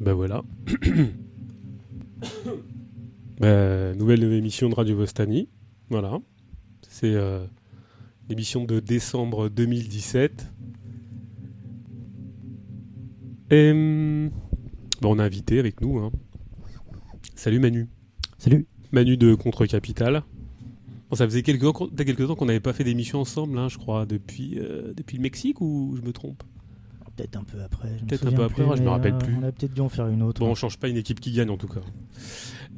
Ben voilà. Ben, nouvelle émission de Radio Vostani. Voilà. C'est euh, l'émission de décembre 2017. Et ben, on a invité avec nous. hein. Salut Manu. Salut. Manu de Contre Capital. Bon, ça faisait quelques, quelques temps qu'on n'avait pas fait d'émission ensemble, hein, je crois, depuis, euh, depuis le Mexique ou je me trompe? Peut-être un peu après. Peut-être un peu après, plus, je me rappelle euh, plus. On a peut-être dû en faire une autre. Bon, on change pas une équipe qui gagne en tout cas.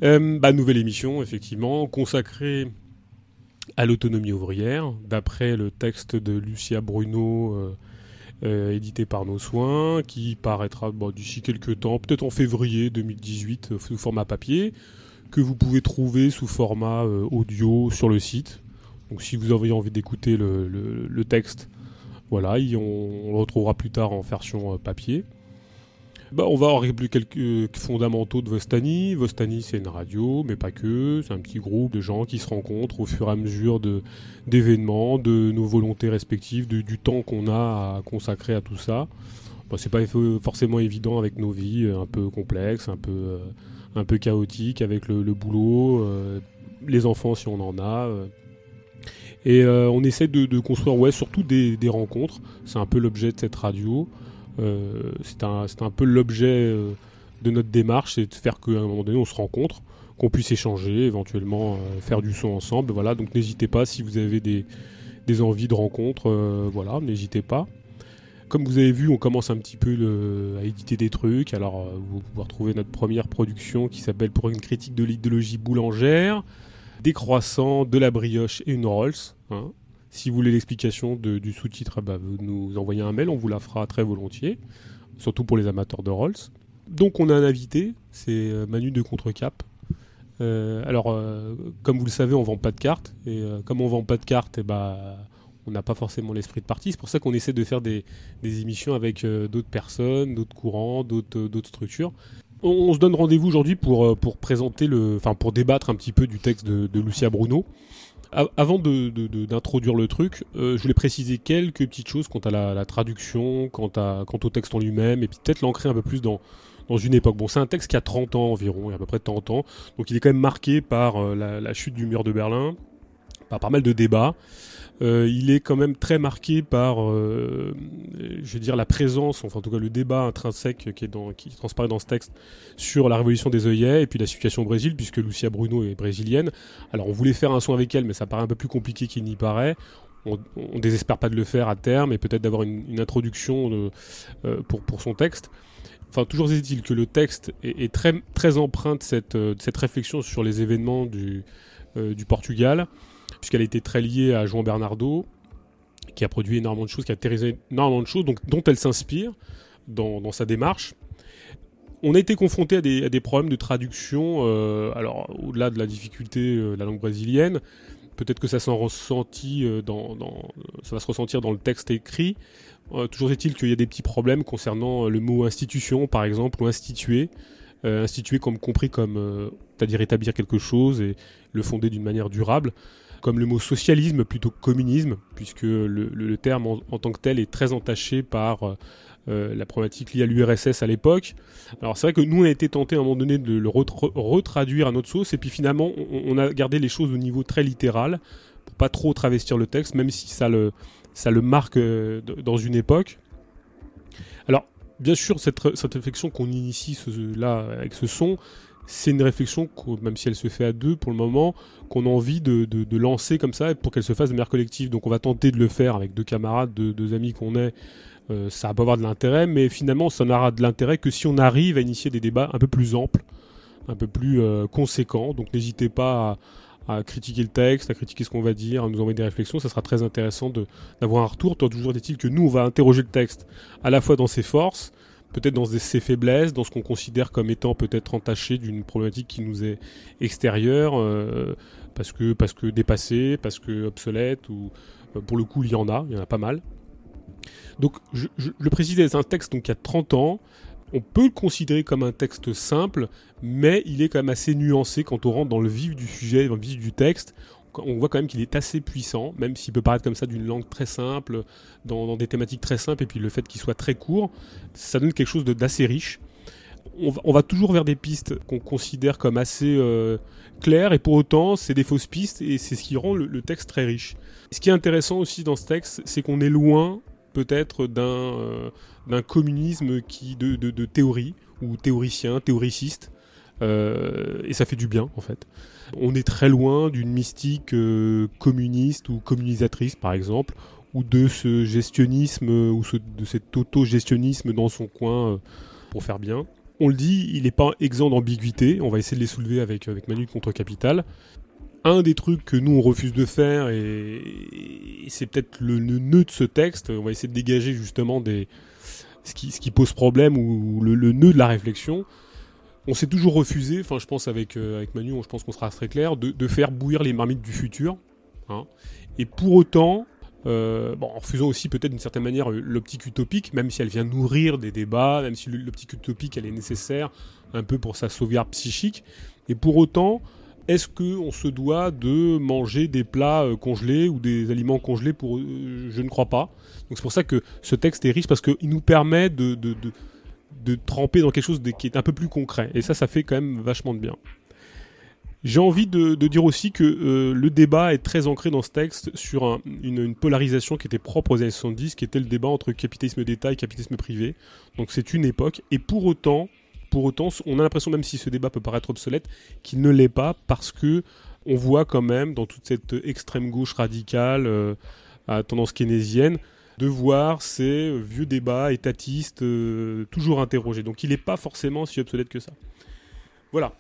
Euh, bah, nouvelle émission, effectivement, consacrée à l'autonomie ouvrière, d'après le texte de Lucia Bruno, euh, euh, édité par Nos Soins, qui paraîtra bon, d'ici quelques temps, peut-être en février 2018, euh, sous format papier, que vous pouvez trouver sous format audio sur le site. Donc si vous avez envie d'écouter le, le- le texte, voilà, on, le retrouvera plus tard en version euh, papier. Bah, on va rappeler quelques euh, fondamentaux de Vostani. Vostani, c'est une radio, mais pas que. C'est un petit groupe de gens qui se rencontrent au fur et à mesure d'événements, de nos volontés respectives, du temps qu'on a à consacrer à tout ça. Bah, c'est pas forcément évident avec nos vies euh, un peu complexes, un peu, un peu chaotiques, avec le, boulot, les enfants si on en a. Et euh, on essaie de, construire, ouais, surtout des, rencontres. C'est un peu l'objet de cette radio. Euh, c'est un, peu l'objet euh, de notre démarche, c'est de faire qu'à un moment donné on se rencontre, qu'on puisse échanger, éventuellement faire du son ensemble. Voilà, donc n'hésitez pas si vous avez des, envies de rencontres, voilà, n'hésitez pas. Comme vous avez vu, on commence un petit peu à éditer des trucs. Alors, vous pouvez retrouver notre première production qui s'appelle Pour une critique de l'idéologie boulangère, des croissants, de la brioche et une Rolls. Hein. Si vous voulez l'explication du sous-titre, bah, vous nous envoyez un mail, on vous la fera très volontiers, surtout pour les amateurs de Rolls. Donc on a un invité, c'est euh, Manu de Contrecap. Euh, alors, euh, comme vous le savez, on vend pas de cartes, et comme on vend pas de cartes, et bah, on n'a pas forcément l'esprit de parti. C'est pour ça qu'on essaie de faire des, émissions avec d'autres personnes, d'autres courants, d'autres structures. On, se donne rendez-vous aujourd'hui pour, présenter enfin pour débattre un petit peu du texte de Lucia Bruno. Avant de- de- de- d'introduire le truc, euh, je voulais préciser quelques petites choses quant à la, traduction, quant, au texte en lui-même, et puis peut-être l'ancrer un peu plus dans, dans une époque. Bon, c'est un texte qui a 30 ans environ, il y a à peu près 30 ans, donc il est quand même marqué par euh, la, la chute du mur de Berlin, par pas mal de débats. Euh, il est quand même très marqué par, euh, je veux dire, la présence, enfin en tout cas le débat intrinsèque qui, est dans, qui transparaît dans ce texte sur la révolution des œillets et puis la situation au Brésil, puisque Lucia Bruno est brésilienne. Alors on voulait faire un son avec elle, mais ça paraît un peu plus compliqué qu'il n'y paraît. On, on désespère pas de le faire à terme et peut-être d'avoir une, introduction euh, pour, son texte. Enfin, toujours est-il que le texte est, très, très empreint de cette, réflexion sur les événements du Portugal, puisqu'elle été très liée à João Bernardo, qui a produit énormément de choses, qui a terrorisé énormément de choses, donc, dont elle s'inspire dans, sa démarche. On a été confronté à des, problèmes de traduction, euh, alors au-delà de la difficulté euh, de la langue brésilienne, peut-être que ça s'en ressentit euh, dans, ça va se ressentir dans le texte écrit. Euh, toujours est-il qu'il y a des petits problèmes concernant euh, le mot institution, par exemple, ou instituer. Euh, instituer comme compris comme, euh, c'est-à-dire établir quelque chose et le fonder d'une manière durable, comme le mot socialisme plutôt que communisme, puisque le, terme en, tant que tel est très entaché par euh, la problématique liée à l'URSS à l'époque. Alors c'est vrai que nous on a été tenté à un moment donné de le retra- retraduire à notre sauce, et puis finalement on, a gardé les choses au niveau très littéral, pour pas trop travestir le texte, même si ça le, marque euh, dans une époque. Alors, bien sûr, cette, cette réflexion qu'on initie là avec ce son, c'est une réflexion, même si elle se fait à deux pour le moment, qu'on a envie de, de- de lancer comme ça pour qu'elle se fasse de manière collective. Donc on va tenter de le faire avec deux camarades, deux, amis qu'on est. Euh, ça va pas avoir de l'intérêt, mais finalement, ça n'aura de l'intérêt que si on arrive à initier des débats un peu plus amples, un peu plus euh, conséquents. Donc n'hésitez pas à, à critiquer le texte, à critiquer ce qu'on va dire, à nous envoyer des réflexions. Ça sera très intéressant d'avoir un retour. Tant toujours est-il que nous, on va interroger le texte à la fois dans ses forces, peut-être dans ses faiblesses, dans ce qu'on considère comme étant peut-être entaché d'une problématique qui nous est extérieure, euh, parce que parce que dépassée, parce que obsolète, ou euh, pour le coup, il y en a, il y en a pas mal. Donc, je, le précise, c'est un texte donc, a 30 ans. On peut le considérer comme un texte simple, mais il est quand même assez nuancé quand on rentre dans le vif du sujet, dans le vif du texte. On voit quand même qu'il est assez puissant, même s'il peut paraître comme ça d'une langue très simple, dans, des thématiques très simples, et puis le fait qu'il soit très court, ça donne quelque chose d'assez riche. on va, toujours vers des pistes qu'on considère comme assez euh, claires, et pour autant, c'est des fausses pistes, et c'est ce qui rend le, texte très riche. Ce qui est intéressant aussi dans ce texte, c'est qu'on est loin, peut-être, d'un euh, communisme qui, de, de, théorie, ou théoricien, théoriciste, euh, et ça fait du bien, en fait. On est très loin d'une mystique communiste ou communisatrice, par exemple, ou de ce gestionnisme, ou de cet auto-gestionnisme dans son coin pour faire bien on le dit, il n'est pas exempt d'ambiguïté. On va essayer de les soulever avec, avec Manu contre Capital. Un des trucs que nous on refuse de faire, et, c'est peut-être le, nœud de ce texte, on va essayer de dégager justement des, ce, qui, ce qui pose problème ou le, nœud de la réflexion. On s'est toujours refusé, enfin je pense avec, euh, avec Manu, je pense qu'on sera très clair, de, faire bouillir les marmites du futur. Hein. Et pour autant, euh, bon, en faisant aussi peut-être d'une certaine manière l'optique utopique, même si elle vient nourrir des débats, même si l'optique utopique elle est nécessaire un peu pour sa sauvegarde psychique. Et pour autant, est-ce qu'on se doit de manger des plats euh, congelés ou des aliments congelés pour euh, Je ne crois pas. Donc c'est pour ça que ce texte est riche parce qu'il nous permet de, de, de, de, tremper dans quelque chose qui est un peu plus concret. Et ça, ça fait quand même vachement de bien. J'ai envie de, dire aussi que euh, le débat est très ancré dans ce texte sur une, polarisation qui était propre aux années 70, qui était le débat entre capitalisme d'État et capitalisme privé. Donc c'est une époque, et pour autant, pour autant, on a l'impression, même si ce débat peut paraître obsolète, qu'il ne l'est pas parce que on voit quand même dans toute cette extrême gauche radicale euh, à tendance keynésienne de voir ces vieux débats étatistes euh, toujours interrogés. Donc il n'est pas forcément si obsolète que ça. Voilà.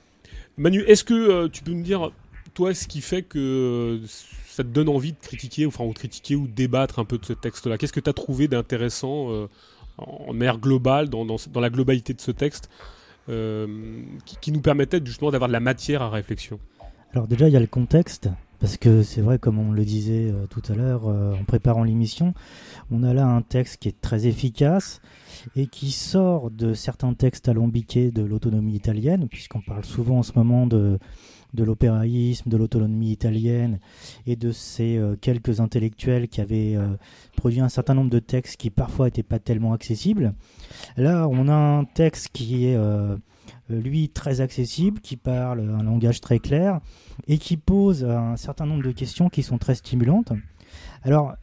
Manu, est-ce que euh, tu peux me dire, toi, ce qui fait que euh, ça te donne envie de critiquer, enfin, ou critiquer ou débattre un peu de ce texte-là? Qu'est-ce que tu as trouvé d'intéressant en air global, dans, la globalité de ce texte, qui, nous permettait justement d'avoir de la matière à réflexion? Alors déjà, il y a le contexte. Parce que c'est vrai, comme on le disait tout à l'heure en préparant l'émission, on a là un texte qui est très efficace, et qui sort de certains textes alambiqués de l'autonomie italienne, puisqu'on parle souvent en ce moment de, de l'opéraïsme, de l'autonomie italienne et de ces euh, quelques intellectuels qui avaient euh, produit un certain nombre de textes qui parfois n'étaient pas tellement accessibles. Là, on a un texte qui est, euh, lui, très accessible, qui parle un langage très clair et qui pose un certain nombre de questions qui sont très stimulantes. Alors,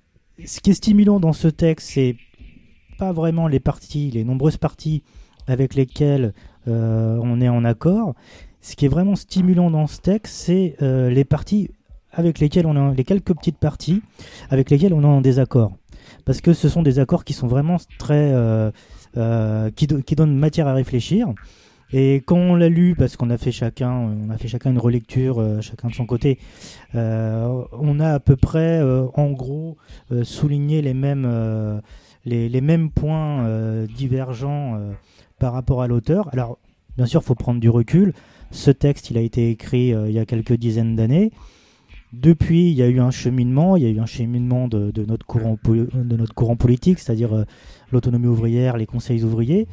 ce qui est stimulant dans ce texte, c'est pas vraiment les parties, les nombreuses parties avec lesquelles euh, on est en accord. Ce qui est vraiment stimulant dans ce texte, c'est euh, les parties avec lesquelles on a les quelques petites parties avec lesquelles on est en désaccord. Parce que ce sont des accords qui sont vraiment très euh, qui, donnent matière à réfléchir. Et quand on l'a lu, parce qu'on a fait chacun, on a fait chacun une relecture, chacun de son côté, on a à peu près, en gros, souligné les mêmes les, mêmes points euh, divergents euh, par rapport à l'auteur. Alors, bien sûr, il faut prendre du recul. Ce texte, il a été écrit euh, il y a quelques dizaines d'années. Depuis, il y a eu un cheminement, il y a eu un cheminement de, notre, courant, de notre courant politique, c'est-à-dire l'autonomie ouvrière, les conseils ouvriers.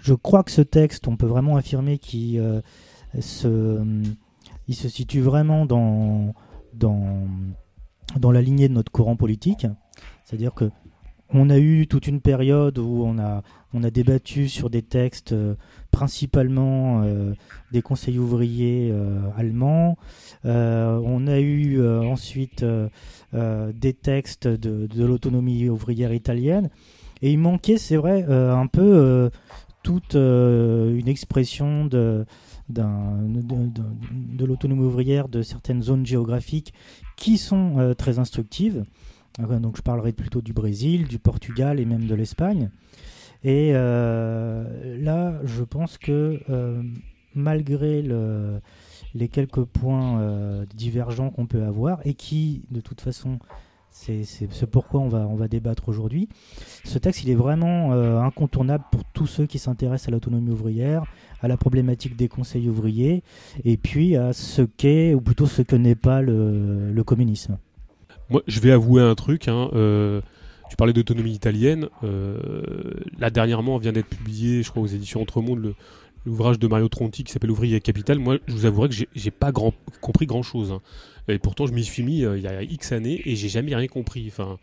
Je crois que ce texte, on peut vraiment affirmer qu'il se, il se situe vraiment dans, la lignée de notre courant politique. C'est-à-dire que on a eu toute une période où on a, débattu sur des textes euh, principalement euh, des conseils ouvriers euh, allemands. on a eu ensuite des textes de l'autonomie ouvrière italienne. Et il manquait, c'est vrai, un peu toute une expression de, de, l'autonomie ouvrière de certaines zones géographiques qui sont très instructives. Donc je parlerai plutôt du Brésil, du Portugal et même de l'Espagne. Et euh, là, je pense que euh, malgré le, les quelques points euh, divergents qu'on peut avoir, et qui, de toute façon, c'est ce pourquoi on va, débattre aujourd'hui, ce texte, il est vraiment incontournable pour tous ceux qui s'intéressent à l'autonomie ouvrière, à la problématique des conseils ouvriers, et puis à ce qu'est, ou plutôt ce que n'est pas le communisme. Moi, je vais avouer un truc. Hein, euh, tu parlais d'autonomie italienne. Euh, là, dernièrement, vient d'être publié, je crois, aux éditions Entremonde, l'ouvrage de Mario Tronti qui s'appelle Ouvrier Capital. Moi, je vous avouerai que j'ai pas grand, compris grand chose. Hein. Et pourtant, je m'y suis mis euh, il y a X années et j'ai jamais rien compris. Enfin,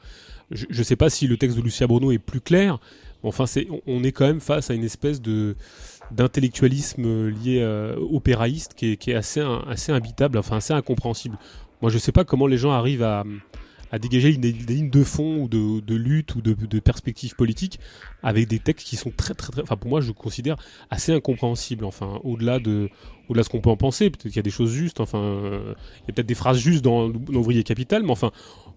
je, ne sais pas si le texte de Lucia Bruno est plus clair. Enfin, c'est, on est quand même face à une espèce de d'intellectualisme lié euh, opéraïste qui est, qui est assez, assez imbitable, enfin assez incompréhensible. Moi, je sais pas comment les gens arrivent à dégager des, lignes de fond ou de, de lutte ou de, de perspectives politiques avec des textes qui sont très très très, enfin pour moi je considère assez incompréhensibles. Enfin au-delà de au-delà de ce qu'on peut en penser, peut-être qu'il y a des choses justes. Enfin euh, il y a peut-être des phrases justes dans l'ouvrier capital, mais enfin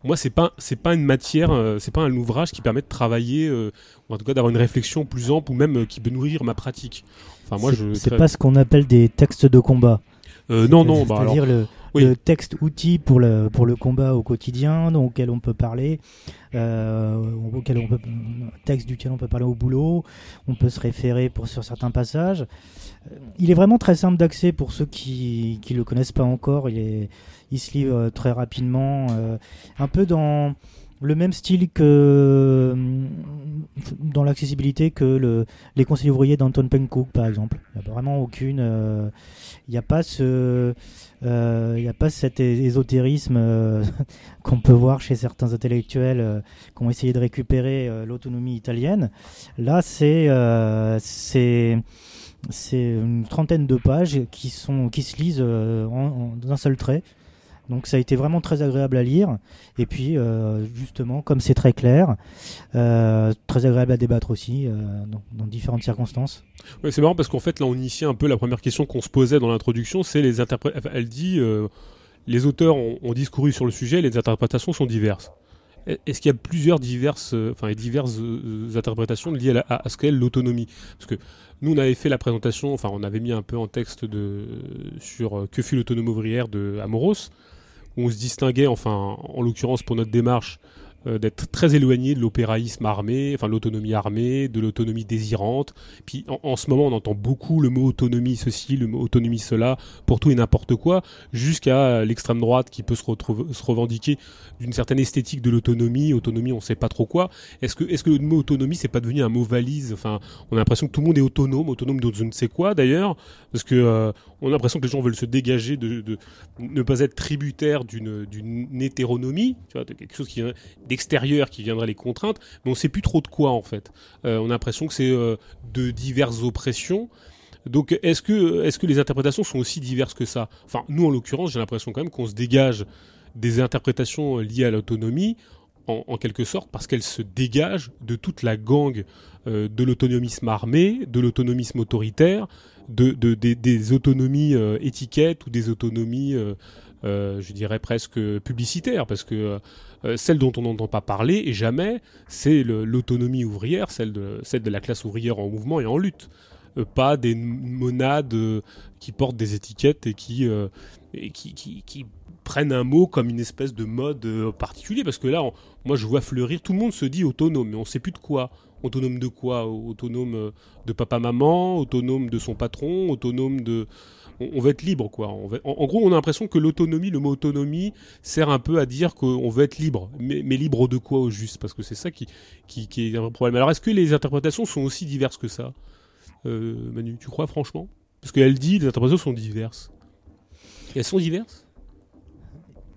moi c'est pas c'est pas une matière, euh, c'est pas un ouvrage qui permet de travailler euh, ou en tout cas d'avoir une réflexion plus ample ou même qui peut nourrir ma pratique. Enfin moi je c'est pas ce qu'on appelle des textes de combat. Non non, bah, alors, le le texte outil pour le, pour le combat au quotidien, auquel on peut parler, euh, auquel on peut, texte duquel on peut parler au boulot, on peut se référer pour, sur certains passages. Euh, il est vraiment très simple d'accès pour ceux qui ne le connaissent pas encore. Il, est, il se euh, très rapidement, euh, un peu dans le même style que dans l'accessibilité que le, les conseils ouvriers d'Anton Pencook par exemple. Il n'y a vraiment aucune. il n'y a pas ce il euh, n'y a pas cet ésotérisme euh, qu'on peut voir chez certains intellectuels euh, qui ont essayé de récupérer l'autonomie italienne. Là, c'est c'est une trentaine de pages qui, sont, qui se lisent en, dans un seul trait. Donc ça a été vraiment très agréable à lire. Et puis justement, comme c'est très clair, très agréable à débattre aussi dans, différentes circonstances. C'est marrant parce qu'en fait là on initie un peu la première question qu'on se posait dans l'introduction, c'est les interprétations. elle dit les auteurs ont, discouru sur le sujet, les interprétations sont diverses. Est-ce qu'il y a plusieurs diverses, enfin, diverses interprétations liées à, ce qu'est l'autonomie? Parce que nous, on avait fait la présentation, enfin, on avait mis un peu en texte de, sur que fut l'autonomie ouvrière de Amoros on se distinguait, enfin, en l'occurrence pour notre démarche, euh, d'être très éloigné de l'opéraïsme armé, enfin l'autonomie armée, de l'autonomie désirante. Puis en, ce moment, on entend beaucoup le mot autonomie ceci, le mot autonomie cela, pour tout et n'importe quoi, jusqu'à l'extrême droite qui peut se, se revendiquer d'une certaine esthétique de l'autonomie, autonomie, on sait pas trop quoi. Est-ce que, est-ce que le mot autonomie, c'est pas devenu un mot valise? Enfin, on a l'impression que tout le monde est autonome, autonome de je ne sais quoi d'ailleurs, parce que euh, on a l'impression que les gens veulent se dégager de, ne pas être tributaire d'une d'une hétéronomie, tu vois, de quelque chose qui qui viendrait les contraintes, mais on sait plus trop de quoi en fait. Euh, on a l'impression que c'est euh, de diverses oppressions. Donc est-ce que, est-ce que les interprétations sont aussi diverses que ça? Enfin, nous en l'occurrence, j'ai l'impression quand même qu'on se dégage des interprétations liées à l'autonomie en, quelque sorte parce qu'elles se dégagent de toute la gangue euh, de l'autonomisme armé, de l'autonomisme autoritaire, de, des, autonomies étiquettes ou des autonomies euh, je dirais presque publicitaire, parce que euh, celle dont on n'entend pas parler, et jamais, c'est l'autonomie ouvrière, celle de, celle de la classe ouvrière en mouvement et en lutte. Euh, pas des monades qui portent des étiquettes et qui, et qui, qui, prennent un mot comme une espèce de mode particulier, parce que là, moi je vois fleurir, tout le monde se dit autonome, mais on ne sait plus de quoi. Autonome de quoi? Autonome de papa-maman, autonome de son patron, autonome de on, veut être libre, quoi. en, gros, on a l'impression que l'autonomie, le mot autonomie, sert un peu à dire qu'on veut être libre. Mais, libre de quoi au juste? Parce que c'est ça qui, qui, est un problème. Alors, est-ce que les interprétations sont aussi diverses que ça? Euh, Manu, tu crois franchement? Parce qu'elle dit les interprétations sont diverses. elles sont diverses?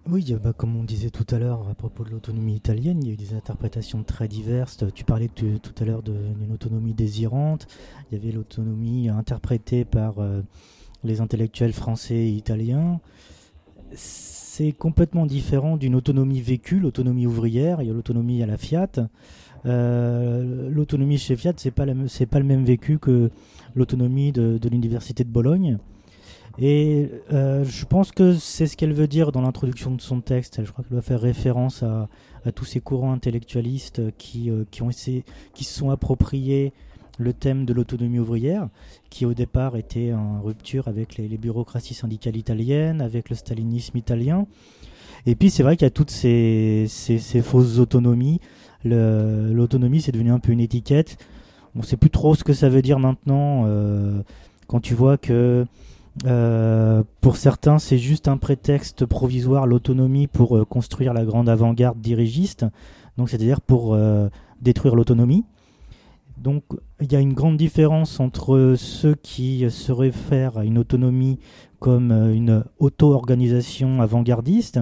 Oui, bah, comme on disait tout à l'heure à propos de l'autonomie italienne, il y a eu des interprétations très diverses. Tu parlais tout à l'heure d'une autonomie désirante. Il y avait l'autonomie interprétée par euh, les intellectuels français et italiens, c'est complètement différent d'une autonomie vécue, l'autonomie ouvrière, il y a l'autonomie à la Fiat. Euh, l'autonomie chez Fiat, c'est pas pas le même vécu que l'autonomie de, l'université de Bologne. Et euh, je pense que c'est ce qu'elle veut dire dans l'introduction de son texte. Je crois qu'elle doit faire référence à, tous ces courants intellectualistes qui, euh, qui se sont appropriés le thème de l'autonomie ouvrière, qui au départ était en rupture avec les, bureaucraties syndicales italiennes, avec le stalinisme italien. Et puis c'est vrai qu'il y a toutes ces, fausses autonomies. L'autonomie, c'est devenu un peu une étiquette. On ne sait plus trop ce que ça veut dire maintenant, euh, quand tu vois que euh, pour certains, c'est juste un prétexte provisoire, l'autonomie, pour euh, construire la grande avant-garde dirigiste, donc c'est-à-dire pour détruire l'autonomie. Donc il y a une grande différence entre ceux qui se réfèrent à une autonomie comme euh, une auto-organisation avant-gardiste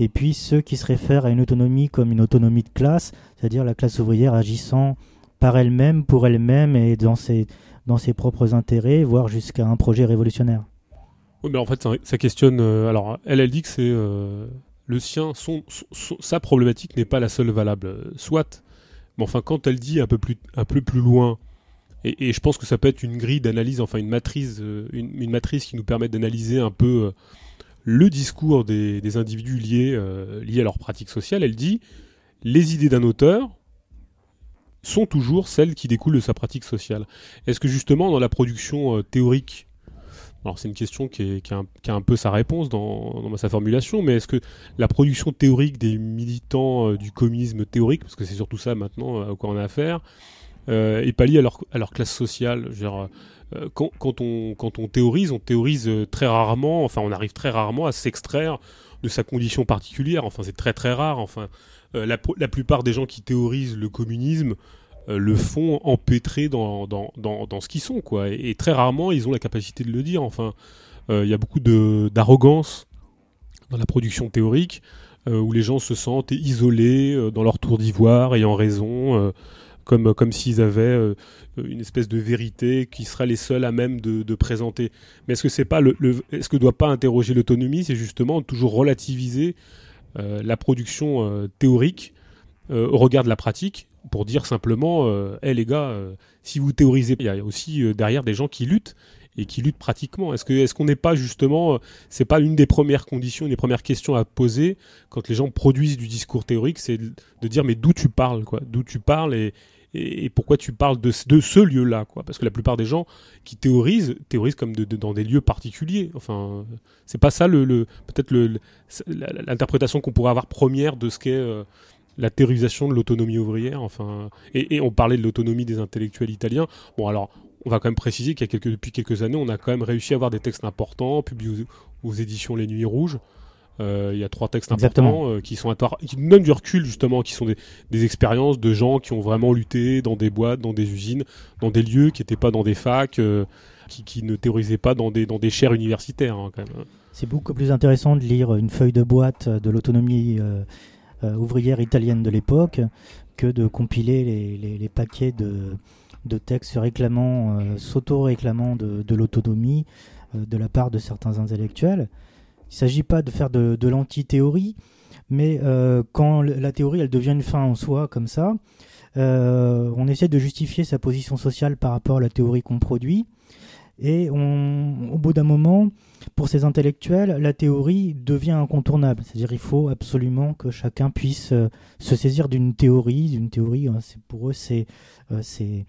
et puis ceux qui se réfèrent à une autonomie comme une autonomie de classe, c'est-à-dire la classe ouvrière agissant par elle-même, pour elle-même et dans ses, dans ses propres intérêts, voire jusqu'à un projet révolutionnaire. Oui, mais en fait, ça, questionne. alors, elle, elle dit que c'est le sien, son, sa problématique n'est pas la seule valable. Soit, mais enfin, quand elle dit un peu plus, un peu plus loin, et, je pense que ça peut être une grille d'analyse, enfin une matrice, euh, une, matrice qui nous permet d'analyser un peu euh, le discours des, individus liés, euh, liés à leur pratique sociale. Elle dit les idées d'un auteur sont toujours celles qui découlent de sa pratique sociale. Est-ce que justement dans la production théorique alors c'est une question qui, a, un, peu sa réponse dans, sa formulation, mais est-ce que la production théorique des militants du communisme théorique, parce que c'est surtout ça maintenant à quoi on a affaire, euh, et pas lié à leur, à leur classe sociale. Genre, euh, quand, on, théorise, on théorise euh, très rarement, enfin on arrive très rarement à s'extraire de sa condition particulière. Enfin c'est très très rare. Enfin la, plupart des gens qui théorisent le communisme le font dans, dans ce qu'ils sont quoi. Et, très rarement ils ont la capacité de le dire. Enfin il y a beaucoup d'arrogance dans la production théorique où les gens se sentent isolés dans leur tour d'ivoire, ayant raison comme, comme s'ils avaient euh, une espèce de vérité qui seraient les seuls à même de, présenter. Mais est-ce que c'est pas le, est-ce que doit pas interroger l'autonomie, c'est justement toujours relativiser euh, la production euh, théorique au regard de la pratique pour dire simplement, hé les gars, si vous théorisez, il y a aussi derrière des gens qui luttent et qui luttent pratiquement. Est-ce que est-ce qu'on n'est pas justement, c'est pas une des premières conditions, une des premières questions à poser quand les gens produisent du discours théorique, c'est de dire mais d'où tu parles quoi, d'où tu parles et, et, pourquoi tu parles de, ce lieu-là, quoi? Parce que la plupart des gens qui théorisent, théorisent comme dans des lieux particuliers. Enfin, c'est pas ça le, peut-être l'interprétation qu'on pourrait avoir première de ce qu'est euh, la théorisation de l'autonomie ouvrière. Enfin, et, on parlait de l'autonomie des intellectuels italiens. Bon, alors. On va quand même préciser qu'il y a quelques, depuis quelques années, on a quand même réussi à avoir des textes importants publiés aux éditions Les Nuits Rouges, euh, il y a trois textes importants euh, qui sont qui nous donnent du recul justement, qui sont des, expériences de gens qui ont vraiment lutté dans des boîtes, dans des usines, dans des lieux qui n'étaient pas dans des facs, euh, qui, ne théorisaient pas dans des, dans des chaires universitaires. Hein, C'est beaucoup plus intéressant de lire une feuille de boîte de l'autonomie ouvrière italienne de l'époque que de compiler les, les, paquets de, de textes réclamant, s'auto-réclamant de, l'autonomie de la part de certains intellectuels. Il ne s'agit pas de faire de, l'anti-théorie, mais euh, quand la théorie elle devient une fin en soi comme ça, euh, on essaie de justifier sa position sociale par rapport à la théorie qu'on produit. Et au bout d'un moment, pour ces intellectuels, la théorie devient incontournable. C'est-à-dire il faut absolument que chacun puisse euh, se saisir d'une théorie. D'une théorie, hein, pour eux, c'est ces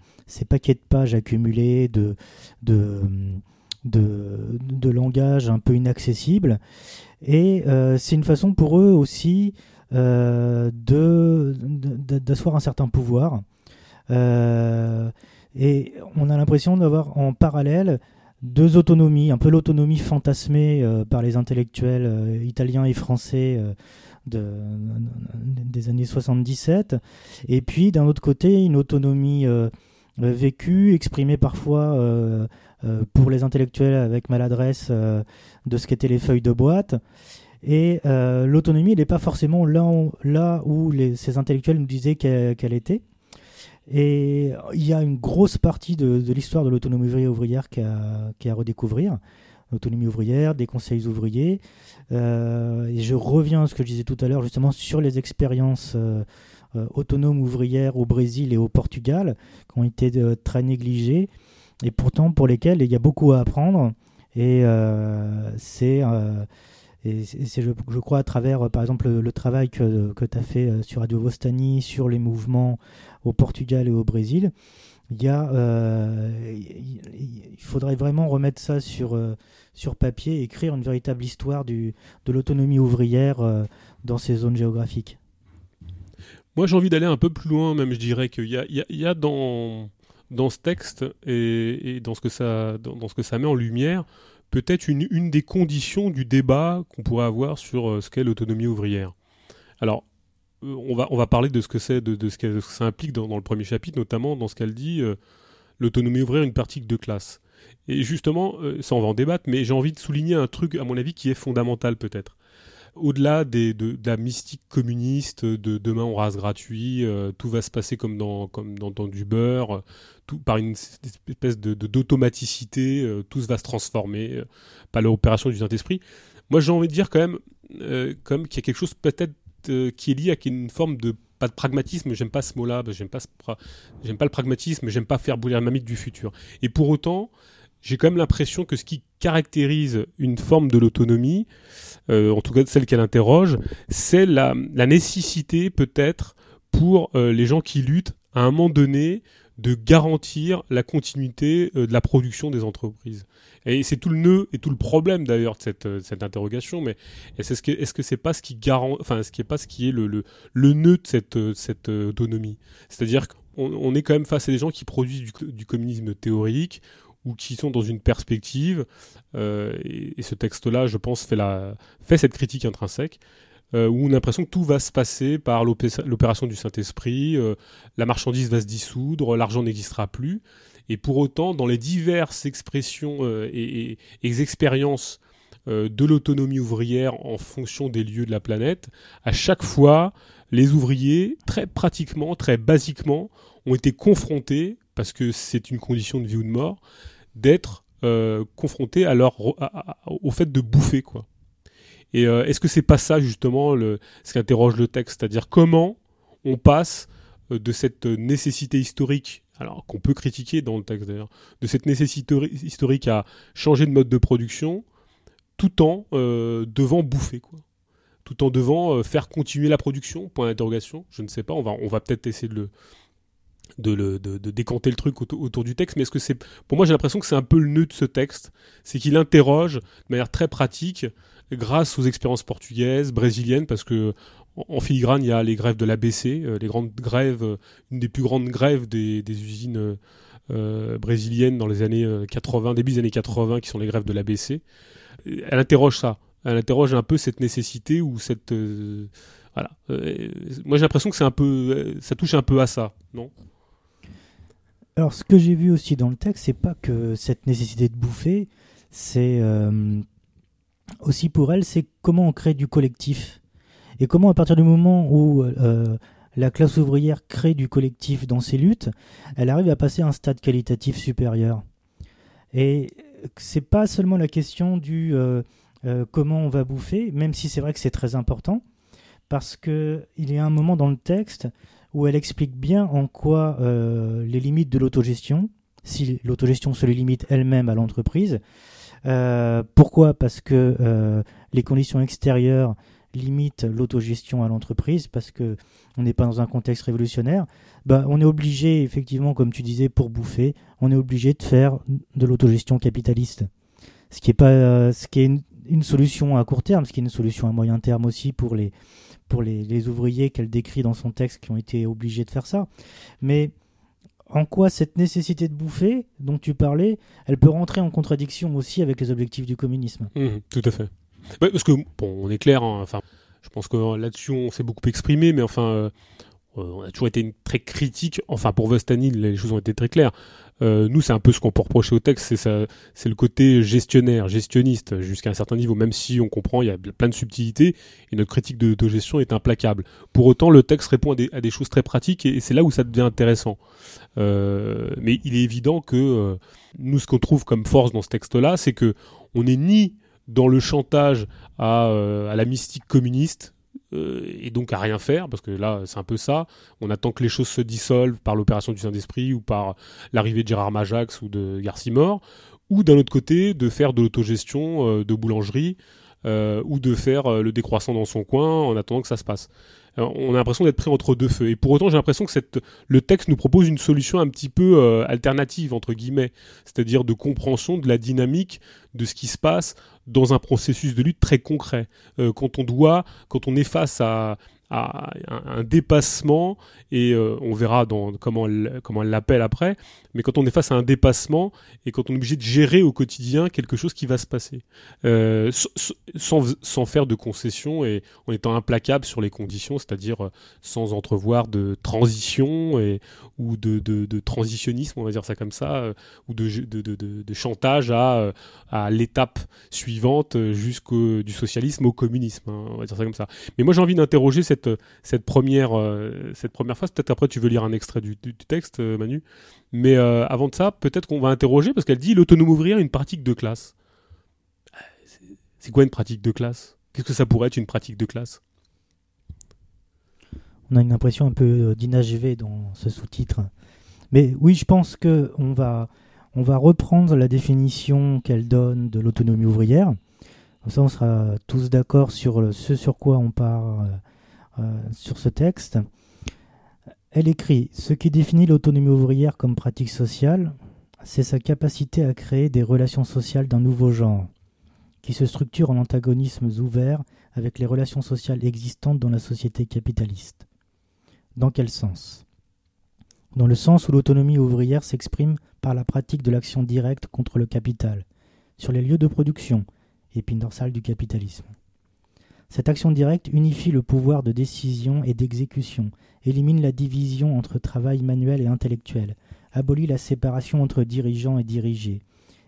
paquets de pages accumulés de, de de, langage un peu inaccessible. Et euh, c'est une façon pour eux aussi euh, de, d'asseoir un certain pouvoir. Euh, et on a l'impression d'avoir en parallèle deux autonomies, un peu l'autonomie fantasmée par les intellectuels italiens et français de, des années 77, et puis d'un autre côté une autonomie vécue, exprimée parfois euh, pour les intellectuels avec maladresse euh, de ce qu'étaient les feuilles de boîte. Et euh, l'autonomie n'est pas forcément là où, là où les, ces intellectuels nous disaient qu'elle était. Et il y a une grosse partie de, l'histoire de l'autonomie ouvrière qui a, à redécouvrir. L'autonomie ouvrière, des conseils ouvriers. et je reviens à ce que je disais tout à l'heure, justement, sur les expériences autonomes ouvrières au Brésil et au Portugal, qui ont été très négligées et pourtant pour lesquels il y a beaucoup à apprendre. Et euh, c'est, euh, je, crois, à travers, par exemple, le, travail que, que tu as fait euh, sur Radio Vostani, sur les mouvements au Portugal et au Brésil, il y a, il faudrait vraiment remettre ça sur, sur papier, écrire une véritable histoire du, de l'autonomie ouvrière dans ces zones géographiques. Moi, j'ai envie d'aller un peu plus loin, même je dirais qu'il y a, il y a dans, dans ce texte et, dans, ce que ça, dans, ce que ça met en lumière, peut-être une, une des conditions du débat qu'on pourrait avoir sur euh, ce qu'est l'autonomie ouvrière. Alors, euh, on va, on va parler de ce que c'est, de, ce que ça implique dans, dans, le premier chapitre, notamment dans ce qu'elle dit, euh, l'autonomie ouvrière, une partie de classe. Et justement, ça on va en débattre, mais j'ai envie de souligner un truc, à mon avis, qui est fondamental peut-être. Au-delà de, la mystique communiste de demain on rase gratuit, euh, tout va se passer comme dans, comme dans, du beurre, tout, par une espèce de, d'automaticité, euh, tout va se transformer euh, par l'opération du Saint-Esprit. Moi j'ai envie de dire quand même, qu'il y a quelque chose peut-être qui est lié à une forme de pas de pragmatisme, j'aime pas ce mot-là, j'aime pas, j'aime pas le pragmatisme, j'aime pas faire bouillir la mamie du futur. Et pour autant, j'ai quand même l'impression que ce qui caractérise une forme de l'autonomie, euh, en tout cas celle qu'elle interroge, c'est la, nécessité peut-être pour euh, les gens qui luttent à un moment donné de garantir la continuité euh, de la production des entreprises. Et c'est tout le nœud et tout le problème d'ailleurs de cette, cette, interrogation. Mais est-ce que que c'est pas ce qui garant, enfin ce est pas ce qui est le, le, le nœud de cette, cette autonomie? C'est-à-dire qu'on on est quand même face à des gens qui produisent du, du communisme théorique ou qui sont dans une perspective. Euh, et, ce texte-là, je pense, fait, cette critique intrinsèque. Euh, où on a l'impression que tout va se passer par l'opération du Saint-Esprit, euh, la marchandise va se dissoudre, l'argent n'existera plus. Et pour autant, dans les diverses expressions et, expériences de l'autonomie ouvrière en fonction des lieux de la planète, à chaque fois, les ouvriers, très pratiquement, très basiquement, ont été confrontés, parce que c'est une condition de vie ou de mort, d'être euh, confrontés à au fait de bouffer quoi. Et euh, est-ce que c'est pas ça justement le, ce qu'interroge le texte, c'est-à-dire comment on passe euh, de cette nécessité historique, alors qu'on peut critiquer dans le texte d'ailleurs, de cette nécessité historique à changer de mode de production, tout en devant bouffer quoi tout en devant faire continuer la production? Point d'interrogation. Je ne sais pas. On va, on va peut-être essayer de le, de, décanter le truc autour, du texte, mais est-ce que c'est, pour moi j'ai l'impression que c'est un peu le nœud de ce texte, c'est qu'il interroge de manière très pratique, grâce aux expériences portugaises, brésiliennes, parce que en, filigrane il y a les grèves de l'ABC, euh, les grandes grèves, euh, une des plus grandes grèves des, usines euh, brésiliennes dans les années 80, début des années 80, qui sont les grèves de l'ABC. Elle interroge ça, elle interroge un peu cette nécessité ou cette voilà. moi j'ai l'impression que c'est un peu, ça touche un peu à ça, non? Alors, ce que j'ai vu aussi dans le texte, c'est pas que cette nécessité de bouffer, c'est euh, aussi pour elle, c'est comment on crée du collectif. Et comment, à partir du moment où euh, la classe ouvrière crée du collectif dans ses luttes, elle arrive à passer à un stade qualitatif supérieur. Et c'est pas seulement la question du euh, comment on va bouffer, même si c'est vrai que c'est très important, parce qu'il y a un moment dans le texte où elle explique bien en quoi euh, les limites de l'autogestion, si l'autogestion se limite elle-même à l'entreprise. Euh, pourquoi? Parce que euh, les conditions extérieures limitent l'autogestion à l'entreprise, parce que on n'est pas dans un contexte révolutionnaire. Bah, on est obligé, effectivement, comme tu disais, pour bouffer, on est obligé de faire de l'autogestion capitaliste. Ce qui est pas, ce qui est une, solution à court terme, ce qui est une solution à moyen terme aussi pour les pour les, ouvriers qu'elle décrit dans son texte qui ont été obligés de faire ça. Mais en quoi cette nécessité de bouffer dont tu parlais, elle peut rentrer en contradiction aussi avec les objectifs du communisme? Mmh, Tout à fait. parce que, bon, on est clair, hein, enfin, je pense que là-dessus on s'est beaucoup exprimé, mais enfin, euh, on a toujours été très critique, enfin pour Vestani, les choses ont été très claires. Euh, nous, c'est un peu ce qu'on peut reprocher au texte, c'est le côté gestionnaire, gestionniste, jusqu'à un certain niveau, même si on comprend, il y a plein de subtilités, et notre critique de, gestion est implacable. Pour autant, le texte répond à des, choses très pratiques, et, c'est là où ça devient intéressant. Euh, mais il est évident que euh, nous, ce qu'on trouve comme force dans ce texte-là, c'est que on n'est ni dans le chantage à, la mystique communiste, euh, et donc à rien faire, parce que là c'est un peu ça, on attend que les choses se dissolvent par l'opération du Saint-Esprit ou par l'arrivée de Gérard Majax ou de Garcimore, ou d'un autre côté de faire de l'autogestion euh, de boulangerie euh, ou de faire le décroissant dans son coin en attendant que ça se passe on a l'impression d'être pris entre deux feux. Et pour autant, j'ai l'impression que le texte nous propose une solution un petit peu euh, alternative, entre guillemets, c'est-à-dire de compréhension de la dynamique de ce qui se passe dans un processus de lutte très concret. Euh, quand on doit, quand on est face à, un, dépassement, et euh, on verra comment elle comment elle l'appelle après, mais quand on est face à un dépassement et quand on est obligé de gérer au quotidien quelque chose qui va se passer, euh, sans, sans, faire de concessions et en étant implacable sur les conditions, c'est-à-dire euh, sans entrevoir de transition et, ou de, de, de, transitionnisme, on va dire ça comme ça, ou de, de, chantage à, à l'étape suivante jusqu'au du socialisme au communisme, hein, on va dire ça comme ça. Mais moi j'ai envie d'interroger cette cette, première, euh, cette première. Peut-être après tu veux lire un extrait du, texte, euh, Manu. Mais euh, avant de ça, peut-être qu'on va interroger, parce qu'elle dit l'autonome ouvrière une pratique de classe. C'est quoi une pratique de classe? Qu'est-ce que ça pourrait être une pratique de classe? On a une impression un peu d'inachevé dans ce sous-titre. Mais oui, je pense que on va, on va reprendre la définition qu'elle donne de l'autonomie ouvrière. Comme ça, on sera tous d'accord sur ce sur quoi on part sur ce texte. Elle écrit Ce qui définit l'autonomie ouvrière comme pratique sociale, c'est sa capacité à créer des relations sociales d'un nouveau genre, qui se structurent en antagonismes ouverts avec les relations sociales existantes dans la société capitaliste. Dans quel sens? Dans le sens où l'autonomie ouvrière s'exprime par la pratique de l'action directe contre le capital, sur les lieux de production, épine dorsale du capitalisme. Cette action directe unifie le pouvoir de décision et d'exécution, élimine la division entre travail manuel et intellectuel, abolit la séparation entre dirigeants et dirigés,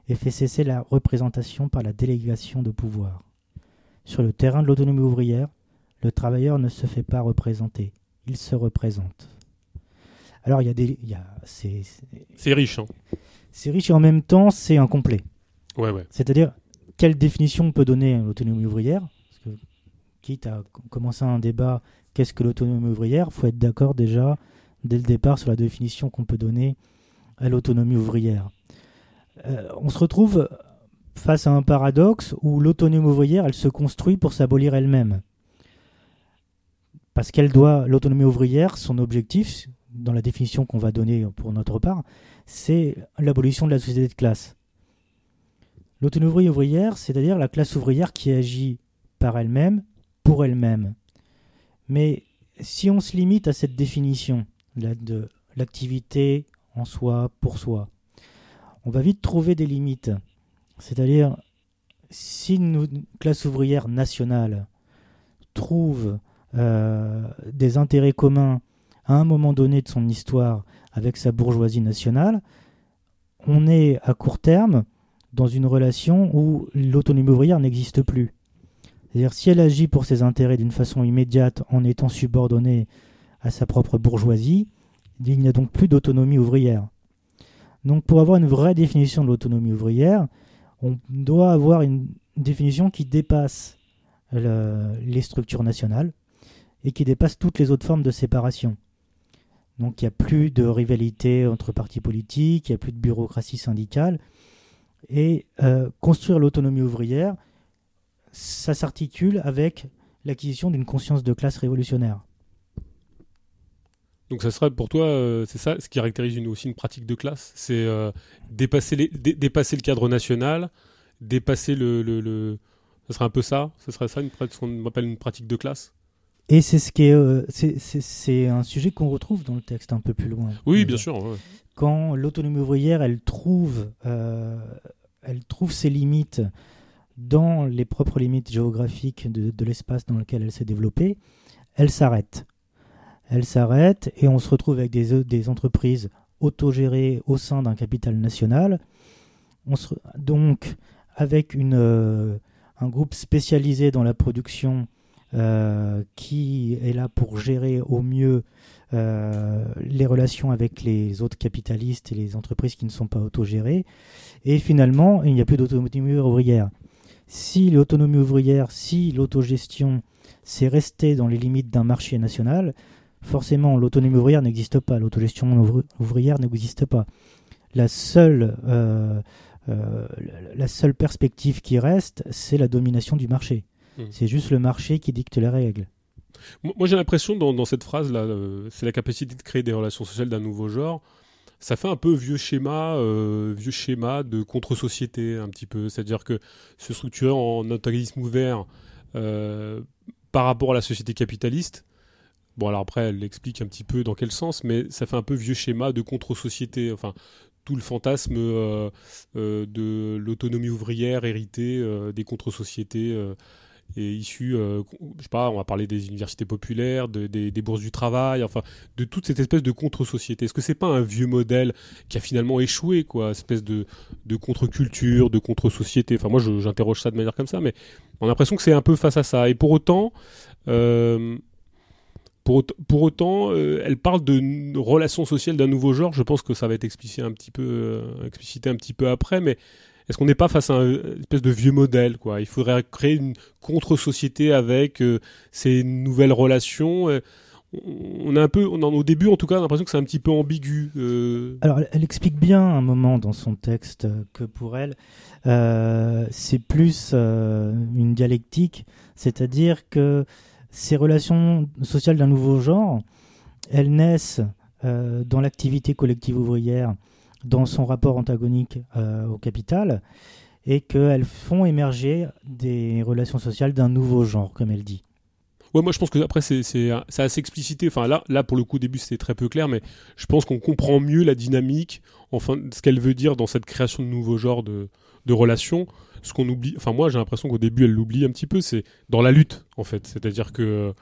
et fait cesser la représentation par la délégation de pouvoir. Sur le terrain de l'autonomie ouvrière, le travailleur ne se fait pas représenter, il se représente. Alors il y a des, c'est, riche. Hein. C'est riche et en même temps c'est incomplet. Ouais, ouais. C'est-à-dire quelle définition on peut donner à l'autonomie ouvrière? Quitte à commencer un débat qu'est-ce que l'autonomie ouvrière, faut être d'accord déjà dès le départ sur la définition qu'on peut donner à l'autonomie ouvrière. Euh, on se retrouve face à un paradoxe où l'autonomie ouvrière, elle se construit pour s'abolir elle-même. Parce qu'elle doit, l'autonomie ouvrière, son objectif, dans la définition qu'on va donner pour notre part, c'est l'abolition de la société de classe. L'autonomie ouvrière, c'est-à-dire la classe ouvrière qui agit par elle-même pour elle-même. Mais si on se limite à cette définition de l'activité en soi, pour soi, on va vite trouver des limites. C'est-à-dire, si une classe ouvrière nationale trouve euh, des intérêts communs à un moment donné de son histoire avec sa bourgeoisie nationale, on est à court terme dans une relation où l'autonomie ouvrière n'existe plus. C'est-à-dire si elle agit pour ses intérêts d'une façon immédiate en étant subordonnée à sa propre bourgeoisie, il n'y a donc plus d'autonomie ouvrière. Donc pour avoir une vraie définition de l'autonomie ouvrière, on doit avoir une définition qui dépasse les structures nationales et qui dépasse toutes les autres formes de séparation. Donc il n'y a plus de rivalité entre partis politiques, il n'y a plus de bureaucratie syndicale. Et euh, construire l'autonomie ouvrière, ça s'articule avec l'acquisition d'une conscience de classe révolutionnaire. Donc ça serait pour toi, euh, c'est ça, ce qui caractérise une, aussi une pratique de classe, c'est euh, dépasser, les, dépasser le cadre national, dépasser le, le, ça serait un peu ça, ce serait ça une, ce qu'on appelle une pratique de classe? Et c'est ce qui est, euh, c'est un sujet qu'on retrouve dans le texte un peu plus loin. Oui, bien sûr. Quand l'autonomie ouvrière, elle trouve, elle trouve ses limites dans les propres limites géographiques de, l'espace dans lequel elle s'est développée, elle s'arrête. Elle s'arrête et on se retrouve avec des, entreprises autogérées au sein d'un capital national. On se, donc, avec une, euh, un groupe spécialisé dans la production euh, qui est là pour gérer au mieux euh, les relations avec les autres capitalistes et les entreprises qui ne sont pas autogérées. Et finalement, il n'y a plus d'autonomie ouvrière si l'autonomie ouvrière, si l'autogestion, c'est rester dans les limites d'un marché national, forcément l'autonomie ouvrière n'existe pas, l'autogestion ouvrière n'existe pas. La seule, euh, euh, la seule perspective qui reste, c'est la domination du marché. Hmm. C'est juste le marché qui dicte les règles. Moi, j'ai l'impression dans, cette phrase-là, euh, c'est la capacité de créer des relations sociales d'un nouveau genre ça fait un peu vieux schéma, euh, vieux schéma de contre-société un petit peu. C'est-à-dire que se structurer en antagonisme ouvert euh, par rapport à la société capitaliste, Bon, alors après, elle explique un petit peu dans quel sens, mais ça fait un peu vieux schéma de contre-société. Enfin, tout le fantasme euh, de l'autonomie ouvrière héritée des contre-sociétés et issu, euh, je sais pas, on va parler des universités populaires, des, bourses du travail, enfin, de toute cette espèce de contre-société. Est-ce que c'est pas un vieux modèle qui a finalement échoué, quoi, espèce de, contre-culture, de contre-société? Enfin, moi, j'interroge ça de manière comme ça, mais on a l'impression que c'est un peu face à ça. Et pour autant, euh, pour, pour, autant, euh, elle parle de relations sociales d'un nouveau genre. Je pense que ça va être explicité un petit peu, explicité un petit peu après, mais est-ce qu'on n'est pas face à une espèce de vieux modèle quoi? Il faudrait créer une contre-société avec euh, ces nouvelles relations. Euh, on a un peu, on au début en tout cas, on a l'impression que c'est un petit peu ambigu. Euh. Alors, elle explique bien un moment dans son texte que pour elle, c'est plus une dialectique, c'est-à-dire que ces relations sociales d'un nouveau genre, elles naissent dans l'activité collective ouvrière dans son rapport antagonique euh, au capital et qu'elles font émerger des relations sociales d'un nouveau genre, comme elle dit. Ouais, moi je pense que après c'est assez explicité. Enfin là, là pour le coup au début c'était très peu clair, mais je pense qu'on comprend mieux la dynamique, enfin ce qu'elle veut dire dans cette création de nouveaux genres de, relations. Ce qu'on oublie, enfin moi j'ai l'impression qu'au début elle l'oublie un petit peu, c'est dans la lutte en fait. C'est-à-dire que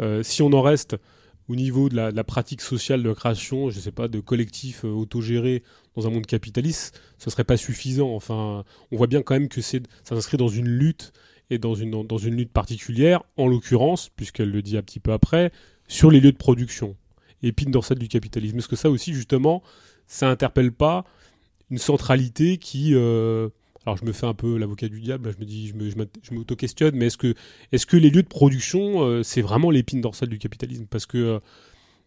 euh, si on en reste au niveau de la, pratique sociale de création, je ne sais pas, de collectifs euh, autogérés dans un monde capitaliste, ce serait pas suffisant. Enfin, on voit bien quand même que c'est, ça s'inscrit dans une lutte et dans une, dans une lutte particulière, en l'occurrence, puisqu'elle le dit un petit peu après, sur les lieux de production. Épine dorsale du capitalisme. Est-ce que ça aussi, justement, ça interpelle pas une centralité qui, euh, alors je me fais un peu l'avocat du diable, je me dis, je m'auto-questionne, mais est-ce que, est que les lieux de production, euh, c'est vraiment l'épine dorsale du capitalisme? Parce que, euh,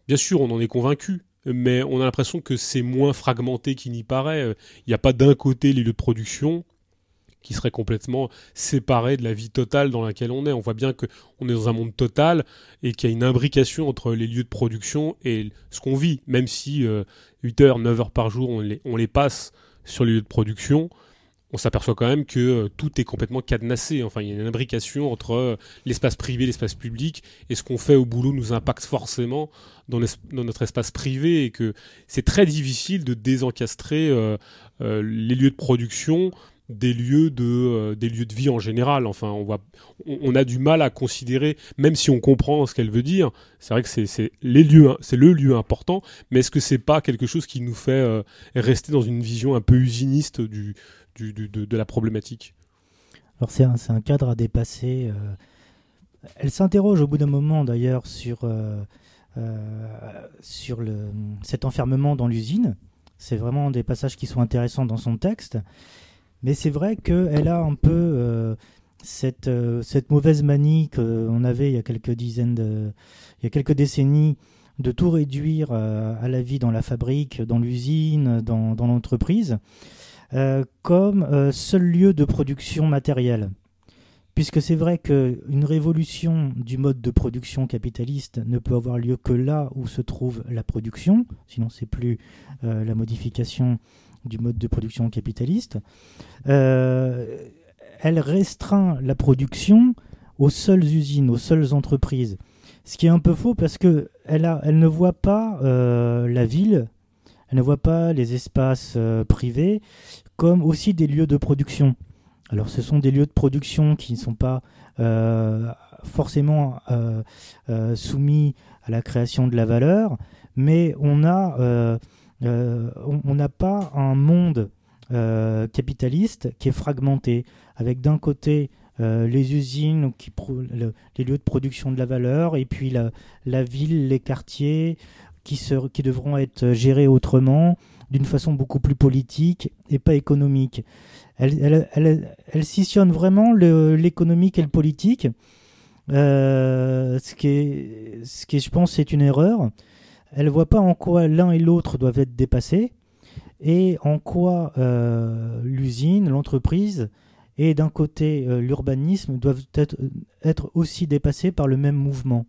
bien sûr, on en est convaincu, mais on a l'impression que c'est moins fragmenté qu'il n'y paraît. Euh, il n'y a pas d'un côté les lieux de production qui seraient complètement séparés de la vie totale dans laquelle on est. On voit bien qu'on est dans un monde total et qu'il y a une imbrication entre les lieux de production et ce qu'on vit, même si 8 heures, 9 heures par jour, on les, on les passe sur les lieux de production on s'aperçoit quand même que euh, tout est complètement cadenassé. Enfin, il y a une imbrication entre euh, l'espace privé, l'espace public, et ce qu'on fait au boulot nous impacte forcément dans, notre espace privé, et que c'est très difficile de désencastrer euh, les lieux de production des lieux de des lieux de vie en général enfin on on, a du mal à considérer même si on comprend ce qu'elle veut dire c'est vrai que c'est c'est le lieu important mais est-ce que c'est pas quelque chose qui nous fait rester dans une vision un peu usiniste du de, la problématique Alors c'est un, un, cadre à dépasser. Euh, elle s'interroge au bout d'un moment d'ailleurs sur, euh, euh, sur le, cet enfermement dans l'usine. C'est vraiment des passages qui sont intéressants dans son texte. Mais c'est vrai qu'elle a un peu cette, cette mauvaise manie qu'on avait il y a quelques dizaines il y a quelques décennies de tout réduire à la vie dans la fabrique, dans l'usine, dans, dans l'entreprise. Euh, comme euh, seul lieu de production matérielle. Puisque c'est vrai qu'une révolution du mode de production capitaliste ne peut avoir lieu que là où se trouve la production, sinon c'est plus euh, la modification du mode de production capitaliste. elle restreint la production aux seules usines, aux seules entreprises. Ce qui est un peu faux parce qu'elle elle ne voit pas la ville elle ne voit pas les espaces privés comme aussi des lieux de production. Alors ce sont des lieux de production qui ne sont pas euh, forcément euh, soumis à la création de la valeur, mais on a on n'a pas un monde capitaliste qui est fragmenté, avec d'un côté les usines, les lieux de production de la valeur, et puis la, ville, les quartiers, qui devront être gérés autrement, d'une façon beaucoup plus politique et pas économique. Elle, elle, elle, elle scissionne vraiment l'économique et le politique, euh, ce, qui ce qui, je pense, est une erreur. Elle voit pas en quoi l'un et l'autre doivent être dépassés et en quoi euh, l'usine, l'entreprise et d'un côté euh, l'urbanisme doivent être, être aussi dépassés par le même mouvement.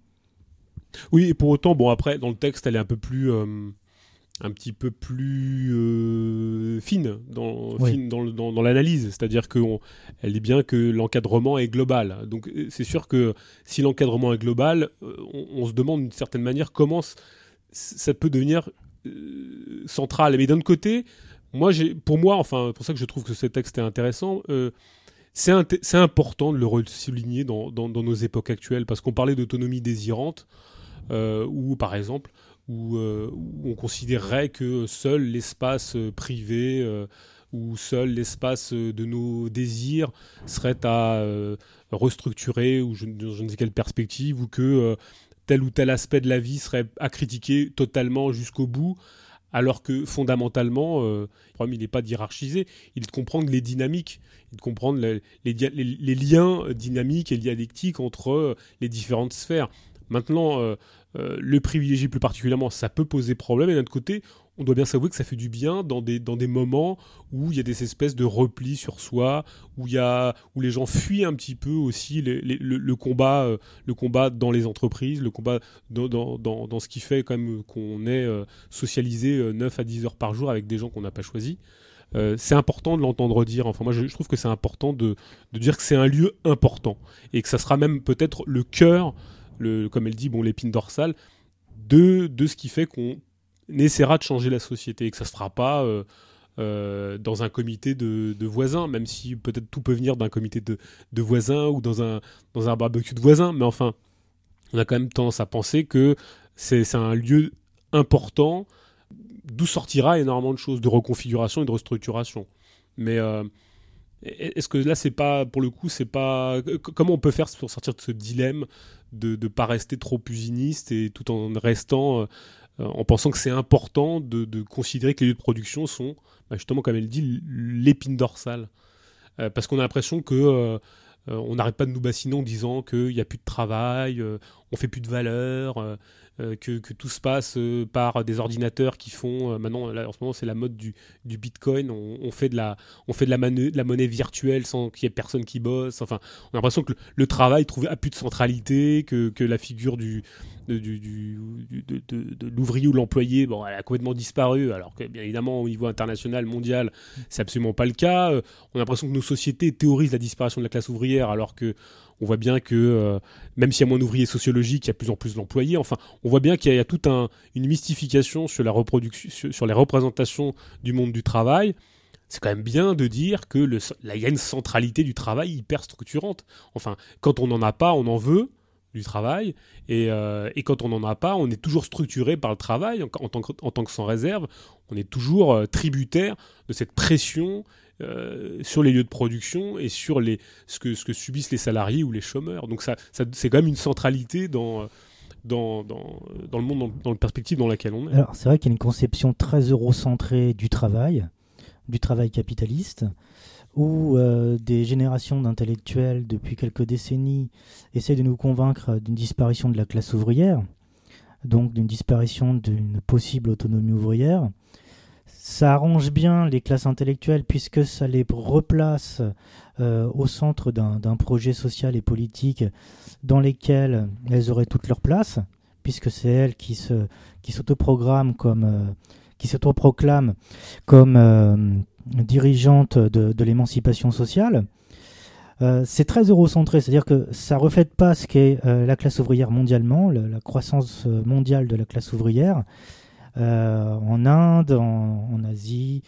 Oui, et pour autant, bon, après, dans le texte, elle est un peu plus. Un petit peu plus euh, fine dans, dans, dans, l'analyse, c'est-à-dire qu'elle dit bien que l'encadrement est global. Donc euh, c'est sûr que si l'encadrement est global, euh, on, se demande d'une certaine manière comment ça peut devenir central. Mais d'un côté, moi, pour moi, enfin, pour ça que je trouve que ce texte est intéressant, c'est important de le souligner dans, dans, nos époques actuelles, parce qu'on parlait d'autonomie désirante, ou par exemple, euh, où, on considérerait que seul l'espace euh, privé euh, ou seul l'espace de nos désirs serait à restructurer ou je, ne sais quelle perspective ou que tel ou tel aspect de la vie serait à critiquer totalement jusqu'au bout alors que fondamentalement, le problème il n'est pas hiérarchiser, il est de comprendre les dynamiques, il est de comprendre les, liens dynamiques et dialectiques entre les différentes sphères. Maintenant, le privilégier plus particulièrement, ça peut poser problème. Et d'un autre côté, on doit bien s'avouer que ça fait du bien dans des, dans des moments où il y a des espèces de repli sur soi, où, y a, où les gens fuient un petit peu aussi le, combat, euh, le combat dans les entreprises, le combat dans, dans, dans, ce qui fait quand même qu'on est euh, socialisé 9 à 10 heures par jour avec des gens qu'on n'a pas choisis. c'est important de l'entendre dire. Enfin, moi, je, trouve que c'est important de, de, dire que c'est un lieu important et que ça sera même peut-être le cœur comme elle dit, bon, l'épine dorsale, de, de ce qui fait qu'on essaiera de changer la société et que ça ne se fera pas euh, euh, dans un comité de, voisins, même si peut-être tout peut venir d'un comité de, voisins ou dans un, dans un barbecue de voisins, mais enfin, on a quand même tendance à penser que c'est un lieu important d'où sortira énormément de choses, de reconfiguration et de restructuration. Mais euh, est-ce que là, c'est pas, pour le coup, c'est pas. Comment on peut faire pour sortir de ce dilemme de ne pas rester trop usiniste et tout en restant. Euh, en pensant que c'est important de, considérer que les lieux de production sont, bah, justement, comme elle dit, l'épine dorsale. Euh, parce qu'on a l'impression que euh, on n'arrête pas de nous bassiner en disant qu'il n'y a plus de travail, on fait plus de valeur, euh, que, tout se passe euh, par des ordinateurs qui font euh, maintenant en ce moment c'est la mode du, bitcoin. On, fait de la on fait de la, monnaie virtuelle sans qu'il y ait personne qui bosse. Enfin on a l'impression que le, travail trouve a plus de centralité que, la figure de, de, l'ouvrier ou l'employé, bon, elle a complètement disparu, alors que bien évidemment au niveau international, mondial, c'est absolument pas le cas. on a l'impression que nos sociétés théorisent la disparition de la classe ouvrière, alors que on voit bien que euh, même s'il y a moins d'ouvriers sociologiques, il y a plus en plus d'employés. Enfin, on voit bien qu'il y, a toute un, une mystification sur la reproduction, sur, les représentations du monde du travail. C'est quand même bien de dire que là, il y a une centralité du travail hyper structurante. Enfin, quand on n'en a pas, on en veut du travail. Et, euh, quand on n'en a pas, on est toujours structuré par le travail en, tant, que, en tant, que, sans réserve. On est toujours euh, tributaire de cette pression euh, sur les lieux de production et sur les, ce, que, ce que subissent les salariés ou les chômeurs. Donc ça, c'est quand même une centralité dans, dans, dans, le monde, dans, dans, la perspective dans laquelle on est. Alors c'est vrai qu'il y a une conception très eurocentrée du travail, du travail capitaliste, où euh, des générations d'intellectuels depuis quelques décennies essaient de nous convaincre d'une disparition de la classe ouvrière, donc d'une disparition d'une possible autonomie ouvrière ça arrange bien les classes intellectuelles puisque ça les replace euh, au centre d'un projet social et politique dans lesquels elles auraient toute leur place, puisque c'est elles qui qui comme euh, s'autoproclament comme euh, dirigeantes de, l'émancipation sociale. c'est très eurocentré, c'est-à-dire que ça reflète pas ce qu'est la classe ouvrière mondialement, la croissance mondiale de la classe ouvrière. Euh, en Inde, en, Asie,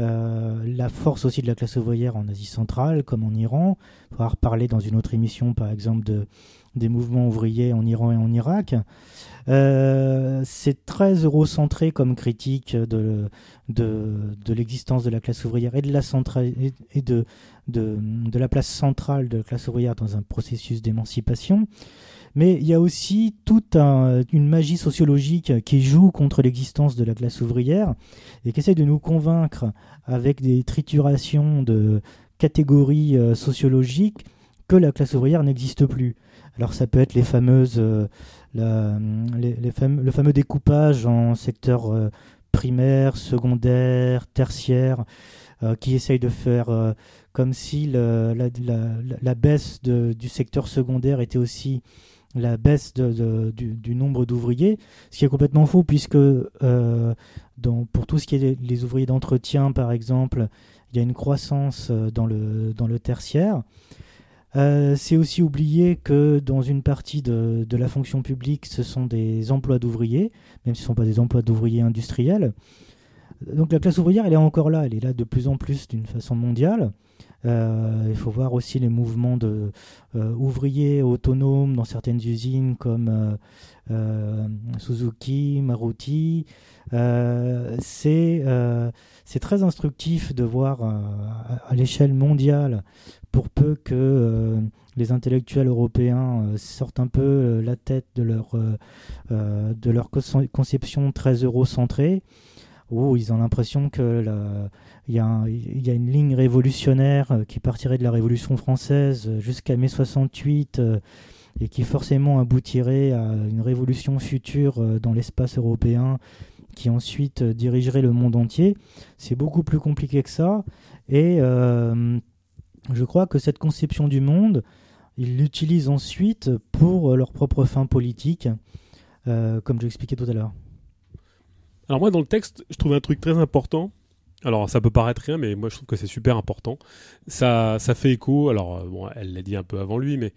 euh, la force aussi de la classe ouvrière en Asie centrale, comme en Iran. Il faudra reparler dans une autre émission, par exemple, de, des mouvements ouvriers en Iran et en Irak. Euh, c'est très eurocentré comme critique de, l'existence de la classe ouvrière et de, la place centrale de la classe ouvrière dans un processus d'émancipation. Mais il y a aussi toute une magie sociologique qui joue contre l'existence de la classe ouvrière et qui essaie de nous convaincre avec des triturations de catégories euh, sociologiques que la classe ouvrière n'existe plus. Alors ça peut être les fameuses, euh, le fameux découpage en secteur euh, primaire, secondaire, tertiaire, qui essaye de faire comme si la, baisse du secteur secondaire était aussi la baisse du, nombre d'ouvriers, ce qui est complètement faux puisque pour tout ce qui est les ouvriers d'entretien, par exemple, il y a une croissance dans le, dans le tertiaire. c'est aussi oublier que dans une partie de, de, la fonction publique, ce sont des emplois d'ouvriers, même si ce ne sont pas des emplois d'ouvriers industriels. Donc la classe ouvrière, elle est encore là, elle est là de plus en plus d'une façon mondiale. Euh, il faut voir aussi les mouvements de euh, ouvriers autonomes dans certaines usines comme euh, Suzuki, Maruti. c'est très instructif de voir à, l'échelle mondiale, pour peu que les intellectuels européens sortent un peu la tête de leur, de leur conception très eurocentrée, où ils ont l'impression que il y, a une ligne révolutionnaire euh, qui partirait de la Révolution française euh, jusqu'à mai 68 euh, et qui forcément aboutirait à une révolution future dans l'espace européen qui ensuite dirigerait le monde entier. C'est beaucoup plus compliqué que ça. Et je crois que cette conception du monde, ils l'utilisent ensuite pour leurs propres fins politiques, comme je l'expliquais tout à l'heure. Alors moi, dans le texte, je trouve un truc très important. Alors ça peut paraître rien, mais moi je trouve que c'est super important. Ça, ça fait écho, alors euh, bon, elle l'a dit un peu avant lui, mais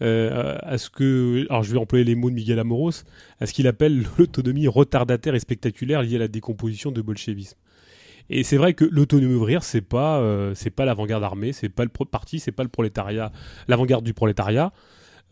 euh, à ce que, alors je vais employer les mots de Miguel Amoros, à ce qu'il appelle l'autonomie retardataire et spectaculaire liée à la décomposition de bolchevisme. Et c'est vrai que l'autonomie ouvrière, c'est pas, euh, c'est pas l'avant-garde armée, c'est pas le parti, c'est pas le prolétariat, l'avant-garde du prolétariat.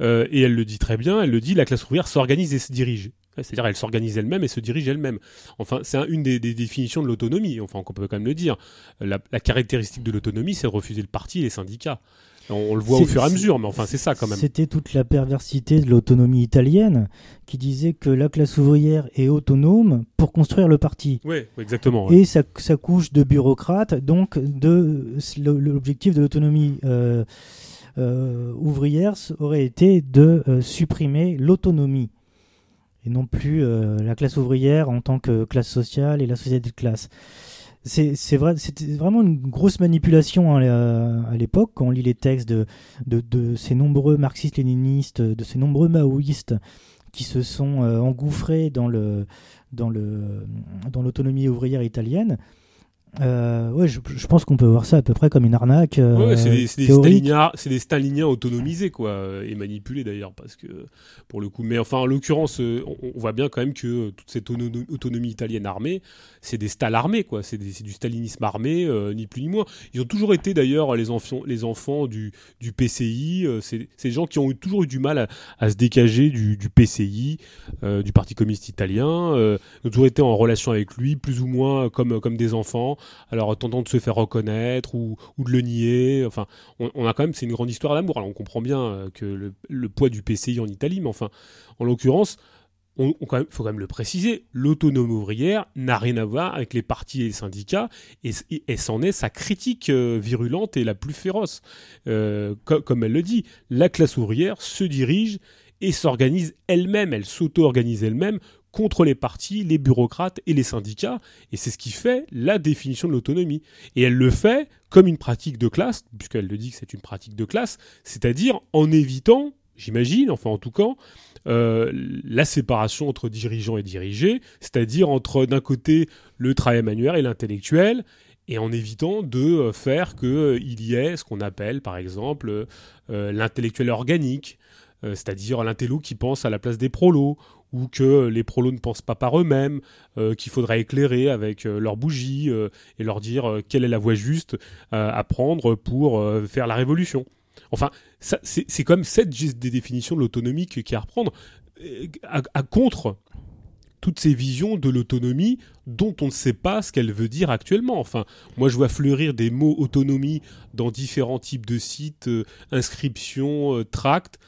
et elle le dit très bien, elle le dit, la classe ouvrière s'organise et se dirige. C'est-à-dire elle s'organise elle-même et se dirige elle-même. Enfin, c'est une des, définitions de l'autonomie. Enfin, on peut quand même le dire. La, caractéristique de l'autonomie, c'est refuser le parti et les syndicats. On, le voit au fur et à mesure, mais enfin, c'est ça quand même. C'était toute la perversité de l'autonomie italienne qui disait que la classe ouvrière est autonome pour construire le parti. Oui, exactement. Et ça, couche de bureaucrates, donc de l'objectif de l'autonomie. Euh, euh, ouvrière aurait été de euh, supprimer l'autonomie et non plus euh, la classe ouvrière en tant que classe sociale et la société de classe. C'est vrai, c'était vraiment une grosse manipulation hein, à l'époque quand on lit les textes de, de, ces nombreux marxistes-léninistes, de ces nombreux maoïstes qui se sont euh, engouffrés dans le dans le dans l'autonomie ouvrière italienne. Euh, ouais, je, pense qu'on peut voir ça à peu près comme une arnaque. Euh, c'est des, staliniens, des staliniens autonomisés quoi, et manipulés d'ailleurs, parce que pour le coup. Mais enfin, en l'occurrence, euh, on, voit bien quand même que toute cette autonomie, italienne armée, c'est des stal armés quoi, c'est du stalinisme armé, euh, ni plus ni moins. Ils ont toujours été d'ailleurs les enfants, les enfants du, du PCI. c'est des gens qui ont toujours eu du mal à, se dégager du, du PCI, du Parti communiste italien. ont toujours été en relation avec lui, plus ou moins comme comme des enfants alors tentant de se faire reconnaître ou, de le nier. Enfin, on, a quand même, c'est une grande histoire d'amour. Alors on comprend bien euh, que le, poids du PCI en Italie, mais enfin, en l'occurrence, il faut quand même le préciser, l'autonome ouvrière n'a rien à voir avec les partis et les syndicats, et, c'en est sa critique euh, virulente et la plus féroce. Euh, comme elle le dit, la classe ouvrière se dirige et s'organise elle-même, elle, elle s'auto-organise elle-même contre les partis, les bureaucrates et les syndicats, et c'est ce qui fait la définition de l'autonomie. Et elle le fait comme une pratique de classe, puisqu'elle le dit que c'est une pratique de classe, c'est-à-dire en évitant, j'imagine, enfin en tout cas, euh, la séparation entre dirigeants et dirigés, c'est-à-dire entre d'un côté le travail manuel et l'intellectuel, et en évitant de euh, faire qu'il euh, y ait ce qu'on appelle par exemple l'intellectuel organique, c'est-à-dire l'intello qui pense à la place des prolos, ou que les prolos ne pensent pas par eux-mêmes, euh, qu'il faudrait éclairer avec euh, leurs bougies euh, et leur dire quelle est la voie juste à prendre pour faire la révolution. Enfin, c'est comme cette des définitions de l'autonomie qui est à reprendre, à, contre toutes ces visions de l'autonomie dont on ne sait pas ce qu'elle veut dire actuellement. Enfin, moi je vois fleurir des mots autonomie dans différents types de sites, inscriptions, tracts,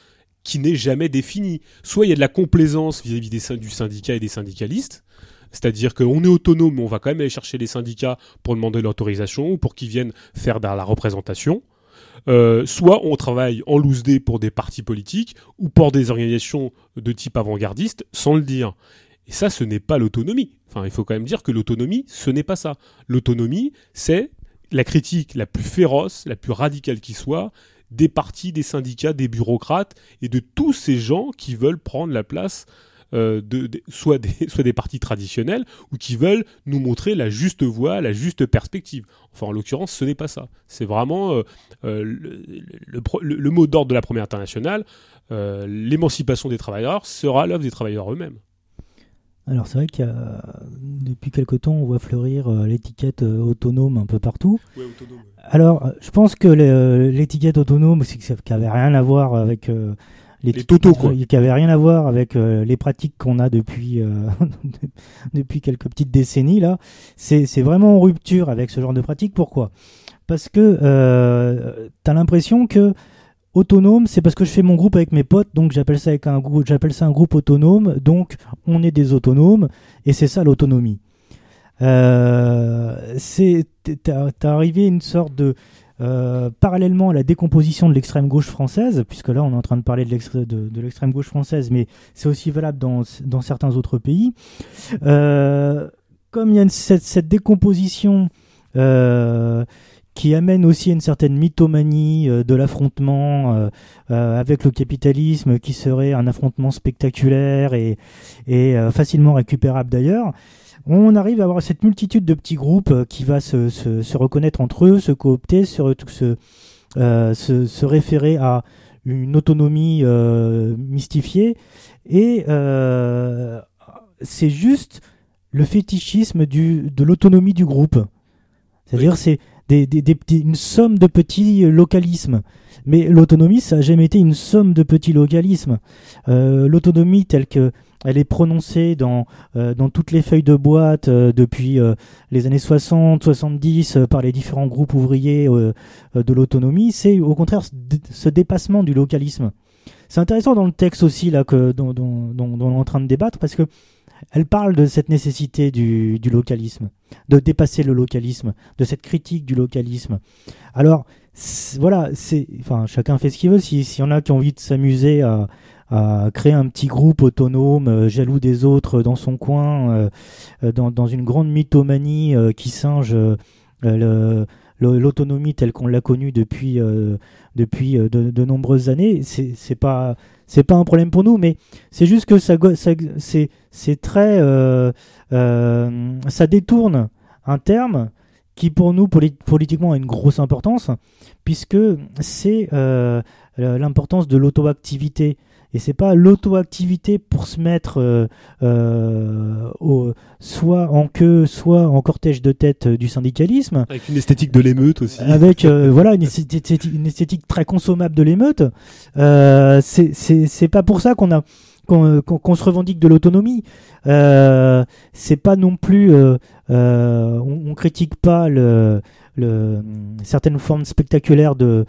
qui n'est jamais défini. Soit il y a de la complaisance vis-à-vis des, du syndicat et des syndicalistes, c'est-à-dire qu'on est autonome, mais on va quand même aller chercher les syndicats pour demander l'autorisation ou pour qu'ils viennent faire de la représentation. Euh, soit on travaille en loose day pour des partis politiques ou pour des organisations de type avant-gardiste sans le dire. Et ça, ce n'est pas l'autonomie. Enfin, il faut quand même dire que l'autonomie, ce n'est pas ça. L'autonomie, c'est la critique la plus féroce, la plus radicale qui soit, des partis, des syndicats, des bureaucrates et de tous ces gens qui veulent prendre la place euh, de, soit, des, soit des partis traditionnels ou qui veulent nous montrer la juste voie, la juste perspective. Enfin, en l'occurrence, ce n'est pas ça. C'est vraiment euh, euh, le, mot d'ordre de la première internationale. L'émancipation des travailleurs sera l'œuvre des travailleurs eux-mêmes. Alors c'est vrai qu'il y a, depuis quelque temps, on voit fleurir l'étiquette autonome un peu partout. Alors je pense que l'étiquette autonome, c'est ça n'avait rien à voir avec les, quoi. Qui n'avaient rien à voir avec euh, les pratiques qu'on a depuis, euh, depuis quelques petites décennies, là. C'est vraiment en rupture avec ce genre de pratique. Pourquoi? Parce que euh, tu as l'impression que autonome, c'est parce que je fais mon groupe avec mes potes, donc j'appelle ça, un groupe, autonome, donc on est des autonomes, et c'est ça l'autonomie. Euh, t'as arrivé une sorte de euh, parallèlement à la décomposition de l'extrême gauche française, puisque là on est en train de parler de l'extrême gauche française, mais c'est aussi valable dans, certains autres pays, euh, comme il y a cette, cette, décomposition euh, qui amène aussi une certaine mythomanie de l'affrontement avec le capitalisme, qui serait un affrontement spectaculaire et, et facilement récupérable d'ailleurs, on arrive à avoir cette multitude de petits groupes euh, qui va se, se, reconnaître entre eux, se coopter, se, euh, se, se, référer à une autonomie euh, mystifiée. Et c'est juste le fétichisme du, de l'autonomie du groupe. C'est-à-dire c'est une somme de petits localismes. Mais l'autonomie, ça n'a jamais été une somme de petits localismes. l'autonomie telle que elle est prononcée dans, euh, dans toutes les feuilles de boîte euh, depuis euh, les années 60, 70 par les différents groupes ouvriers de l'autonomie. C'est au contraire ce dépassement du localisme. C'est intéressant dans le texte aussi là que dont, dont, dont, on est en train de débattre parce que elle parle de cette nécessité du, localisme, de dépasser le localisme, de cette critique du localisme. Alors voilà, c'est, chacun fait ce qu'il veut. S'il si y en a qui ont envie de s'amuser à, créer un petit groupe autonome, euh, jaloux des autres dans son coin, euh, euh, dans, une grande mythomanie qui singe l'autonomie telle qu'on l'a connue depuis, de, nombreuses années. C'est pas pas un problème pour nous, mais c'est juste que ça c'est très ça détourne un terme qui pour nous politiquement a une grosse importance, puisque c'est l'importance de l'auto-activité et c'est pas l'auto-activité pour se mettre euh, euh, au, soit en queue, soit en cortège de tête euh, du syndicalisme. Avec une esthétique de l'émeute aussi. Avec voilà une esthétique, une esthétique, très consommable de l'émeute. Euh, c'est pas pour ça qu'on a qu'on se revendique de l'autonomie. Euh, c'est pas non plus, euh, on, on, critique pas le, le, certaines formes spectaculaires de,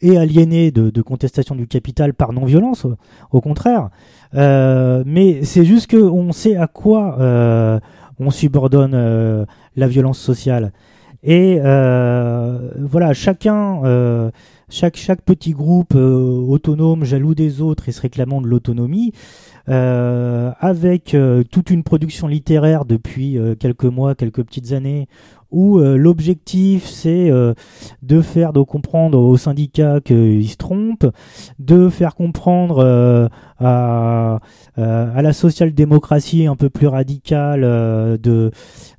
et aliéné de, contestation du capital par non-violence, au contraire. Euh, mais c'est juste qu'on sait à quoi euh, on subordonne euh, la violence sociale. Et voilà, chacun, chaque, petit groupe autonome, jaloux des autres et se réclamant de l'autonomie, avec toute une production littéraire depuis quelques mois, quelques petites années, où euh, l'objectif c'est euh, de faire de comprendre aux syndicats qu'ils se trompent, de faire comprendre euh, à, à, la social-démocratie un peu plus radicale de,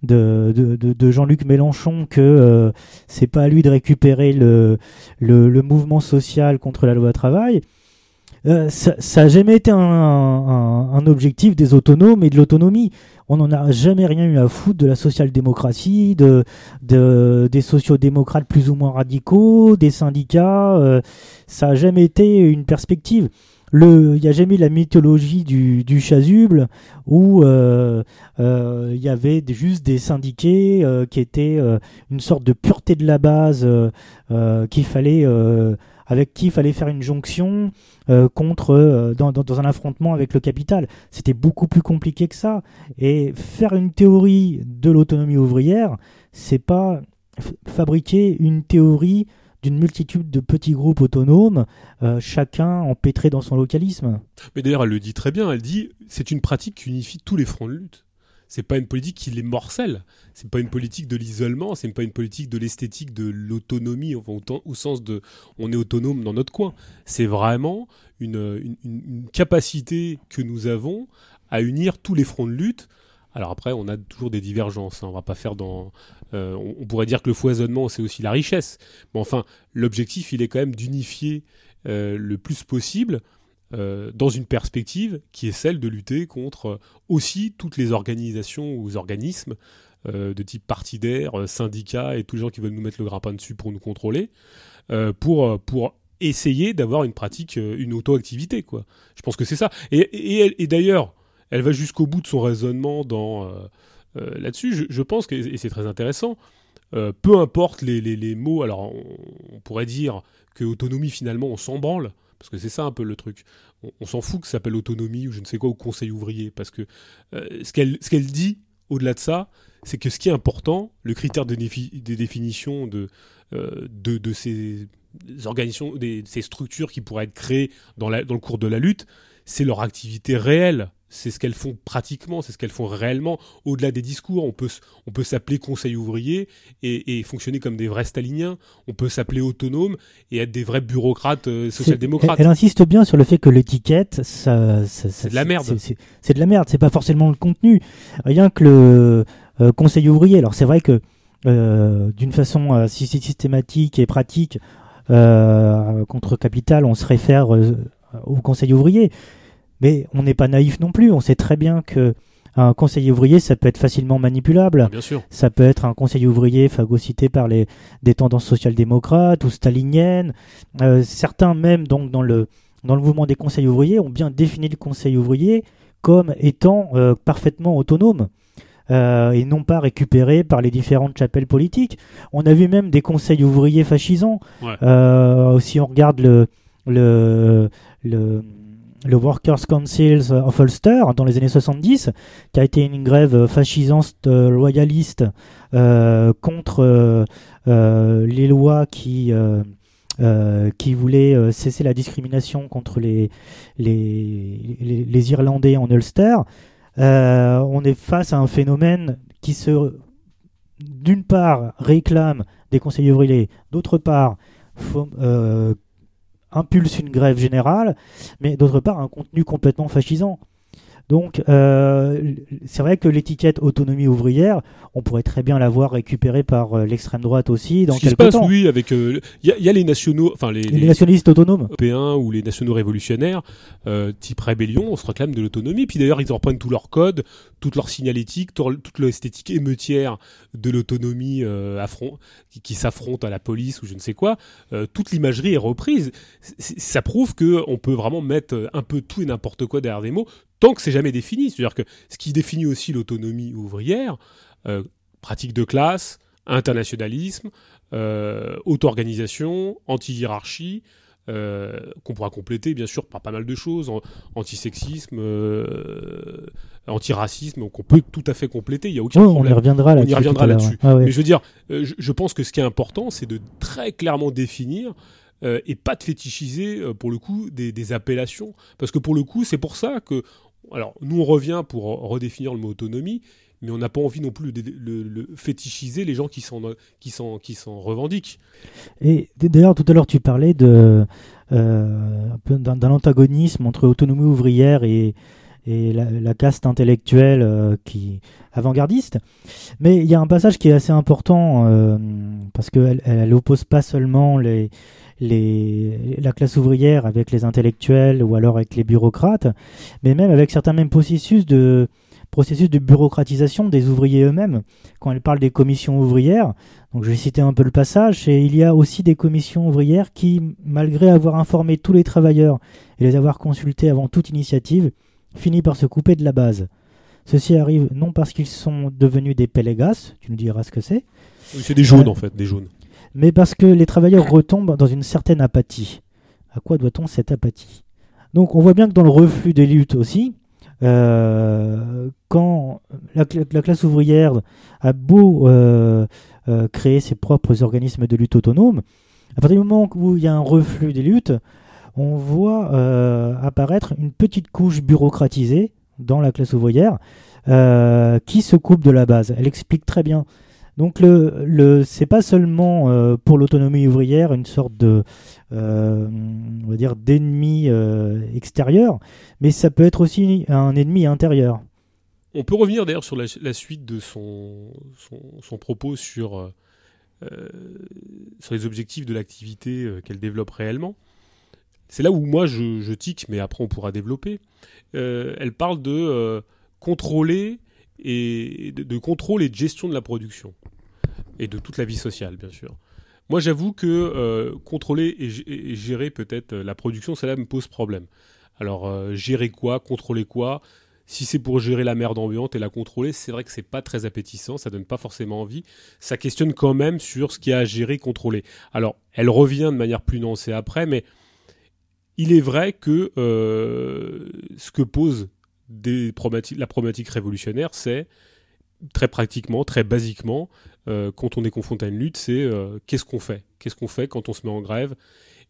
de, de, de Jean-Luc Mélenchon que c'est pas à lui de récupérer le, le, le, mouvement social contre la loi travail. ça, ça a jamais été un, un, un objectif des autonomes et de l'autonomie on n'en a jamais rien eu à foutre de la social-démocratie, de, de, des sociodémocrates plus ou moins radicaux, des syndicats. Euh, ça n'a jamais été une perspective. Il n'y a jamais eu la mythologie du, chasuble où euh, euh, il y avait juste des syndiqués qui étaient une sorte de pureté de la base qu'il fallait avec qui il fallait faire une jonction euh, contre euh, dans, un affrontement avec le capital. C'était beaucoup plus compliqué que ça. Et faire une théorie de l'autonomie ouvrière, c'est pas fabriquer une théorie d'une multitude de petits groupes autonomes, euh, chacun empêtré dans son localisme. Mais d'ailleurs, elle le dit très bien, elle dit c'est une pratique qui unifie tous les fronts de lutte. C'est pas une politique qui les morcelle. C'est pas une politique de l'isolement. C'est pas une politique de l'esthétique de l'autonomie, au, sens de on est autonome dans notre coin. C'est vraiment une, capacité que nous avons à unir tous les fronts de lutte. Alors après, on a toujours des divergences. Hein. On va pas faire. Euh, on, pourrait dire que le foisonnement, c'est aussi la richesse. Mais enfin, l'objectif, il est quand même d'unifier euh, le plus possible euh, dans une perspective qui est celle de lutter contre euh, aussi toutes les organisations ou organismes euh, de type partidaire, syndicats et tous les gens qui veulent nous mettre le grappin dessus pour nous contrôler, pour, pour essayer d'avoir une pratique, une auto-activité. Je pense que c'est ça. Et, et, d'ailleurs, elle va jusqu'au bout de son raisonnement dans, là-dessus. Je, pense que, et c'est très intéressant, peu importe les, les, les mots, alors on, on, pourrait dire que autonomie finalement on s'en branle, parce que c'est ça un peu le truc. On, s'en fout que ça s'appelle autonomie ou je ne sais quoi, ou conseil ouvrier. Parce que euh, ce qu'elle dit, au-delà de ça, c'est que ce qui est important, le critère de des définitions de, euh, de, de, ces organisations, des, structures qui pourraient être créées dans le cours de la lutte, c'est leur activité réelle c'est ce qu'elles font pratiquement, c'est ce qu'elles font réellement. Au-delà des discours, on peut, on peut s'appeler conseil ouvrier et, fonctionner comme des vrais staliniens. On peut s'appeler autonome et être des vrais bureaucrates euh, social-démocrates. Elle, insiste bien sur le fait que l'étiquette, ça, c'est de la merde. C'est de la merde. C'est pas forcément le contenu. Rien que le euh, conseil ouvrier. Alors c'est vrai que euh, d'une façon systématique et pratique contre capital, on se réfère au conseil ouvrier. Mais on n'est pas naïf non plus. On sait très bien que un conseiller ouvrier, ça peut être facilement manipulable. Bien sûr. Ça peut être un conseiller ouvrier phagocyté par les, des tendances social-démocrates ou staliniennes. Euh, certains même, donc, dans le, dans le mouvement des conseils ouvriers, ont bien défini le conseil ouvrier comme étant euh, parfaitement autonome. Euh, et non pas récupéré par les différentes chapelles politiques. On a vu même des conseils ouvriers fascisants. si on regarde le, le, le le Workers' Council of Ulster dans les années 70, qui a été une grève fascisante euh, royaliste euh, contre euh, les lois qui, qui voulaient cesser la discrimination contre les, les, les, Irlandais en Ulster. on est face à un phénomène qui se, d'une part, réclame des conseillers ouvriers, d'autre part, impulse une grève générale, mais d'autre part un contenu complètement fascisant. Donc, euh, c'est vrai que l'étiquette autonomie ouvrière, on pourrait très bien l'avoir récupérée par euh, l'extrême droite aussi. Dans Ce qui se passe, oui, avec il euh, y, a les nationaux, enfin les, les, nationalistes autonomes, européens ou les nationaux révolutionnaires, type rébellion, on se réclame de l'autonomie. Puis d'ailleurs, ils reprennent tout leur code, toute leur signalétique, toute leur esthétique émeutière de l'autonomie qui, qui s'affronte à la police ou je ne sais quoi. toute l'imagerie est reprise. ça prouve que on peut vraiment mettre un peu tout et n'importe quoi derrière des mots tant que c'est jamais défini. C'est-à-dire que ce qui définit aussi l'autonomie ouvrière, euh, pratique de classe, internationalisme, euh, auto-organisation, anti-hiérarchie, euh, qu'on pourra compléter bien sûr par pas mal de choses, antisexisme, euh, antiracisme, qu'on peut tout à fait compléter. Il y a aucun problème. On y reviendra là-dessus. On y reviendra là-dessus. Ah Mais je veux dire, je, pense que ce qui est important, c'est de très clairement définir et pas de fétichiser pour le coup des, des, appellations parce que pour le coup c'est pour ça que alors, nous, on revient pour redéfinir le mot autonomie, mais on n'a pas envie non plus de, le, fétichiser les gens qui s'en revendiquent. Et d'ailleurs, tout à l'heure, tu parlais euh, d'un antagonisme entre autonomie ouvrière et, la, caste intellectuelle euh, qui avant-gardiste. Mais il y a un passage qui est assez important euh, parce qu'elle elle, oppose pas seulement la classe ouvrière avec les intellectuels ou alors avec les bureaucrates, mais même avec certains mêmes processus de, processus de bureaucratisation des ouvriers eux-mêmes. Quand elle parle des commissions ouvrières, donc je vais citer un peu le passage, et il y a aussi des commissions ouvrières qui, malgré avoir informé tous les travailleurs et les avoir consultés avant toute initiative, finissent par se couper de la base. Ceci arrive non parce qu'ils sont devenus des pélégas, tu nous diras ce que c'est. c'est des jaunes euh, en fait, des jaunes mais parce que les travailleurs retombent dans une certaine apathie. À quoi doit-on cette apathie? Donc on voit bien que dans le reflux des luttes aussi, euh, quand la, classe ouvrière a beau euh, euh, créer ses propres organismes de lutte autonomes, à partir du moment où il y a un reflux des luttes, on voit apparaître une petite couche bureaucratisée dans la classe ouvrière qui se coupe de la base. Elle explique très bien. Donc le, le c'est pas seulement pour l'autonomie ouvrière une sorte de on va dire d'ennemi extérieur, mais ça peut être aussi un ennemi intérieur. On peut revenir d'ailleurs sur la, suite de son, son, propos sur, euh, euh, sur les objectifs de l'activité euh, qu'elle développe réellement. C'est là où moi je, tique, mais après on pourra développer. elle parle de contrôler et de, contrôle et de gestion de la production et de toute la vie sociale, bien sûr. Moi, j'avoue que contrôler et, gérer peut-être la production, cela me pose problème. Alors, gérer quoi, contrôler quoi? Si c'est pour gérer la merde ambiante et la contrôler, c'est vrai que c'est pas très appétissant, ça donne pas forcément envie. Ça questionne quand même sur ce qu'il y a à gérer, contrôler. Alors, elle revient de manière plus nuancée après, mais il est vrai que euh, ce que pose la problématique révolutionnaire, c'est très pratiquement, très basiquement, euh, quand on est confronté à une lutte, c'est euh, qu'est-ce qu'on fait? Qu'est-ce qu'on fait quand on se met en grève?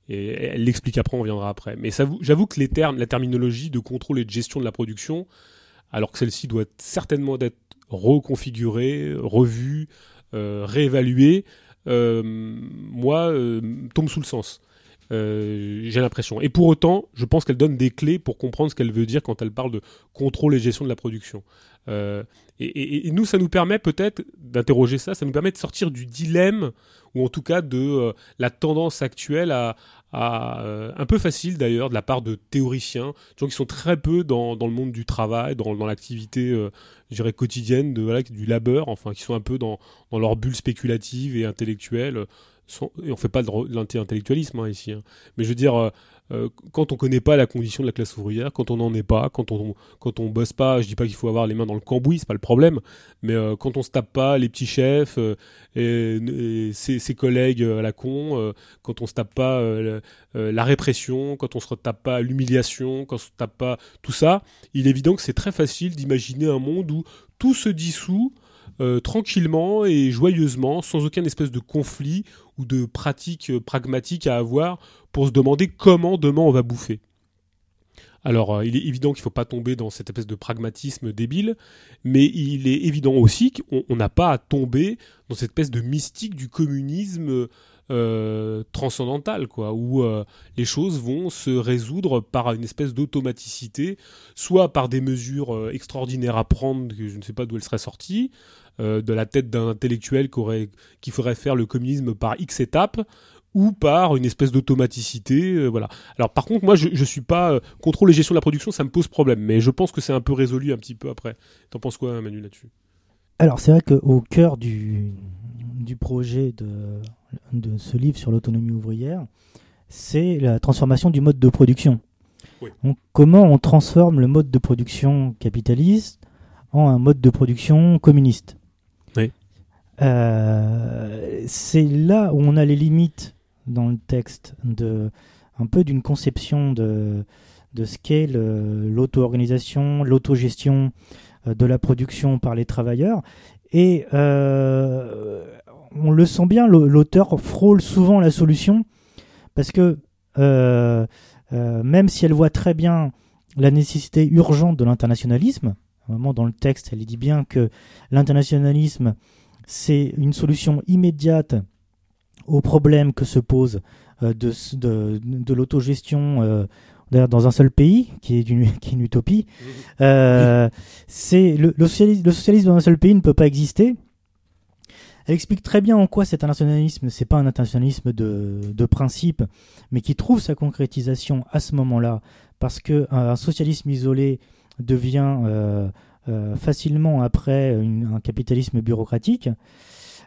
Et elle l'explique après, on reviendra après. Mais j'avoue que les termes, la terminologie de contrôle et de gestion de la production, alors que celle-ci doit certainement être reconfigurée, revue, euh, réévaluée, moi, tombe sous le sens. J'ai l'impression. Et pour autant, je pense qu'elle donne des clés pour comprendre ce qu'elle veut dire quand elle parle de contrôle et gestion de la production. et, nous, ça nous permet peut-être d'interroger ça, ça nous permet de sortir du dilemme ou en tout cas de euh, la tendance actuelle à, euh, un peu facile d'ailleurs de la part de théoriciens, gens qui sont très peu dans, le monde du travail, dans, l'activité, euh, quotidienne du labeur, enfin, qui sont un peu dans leur bulle spéculative et intellectuelle. Et on fait pas de l'anti-intellectualisme hein, ici, hein. mais je veux dire, euh, quand on connaît pas la condition de la classe ouvrière, quand on n'en est pas, quand on quand on bosse pas, je dis pas qu'il faut avoir les mains dans le cambouis, c'est pas le problème, mais euh, quand on se tape pas les petits chefs euh, et, ses, collègues à la con, quand on se tape pas la répression, quand on se tape pas l'humiliation, quand on se tape pas tout ça, il est évident que c'est très facile d'imaginer un monde où tout se dissout tranquillement et joyeusement, sans aucun espèce de conflit de pratique pragmatique à avoir pour se demander comment demain on va bouffer. Alors, euh, il est évident qu'il ne faut pas tomber dans cette espèce de pragmatisme débile, mais il est évident aussi qu'on n'a pas à tomber dans cette espèce de mystique du communisme euh, transcendantal, quoi, où euh, les choses vont se résoudre par une espèce d'automaticité, soit par des mesures extraordinaires à prendre, que je ne sais pas d'où elles seraient sorties, de la tête d'un intellectuel qui, qui ferait faire le communisme par X étapes, ou par une espèce d'automaticité. Euh, voilà. Alors par contre, moi, je, je suis pas euh, contrôle et gestion de la production, ça me pose problème, mais je pense que c'est un peu résolu un petit peu après. T'en penses quoi, Manu, là-dessus? Alors c'est vrai qu'au cœur du, du projet de, de ce livre sur l'autonomie ouvrière, c'est la transformation du mode de production. comment on transforme le mode de production capitaliste en un mode de production communiste? Euh, c'est là où on a les limites dans le texte de un peu d'une conception de, de ce qu'est l'auto-organisation, l'autogestion euh, de la production par les travailleurs. Et euh, on le sent bien, l'auteur frôle souvent la solution, parce que même si elle voit très bien la nécessité urgente de l'internationalisme, un moment dans le texte, elle dit bien que l'internationalisme, c'est une solution immédiate aux problèmes que se pose euh, de, de, de l'autogestion euh, dans un seul pays, qui est, une, qui est une utopie. Euh, c'est le, le, socialisme, le, socialisme, dans un seul pays ne peut pas exister. Elle explique très bien en quoi cet internationalisme, c'est pas un internationalisme de, de, principe, mais qui trouve sa concrétisation à ce moment-là, parce que un, socialisme isolé devient euh, euh, facilement après un capitalisme bureaucratique.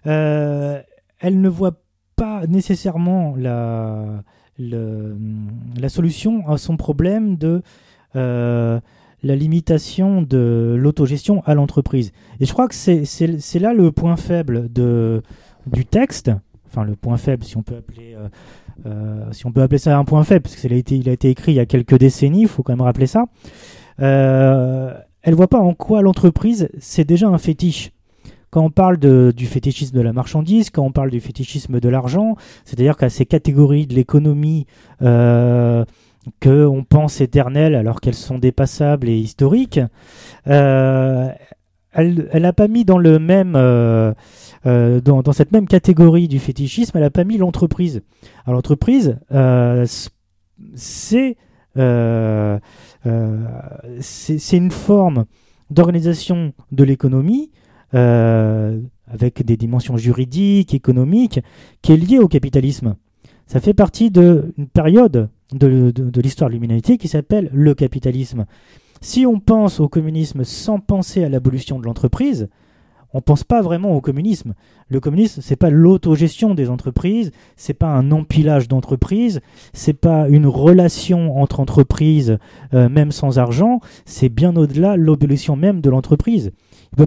Euh, elle ne voit pas nécessairement la, la solution à son problème de la limitation de l'autogestion à l'entreprise. Et je crois que c'est là le point faible de, du texte, enfin le point faible si on peut appeler, si on peut appeler ça un point faible, parce qu'il a, a été écrit il y a quelques décennies, il faut quand même rappeler ça. Elle voit pas en quoi l'entreprise c'est déjà un fétiche quand on parle du fétichisme de la marchandise, quand on parle du fétichisme de l'argent, c'est-à-dire qu'à ces catégories de l'économie euh, qu'on pense éternelles alors qu'elles sont dépassables et historiques, euh, elle n'a pas mis dans le même euh, euh, dans, cette même catégorie du fétichisme, elle n'a pas mis l'entreprise. L'entreprise, c'est c'est une forme d'organisation de l'économie avec des dimensions juridiques, économiques, qui est liée au capitalisme. Ça fait partie d'une période de, l'histoire de l'humanité qui s'appelle le capitalisme. Si on pense au communisme sans penser à l'abolition de l'entreprise, on ne pense pas vraiment au communisme. Le communisme, c'est pas l'autogestion des entreprises, c'est pas un empilage d'entreprises, c'est pas une relation entre entreprises, euh, même sans argent, c'est bien au-delà l'abolition même de l'entreprise. Il ne peut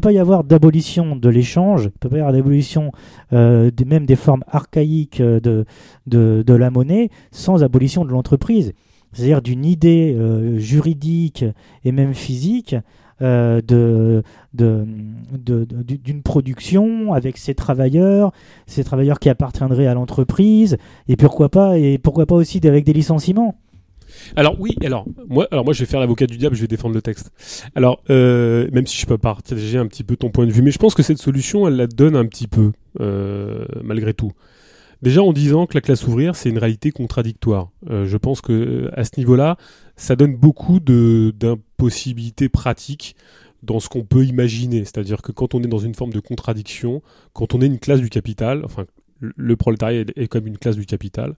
pas y avoir d'abolition de l'échange, il ne peut pas y avoir d'abolition euh, même des formes archaïques euh, de, la monnaie sans abolition de l'entreprise. C'est-à-dire d'une idée juridique et même physique de, d'une production avec ses travailleurs, ces travailleurs qui appartiendraient à l'entreprise, et pourquoi pas, et pourquoi pas aussi avec des licenciements. Alors oui, alors moi, alors moi je vais faire l'avocat du diable, je vais défendre le texte. Alors euh, même si je peux partager un petit peu ton point de vue, mais je pense que cette solution, elle la donne un petit peu euh, malgré tout. Déjà en disant que la classe ouvrière c'est une réalité contradictoire. Euh, je pense que à ce niveau-là, ça donne beaucoup d'impossibilités pratiques dans ce qu'on peut imaginer. C'est-à-dire que quand on est dans une forme de contradiction, quand on est une classe du capital, enfin le prolétariat est comme une classe du capital,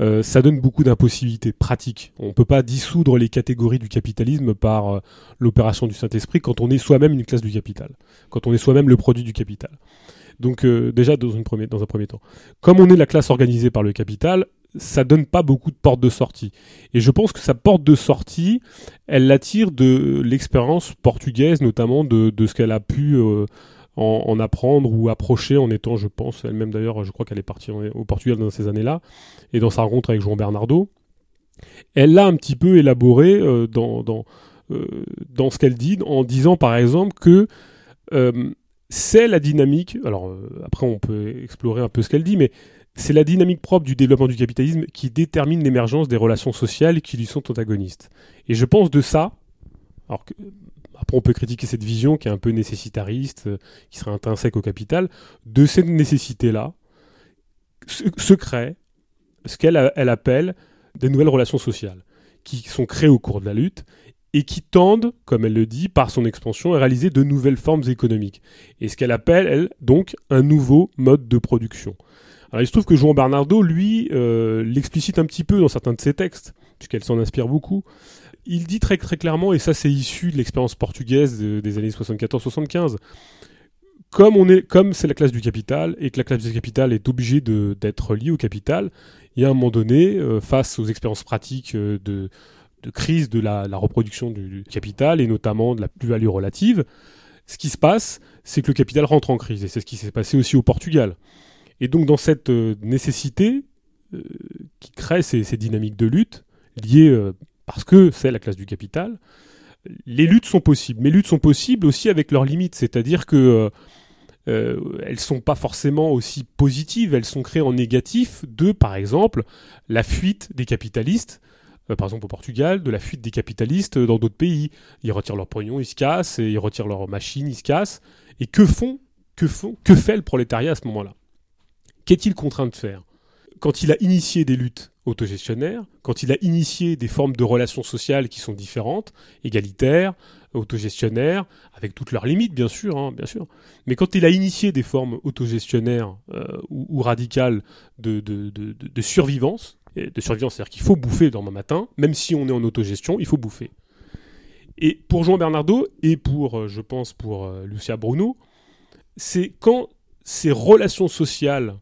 euh, ça donne beaucoup d'impossibilités pratiques. On ne peut pas dissoudre les catégories du capitalisme par euh, l'opération du Saint-Esprit quand on est soi-même une classe du capital, quand on est soi-même le produit du capital. Donc euh, déjà dans un premier temps. Comme on est la classe organisée par le capital, ça donne pas beaucoup de portes de sortie. Et je pense que sa porte de sortie, elle l'attire de l'expérience portugaise, notamment de, ce qu'elle a pu en, apprendre ou approcher en étant, je pense, elle-même d'ailleurs, je crois qu'elle est partie au Portugal dans ces années-là, et dans sa rencontre avec Jean Bernardo, elle l'a un petit peu élaboré euh, euh, dans, ce qu'elle dit, en disant par exemple que euh, c'est la dynamique, alors après on peut explorer un peu ce qu'elle dit, mais c'est la dynamique propre du développement du capitalisme qui détermine l'émergence des relations sociales qui lui sont antagonistes. Et je pense de ça, alors que, après, on peut critiquer cette vision qui est un peu nécessitariste, euh, qui serait intrinsèque au capital. De cette nécessité-là se, crée ce qu'elle elle appelle des nouvelles relations sociales, qui sont créées au cours de la lutte et qui tendent, comme elle le dit, par son expansion, à réaliser de nouvelles formes économiques. Et ce qu'elle appelle, elle, donc, un nouveau mode de production. Il se trouve que Jean Bernardo, lui, euh, l'explicite un petit peu dans certains de ses textes, puisqu'elle s'en inspire beaucoup il dit très, très clairement, et ça c'est issu de l'expérience portugaise des années 74-75, comme on est, comme c'est la classe du capital et que la classe du capital est obligée d'être liée au capital, il y a un moment donné, euh, face aux expériences pratiques euh, de, crise de la, reproduction du, capital et notamment de la plus-value relative, ce qui se passe, c'est que le capital rentre en crise et c'est ce qui s'est passé aussi au Portugal. Et donc dans cette euh, nécessité qui crée ces, dynamiques de lutte liées parce que c'est la classe du capital, les luttes sont possibles. Mais les luttes sont possibles aussi avec leurs limites, c'est-à-dire que euh, euh, elles sont pas forcément aussi positives, elles sont créées en négatif de, par exemple, la fuite des capitalistes. Euh, par exemple au Portugal, de la fuite des capitalistes dans d'autres pays. Ils retirent leurs poignons, ils se cassent, et ils retirent leurs machines, ils se cassent. Et que font, que font, que fait le prolétariat à ce moment-là? Qu'est-il contraint de faire? Quand il a initié des luttes autogestionnaire, quand il a initié des formes de relations sociales qui sont différentes, égalitaires, autogestionnaires, avec toutes leurs limites bien sûr, hein, bien sûr. Mais quand il a initié des formes autogestionnaires euh, ou, radicales de, de, survivance, de survivance, c'est-à-dire qu'il faut bouffer dans demain matin, même si on est en autogestion, il faut bouffer. Et pour Jean Bernardo et pour, euh, je pense, pour euh, Lucia Bruno, c'est quand ces relations sociales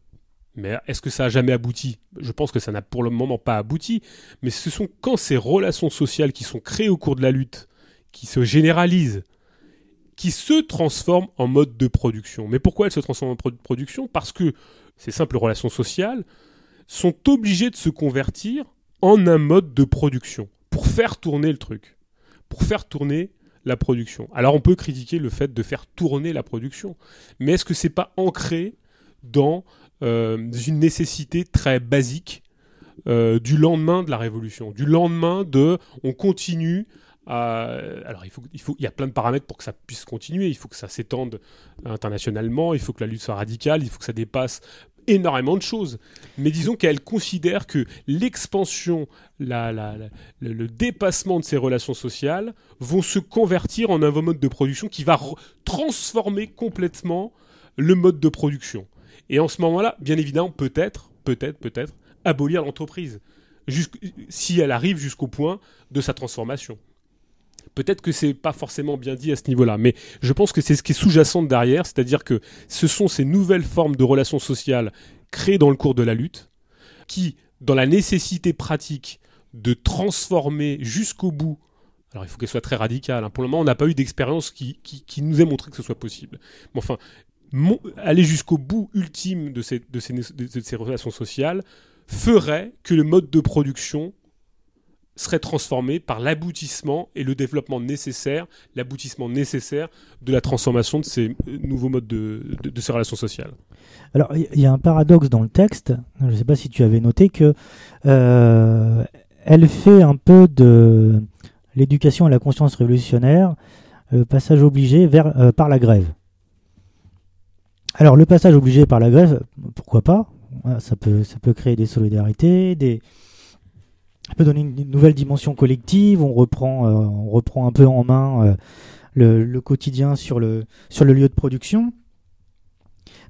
mais est-ce que ça a jamais abouti? Je pense que ça n'a pour le moment pas abouti. Mais ce sont quand ces relations sociales qui sont créées au cours de la lutte, qui se généralisent, qui se transforment en mode de production. Mais pourquoi elles se transforment en mode de production? Parce que ces simples relations sociales sont obligées de se convertir en un mode de production pour faire tourner le truc, pour faire tourner la production. Alors on peut critiquer le fait de faire tourner la production, mais est-ce que c'est pas ancré dans une nécessité très basique euh, du lendemain de la révolution, du lendemain de on continue alors, il, faut, il, faut, il y a plein de paramètres pour que ça puisse continuer. Il faut que ça s'étende internationalement, il faut que la lutte soit radicale, il faut que ça dépasse énormément de choses. Mais disons qu'elle considère que l'expansion, la, le, dépassement de ces relations sociales vont se convertir en un mode de production qui va transformer complètement le mode de production. Et en ce moment-là, bien évidemment, peut-être, peut-être, peut-être, abolir l'entreprise. Si elle arrive jusqu'au point de sa transformation. Peut-être que c'est pas forcément bien dit à ce niveau-là, mais je pense que c'est ce qui est sous-jacent derrière, c'est-à-dire que ce sont ces nouvelles formes de relations sociales créées dans le cours de la lutte, qui, dans la nécessité pratique de transformer jusqu'au bout, alors il faut qu'elle soit très radicale, hein. pour le moment on n'a pas eu d'expérience qui, nous ait montré que ce soit possible, mais enfin, aller jusqu'au bout ultime de ces, de ces relations sociales ferait que le mode de production serait transformé par l'aboutissement et le développement nécessaire, l'aboutissement nécessaire de la transformation de ces euh, nouveaux modes de, ces relations sociales. Alors, il y a un paradoxe dans le texte. Je ne sais pas si tu avais noté que euh, elle fait un peu de l'éducation à la conscience révolutionnaire, le passage obligé vers, euh, par la grève. Alors, le passage obligé par la grève, pourquoi pas? Ça peut, ça créer des solidarités, des, peut donner une, nouvelle dimension collective. On reprend, euh, on reprend un peu en main euh, le, quotidien sur le, sur le lieu de production.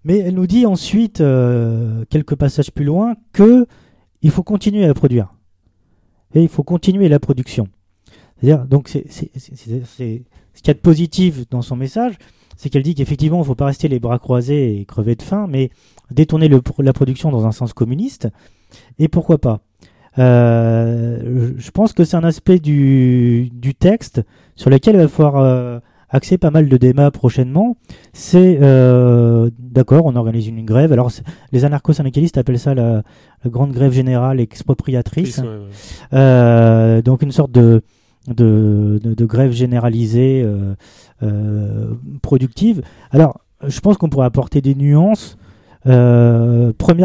Mais elle nous dit ensuite, euh, quelques passages plus loin, que il faut continuer à produire. Et il faut continuer la production. C'est-à-dire, donc, c'est, ce qu'il y a de positif dans son message, c'est qu'elle dit qu'effectivement, il ne faut pas rester les bras croisés et crever de faim, mais détourner le, la production dans un sens communiste. Et pourquoi pas? Euh, je pense que c'est un aspect du, du, texte sur lequel il va falloir euh, axer pas mal de débats prochainement. C'est euh, d'accord, on organise une grève. Alors les anarcho-syndicalistes appellent ça la, grande grève générale expropriatrice. Euh, donc une sorte de de, grève généralisée productive. Alors je pense qu'on pourrait apporter des nuances.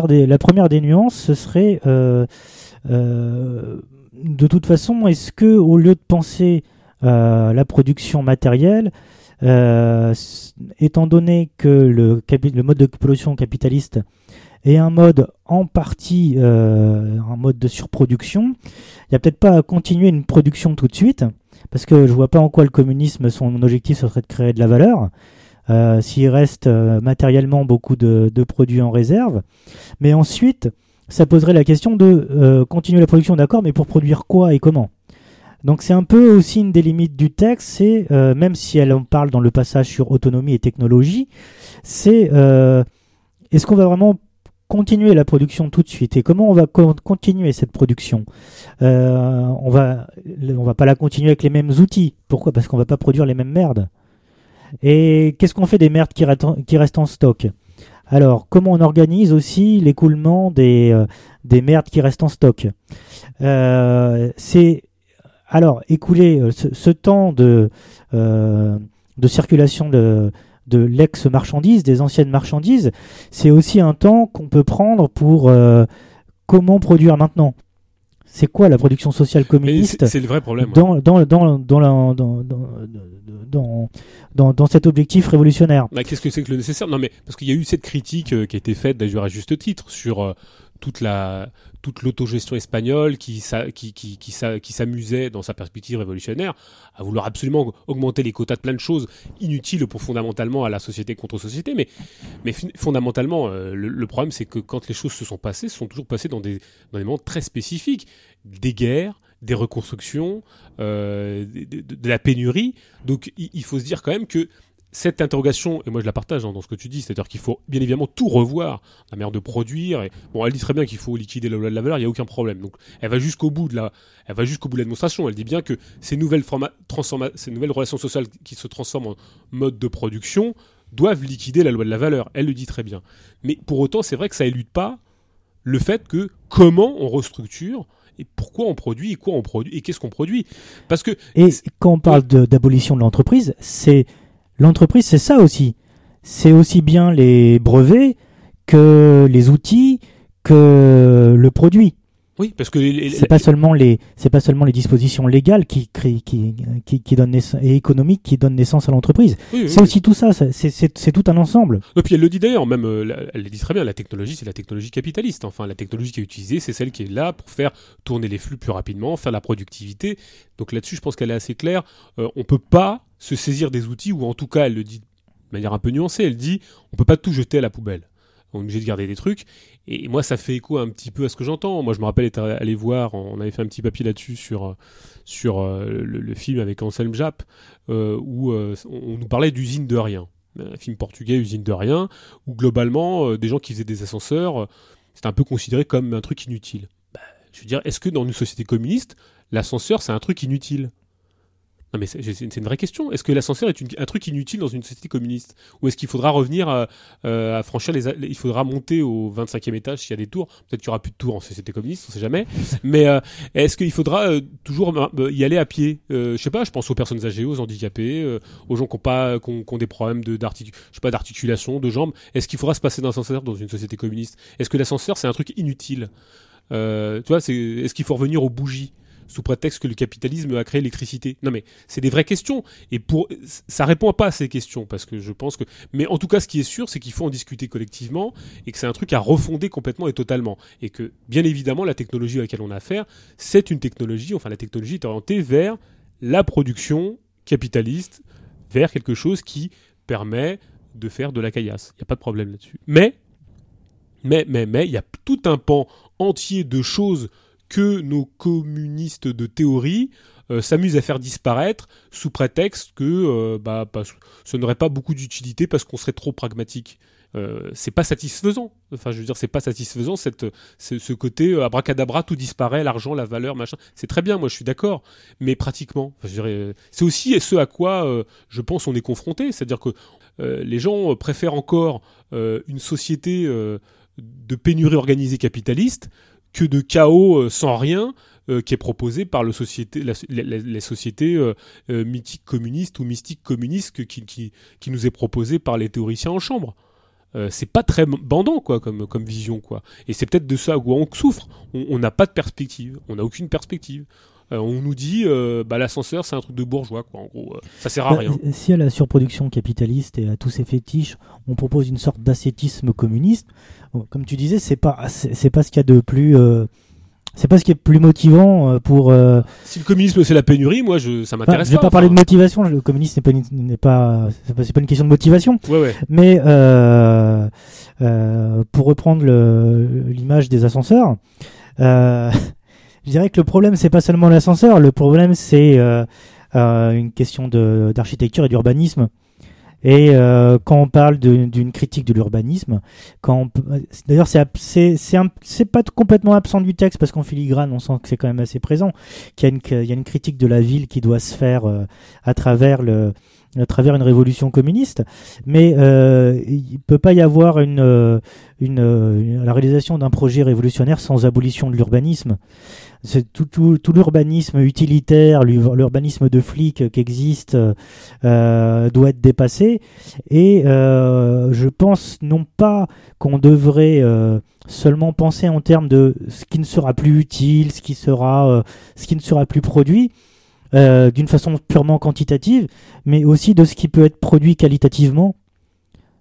des, la première des nuances, ce serait euh, de toute façon, est-ce que au lieu de penser la production matérielle, euh, étant donné que le, le, mode de production capitaliste est un mode en partie euh, un mode de surproduction, il n'y a peut-être pas à continuer une production tout de suite, parce que je vois pas en quoi le communisme, son objectif, ce serait de créer de la valeur. S'il reste matériellement beaucoup de, de, produits en réserve, mais ensuite ça poserait la question de euh, continuer la production, d'accord, mais pour produire quoi et comment? Donc c'est un peu aussi une des limites du texte, c'est, euh, même si elle en parle dans le passage sur autonomie et technologie, c'est euh, est-ce qu'on va vraiment continuer la production tout de suite. Et comment on va continuer cette production? On va on va pas la continuer avec les mêmes outils. Pourquoi? Parce qu'on va pas produire les mêmes merdes. Et qu'est-ce qu'on fait des merdes qui, restent en stock? Alors, comment on organise aussi l'écoulement des, euh, des merdes qui restent en stock? Euh, C'est alors écouler euh, ce, temps de circulation de, de l'ex-marchandise, des anciennes marchandises, c'est aussi un temps qu'on peut prendre pour comment produire maintenant. C'est quoi la production sociale communiste C'est le vrai problème. Dans, dans, dans, dans, dans, dans, dans, cet objectif révolutionnaire. Bah, Qu'est-ce que c'est que le nécessaire? Non, mais parce qu'il y a eu cette critique euh, qui a été faite, d'ailleurs à juste titre, sur euh, toute la toute l'autogestion espagnole qui, s'amusait dans sa perspective révolutionnaire à vouloir absolument augmenter les quotas de plein de choses inutiles pour fondamentalement à la société contre société. Mais, mais fondamentalement, euh, le, problème c'est que quand les choses se sont passées, se sont toujours passées dans des, dans des moments très spécifiques. Des guerres, des reconstructions, euh, de, la pénurie. Donc il, faut se dire quand même que cette interrogation, et moi je la partage hein, dans ce que tu dis, c'est-à-dire qu'il faut bien évidemment tout revoir, la manière de produire. Bon, elle dit très bien qu'il faut liquider la loi de la valeur, il n'y a aucun problème. Donc elle va jusqu'au bout de la, elle bout de la démonstration. Elle dit bien que ces nouvelles, ces nouvelles relations sociales qui se transforment en mode de production doivent liquider la loi de la valeur. Elle le dit très bien. Mais pour autant, c'est vrai que ça élude pas le fait que comment on restructure et pourquoi on produit et quoi on produit et qu'est-ce qu'on produit. Parce que et quand on parle d'abolition de l'entreprise, c'est l'entreprise, c'est ça aussi. C'est aussi bien les brevets que les outils que le produit. Oui, parce que C'est pas seulement les, c'est pas seulement les dispositions légales qui créent, qui, qui, qui donnent naissance, et économiques qui donnent naissance à l'entreprise. Oui, oui, C'est oui. aussi tout ça. C'est, c'est, c'est tout un ensemble. Et puis elle le dit d'ailleurs, même euh, elle le dit très bien, la technologie c'est la technologie capitaliste. Enfin, la technologie qui est utilisée, c'est celle qui est là pour faire tourner les flux plus rapidement, faire la productivité. Donc là-dessus, je pense qu'elle est assez claire. Euh, on peut pas se saisir des outils, ou en tout cas, elle le dit de manière un peu nuancée. Elle dit, on peut pas tout jeter à la poubelle. On est obligé de garder des trucs. Et moi, ça fait écho un petit peu à ce que j'entends. Moi, je me rappelle être allé voir, on avait fait un petit papier là-dessus sur, euh, le, film avec Anselme Japp, euh, où euh, on, nous parlait d'usine de rien. Un film portugais, usine de rien, où globalement, des gens qui faisaient des ascenseurs, c'était un peu considéré comme un truc inutile. Bah, je veux dire, est-ce que dans une société communiste, l'ascenseur, c'est un truc inutile? Non mais c'est une vraie question. Est-ce que l'ascenseur est une- un truc inutile dans une société communiste? Ou est-ce qu'il faudra revenir à, euh, à franchir les, Il faudra monter au 25e étage s'il y a des tours? Peut-être qu'il n'y aura plus de tours en société communiste, on sait jamais. mais euh, est-ce qu'il faudra euh, toujours euh, y aller à pied? Euh, Je sais pas, je pense aux personnes âgées, aux handicapés, euh, aux gens qui ont, pas, qui ont, qui ont des problèmes d'articulation, de jambes. Est-ce qu'il faudra se passer d'un ascenseur dans une société communiste? Est-ce que l'ascenseur, c'est un truc inutile? Euh, Tu vois, est-ce qu'il faut revenir aux bougies? Sous prétexte que le capitalisme a créé l'électricité. Non mais c'est des vraies questions. Et pour ça répond pas à ces questions parce que je pense que mais en tout cas ce qui est sûr c'est qu'il faut en discuter collectivement et que c'est un truc à refonder complètement et totalement. Et que bien évidemment la technologie à laquelle on a affaire c'est une technologie enfin la technologie est orientée vers la production capitaliste vers quelque chose qui permet de faire de la caillasse. Il n'y a pas de problème là-dessus. Mais mais mais mais il y a tout un pan entier de choses que nos communistes de théorie euh, s'amusent à faire disparaître sous prétexte que euh, bah, ce n'aurait pas beaucoup d'utilité parce qu'on serait trop pragmatique. Euh, c'est pas satisfaisant. Enfin, je veux dire, c'est pas satisfaisant cette, ce, côté euh, abracadabra, tout disparaît, l'argent, la valeur, machin. C'est très bien, moi je suis d'accord, mais pratiquement, enfin, c'est aussi ce à quoi je pense on est confronté, c'est-à-dire que les gens préfèrent encore une société de pénurie organisée capitaliste que de chaos euh, sans rien euh, qui est proposé par les sociétés euh, mythiques communistes ou mystiques communistes qui, nous est proposé par les théoriciens en chambre. C'est pas très bandant quoi comme, comme vision quoi. Et c'est peut-être de ça où on souffre. On n'a pas de perspective, on n'a aucune perspective. Euh, on nous dit euh, bah, l'ascenseur c'est un truc de bourgeois quoi. En gros, euh, ça sert à Bah, rien. Si à la surproduction capitaliste et à tous ces fétiches, on propose une sorte d'ascétisme communiste, comme tu disais, c'est pas c'est pas ce qu'il y a de plus euh, c'est pas ce qui est plus motivant euh, pour. euh, Si le communisme c'est la pénurie, moi je ça m'intéresse je vais pas parler de motivation. Le communisme n'est pas n'est pas c'est pas, pas une question de motivation, Ouais ouais. mais euh, euh, pour reprendre l'image des ascenseurs, euh, je dirais que le problème c'est pas seulement l'ascenseur, le problème c'est euh, euh, une question d'architecture et d'urbanisme. Et euh, quand on parle d'une critique de l'urbanisme, d'ailleurs c'est pas complètement absent du texte parce qu'en filigrane on sent que c'est quand même assez présent, qu'il y a une qu'il y a une critique de la ville qui doit se faire à travers le à travers une révolution communiste, mais euh, il peut pas y avoir euh, euh, la réalisation d'un projet révolutionnaire sans abolition de l'urbanisme. Tout, l'urbanisme utilitaire, l'ur- l'urbanisme de flics qui existe euh, doit être dépassé. Et je pense non pas qu'on devrait seulement penser en termes de ce qui ne sera plus utile, ce qui sera, ce qui ne sera plus produit. Euh, d'une façon purement quantitative, mais aussi de ce qui peut être produit qualitativement.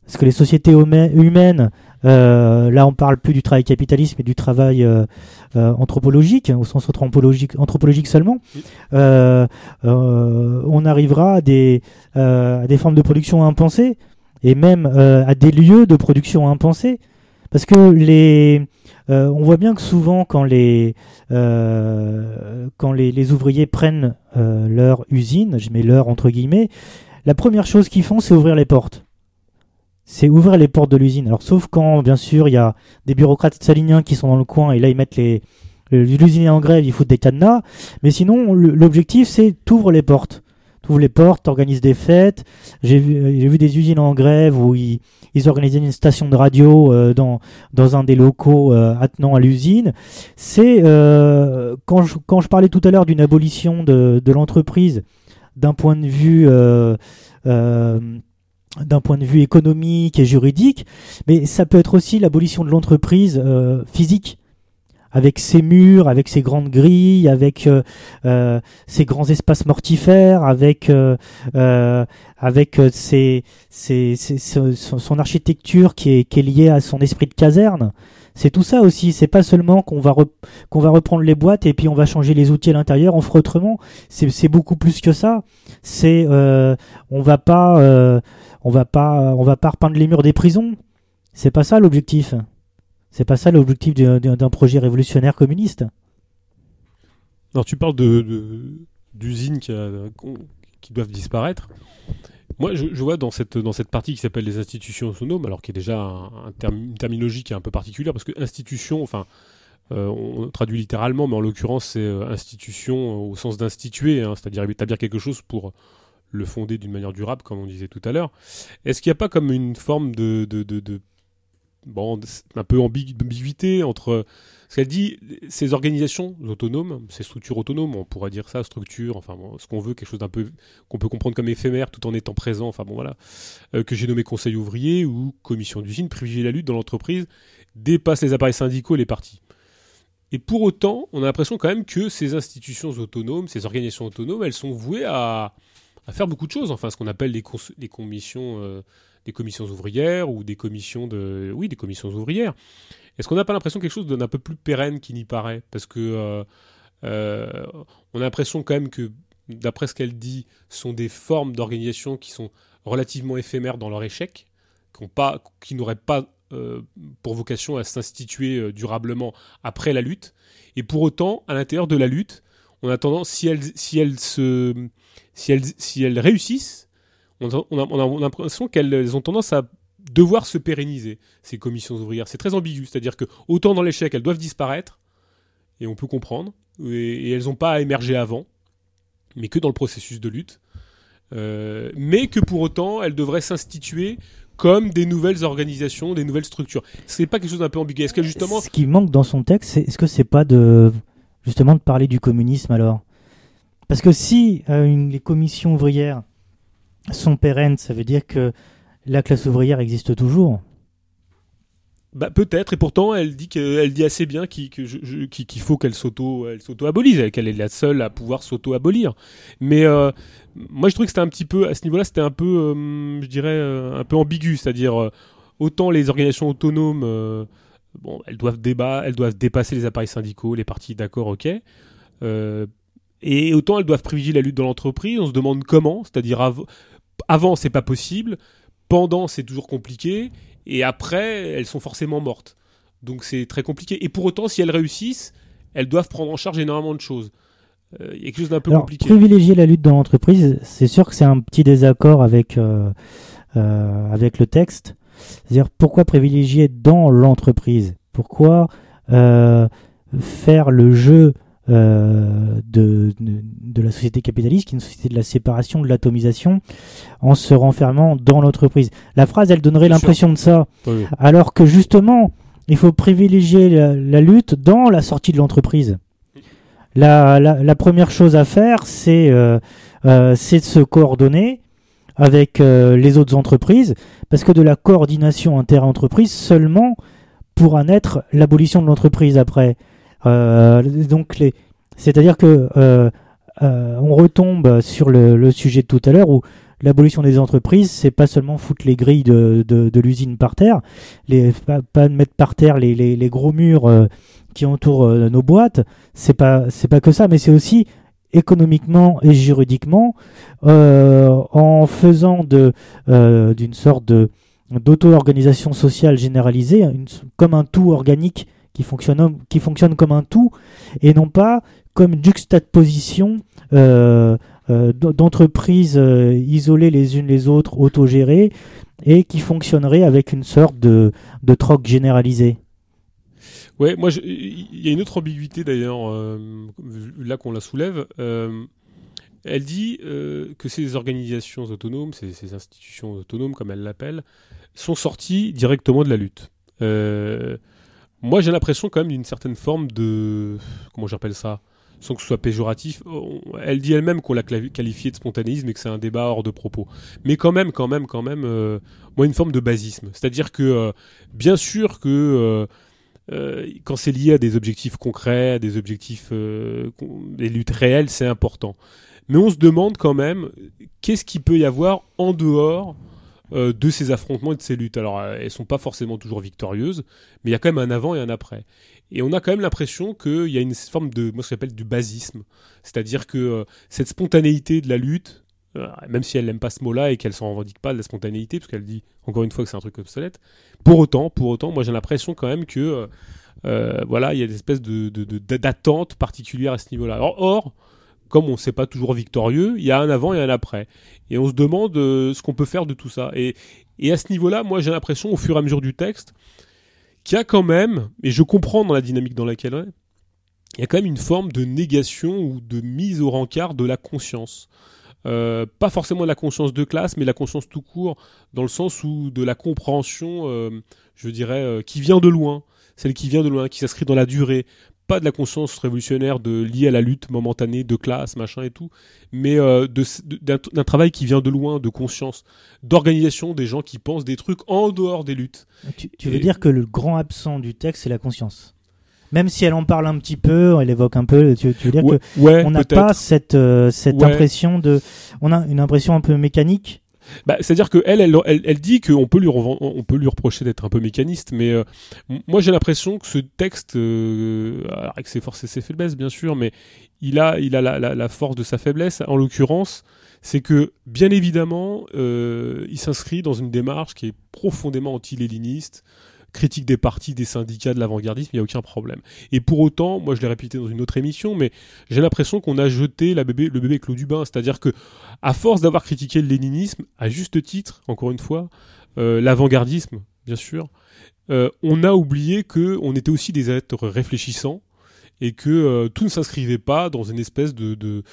Parce que les sociétés humai- humaines, euh, là on parle plus du travail capitaliste, mais du travail euh, anthropologique, au sens anthropologique, anthropologique seulement, on arrivera à des, à des formes de production impensées, et même à des lieux de production impensés. Parce que les, euh, on voit bien que souvent quand les, euh, quand les, les ouvriers prennent euh, leur usine, je mets leur entre guillemets, la première chose qu'ils font, c'est ouvrir les portes. C'est ouvrir les portes de l'usine. Alors, sauf quand, bien sûr, il y a des bureaucrates saliniens qui sont dans le coin et là, ils mettent les. L'usine est en grève, ils foutent des cadenas. Mais sinon, l'objectif, c'est t'ouvres les portes. T'ouvres les portes, t'organises des fêtes. J'ai vu, euh, j'ai vu des usines en grève où ils, organisaient une station de radio euh, dans, un des locaux euh, attenant à l'usine. C'est quand, je, quand je parlais tout à l'heure d'une abolition de, l'entreprise d'un point de vue économique et juridique, mais ça peut être aussi l'abolition de l'entreprise physique. Avec ses murs, avec ses grandes grilles, avec euh, ses grands espaces mortifères, avec avec ses, ses, son architecture qui est, qui est liée à son esprit de caserne. C'est tout ça aussi. C'est pas seulement qu'on va qu'on va reprendre les boîtes et puis on va changer les outils à l'intérieur, on fera autrement. C'est beaucoup plus que ça. C'est on va pas on va pas on va pas repeindre les murs des prisons. C'est pas ça l'objectif. C'est pas ça l'objectif d'un projet révolutionnaire communiste. Alors tu parles de d'usines qui, qui, doivent disparaître. Moi, je, vois dans cette, dans cette partie qui s'appelle les institutions autonomes, alors qui est déjà un, une terminologie qui est un peu particulière, parce que institution, enfin, euh, on traduit littéralement, mais en l'occurrence, c'est euh, institution au sens d'instituer, hein, c'est-à-dire établir quelque chose pour le fonder d'une manière durable, comme on disait tout à l'heure. Est-ce qu'il n'y a pas comme une forme de, de, de bon, un peu ambiguïté entre ce qu'elle dit, ces organisations autonomes, ces structures autonomes, on pourrait dire ça, structure, enfin ce qu'on veut, quelque chose d'un peu qu'on peut comprendre comme éphémère tout en étant présent, enfin bon voilà, euh, que j'ai nommé conseil ouvrier ou commission d'usine, privilégier la lutte dans l'entreprise, dépasse les appareils syndicaux et les partis. Et pour autant, on a l'impression quand même que ces institutions autonomes, ces organisations autonomes, elles sont vouées à, faire beaucoup de choses, enfin ce qu'on appelle les, les commissions. Euh, des commissions ouvrières ou des commissions de, oui, des commissions ouvrières. Est-ce qu'on n'a pas l'impression quelque chose d'un peu plus pérenne qui n'y paraît? Parce que euh, euh, on a l'impression quand même que, d'après ce qu'elle dit, sont des formes d'organisation qui sont relativement éphémères dans leur échec, qui n'auraient pas euh, pour vocation à s'instituer durablement après la lutte. Et pour autant, à l'intérieur de la lutte, on a tendance, si elles, si elles, se, si elles, si elles réussissent, on a, l'impression qu'elles ont tendance à devoir se pérenniser, ces commissions ouvrières. C'est très ambigu, c'est-à-dire que autant dans l'échec, elles doivent disparaître, et on peut comprendre, et, elles n'ont pas à émerger avant, mais que dans le processus de lutte, euh, mais que pour autant, elles devraient s'instituer comme des nouvelles organisations, des nouvelles structures. C'est pas quelque chose d'un peu ambigu. Est-ce. Ce qui manque dans son texte, est-ce que c'est pas de justement de parler du communisme alors? Parce que si euh, une, les commissions ouvrières sont pérennes, ça veut dire que la classe ouvrière existe toujours. Bah, peut-être, et pourtant elle dit qu'elle dit assez bien qu'il faut qu'elle s'auto elle s'auto abolise, qu'elle est la seule à pouvoir s'auto abolir. Mais euh, moi je trouve que c'était un petit peu à ce niveau-là, c'était un peu, euh, je dirais, euh, un peu ambigu, c'est-à-dire autant les organisations autonomes, bon, elles doivent débat, elles doivent dépasser les appareils syndicaux, les partis, d'accord, ok. et autant elles doivent privilégier la lutte dans l'entreprise. On se demande comment, c'est-à-dire avant, c'est pas possible. Pendant, c'est toujours compliqué. Et après, elles sont forcément mortes. Donc c'est très compliqué. Et pour autant, si elles réussissent, elles doivent prendre en charge énormément de choses. Euh, il y a quelque chose d'un peu compliqué. Privilégier la lutte dans l'entreprise, c'est sûr que c'est un petit désaccord avec, euh, euh, avec le texte. C'est-à-dire pourquoi privilégier dans l'entreprise? Pourquoi faire le jeu euh, de, de, la société capitaliste, qui est une société de la séparation, de l'atomisation, en se renfermant dans l'entreprise. La phrase, elle donnerait l'impression de ça, alors que justement, il faut privilégier la, lutte dans la sortie de l'entreprise. La, la, première chose à faire, c'est euh, euh, de se coordonner avec les autres entreprises, parce que de la coordination inter-entreprise seulement pourra naître l'abolition de l'entreprise après. Euh, donc c'est-à-dire que euh, euh, on retombe sur le, sujet de tout à l'heure où l'abolition des entreprises, c'est pas seulement foutre les grilles de, l'usine par terre, les, pas, mettre par terre les, gros murs qui entourent nos boîtes, c'est pas pas que ça, mais c'est aussi économiquement et juridiquement en faisant d'une sorte d'auto-organisation sociale généralisée, comme un tout organique qui fonctionne, qui fonctionne comme un tout et non pas comme juxtaposition euh, euh, d'entreprises euh, isolées les unes les autres, autogérées, et qui fonctionnerait avec une sorte de, de troc généralisé. Ouais, moi, il y a une autre ambiguïté d'ailleurs, là qu'on la soulève. elle dit que ces organisations autonomes, ces, ces institutions autonomes, comme elle l'appelle, sont sorties directement de la lutte. Moi, j'ai l'impression quand même d'une certaine forme de. Comment j'appelle ça Sans que ce soit péjoratif. Elle dit elle-même qu'on l'a qualifié de spontanéisme et que c'est un débat hors de propos. Mais quand même, quand même, quand même, euh, moi, une forme de basisme. C'est-à-dire que, euh, bien sûr que. quand c'est lié à des objectifs concrets, à des objectifs, des luttes réelles, c'est important. Mais on se demande quand même qu'est-ce qu'il peut y avoir en dehors euh, de ces affrontements et de ces luttes. Alors, euh, elles sont pas forcément toujours victorieuses, mais il y a quand même un avant et un après. Et on a quand même l'impression qu'il y a une forme de, moi, ce que j'appelle du basisme. C'est-à-dire que euh, cette spontanéité de la lutte, même si elle n'aime pas ce mot-là et qu'elle s'en revendique pas de la spontanéité, parce qu'elle dit encore une fois que c'est un truc obsolète, pour autant, pour autant, moi j'ai l'impression quand même que voilà, il y a des espèces de, d'attentes particulières à ce niveau-là. or comme on ne sait pas toujours victorieux, il y a un avant et un après. Et on se demande euh, ce qu'on peut faire de tout ça. Et, à ce niveau-là, moi j'ai l'impression, au fur et à mesure du texte, qu'il y a quand même, et je comprends dans la dynamique dans laquelle on est, il y a quand même une forme de négation ou de mise au rencard de la conscience. Euh, pas forcément de la conscience de classe, mais la conscience tout court, dans le sens où de la compréhension, euh, je dirais, qui vient de loin, celle qui vient de loin, qui s'inscrit dans la durée, pas de la conscience révolutionnaire de liée à la lutte momentanée de classe, machin et tout, mais euh, d'un travail qui vient de loin, de conscience, d'organisation des gens qui pensent des trucs en dehors des luttes. Tu, veux dire que le grand absent du texte, c'est la conscience. Même si elle en parle un petit peu, elle évoque un peu, tu, veux dire qu'on on n'a pas cette, euh, cette impression de, on a une impression un peu mécanique bah, C'est-à-dire qu'elle, elle, elle, elle, dit qu'on peut, lui on peut lui reprocher d'être un peu mécaniste, mais euh, moi j'ai l'impression que ce texte, euh, avec ses forces et ses faiblesses bien sûr, mais il a, il a la, la, force de sa faiblesse, en l'occurrence, c'est que bien évidemment, euh, il s'inscrit dans une démarche qui est profondément anti-léniniste, critique des partis, des syndicats, de l'avant-gardisme, il n'y a aucun problème. Et pour autant, moi je l'ai répété dans une autre émission, mais j'ai l'impression qu'on a jeté le bébé Claude Dubin. C'est-à-dire que, à force d'avoir critiqué le léninisme, à juste titre, encore une fois, euh, l'avant-gardisme, bien sûr, euh, on a oublié qu'on était aussi des êtres réfléchissants et que euh, tout ne s'inscrivait pas dans une espèce de, de,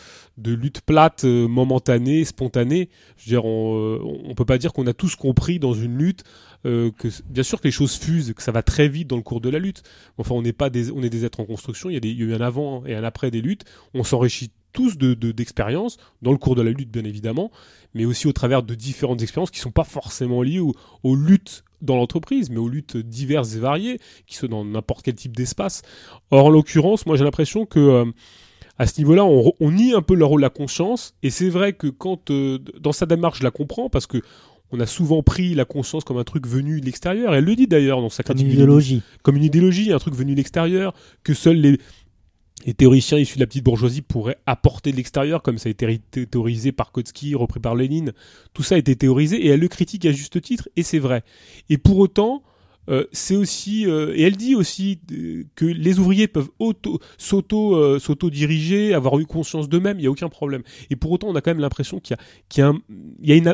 lutte plate, momentanée, spontanée. Je veux dire, on ne peut pas dire qu'on a tous compris dans une lutte euh, que bien sûr que les choses fusent, que ça va très vite dans le cours de la lutte. Enfin, on n'est pas des, on est des êtres en construction. Il y a, des, eu un avant et un après des luttes. On s'enrichit tous de, d'expériences dans le cours de la lutte, bien évidemment, mais aussi au travers de différentes expériences qui sont pas forcément liées aux, luttes dans l'entreprise, mais aux luttes diverses et variées, qui sont dans n'importe quel type d'espace. Or, en l'occurrence, moi j'ai l'impression que euh, à ce niveau-là, on, on, nie un peu le rôle de la conscience, et c'est vrai que quand euh, dans sa démarche, je la comprends parce que on a souvent pris la conscience comme un truc venu de l'extérieur. Elle le dit d'ailleurs dans sa Comme une idéologie. Comme une idéologie, un truc venu de l'extérieur, que seuls les, théoriciens issus de la petite bourgeoisie pourraient apporter de l'extérieur, comme ça a été théorisé par Kotsky, repris par Lénine. Tout ça a été théorisé et elle le critique à juste titre, et c'est vrai. Et pour autant, euh, c'est aussi et elle dit aussi que les ouvriers peuvent auto s'auto s'auto diriger avoir eu conscience d'eux-mêmes il y a aucun problème. Et pour autant on a quand même l'impression qu'il y a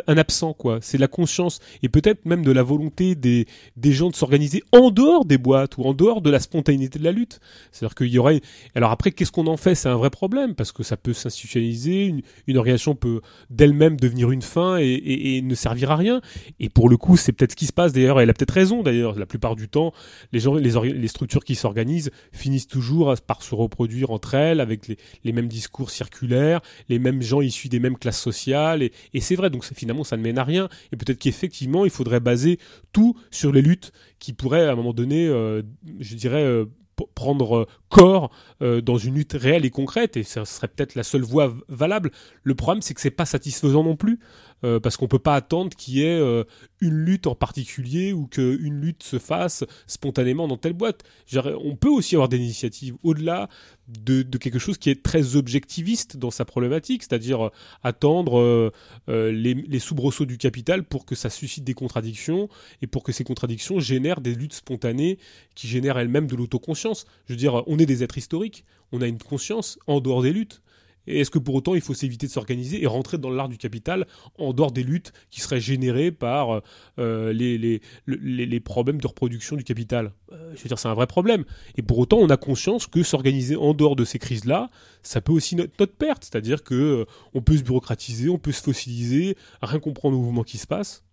un, absent quoi. C'est la conscience et peut-être même de la volonté des gens de s'organiser en dehors des boîtes ou en dehors de la spontanéité de la lutte. C'est-à-dire qu'il y aurait alors après qu'est-ce qu'on en fait? C'est un vrai problème parce que ça peut s'institutionnaliser une, une organisation peut d'elle-même devenir une fin et, et ne servir à rien. Et pour le coup c'est peut-être ce qui se passe d'ailleurs elle a peut-être raison d'ailleurs la plupart du temps, les, gens, les, structures qui s'organisent finissent toujours par se reproduire entre elles avec les, mêmes discours circulaires, les mêmes gens issus des mêmes classes sociales. Et, c'est vrai, donc finalement, ça ne mène à rien. Et peut-être qu'effectivement, il faudrait baser tout sur les luttes qui pourraient, à un moment donné, euh, je dirais, euh, prendre euh, corps dans une lutte réelle et concrète et ce serait peut-être la seule voie valable. Le problème c'est que c'est pas satisfaisant non plus. Euh, parce qu'on peut pas attendre qu'il y ait euh, une lutte en particulier ou qu'une lutte se fasse spontanément dans telle boîte. On peut aussi avoir des initiatives au-delà de, quelque chose qui est très objectiviste dans sa problématique, c'est-à-dire euh, attendre les, les, soubresauts du capital pour que ça suscite des contradictions et pour que ces contradictions génèrent des luttes spontanées qui génèrent elles-mêmes de l'autoconscience. Je veux dire, on est des êtres historiques, on a une conscience en dehors des luttes. Et est-ce que pour autant il faut s'éviter de s'organiser et rentrer dans l'art du capital en dehors des luttes qui seraient générées par euh, les, les, les, problèmes de reproduction du capital? Euh, Je veux dire, c'est un vrai problème. Et pour autant, on a conscience que s'organiser en dehors de ces crises-là, ça peut aussi notre, notre perte. C'est-à-dire que euh, on peut se bureaucratiser, on peut se fossiliser, rien comprendre au mouvement qui se passe.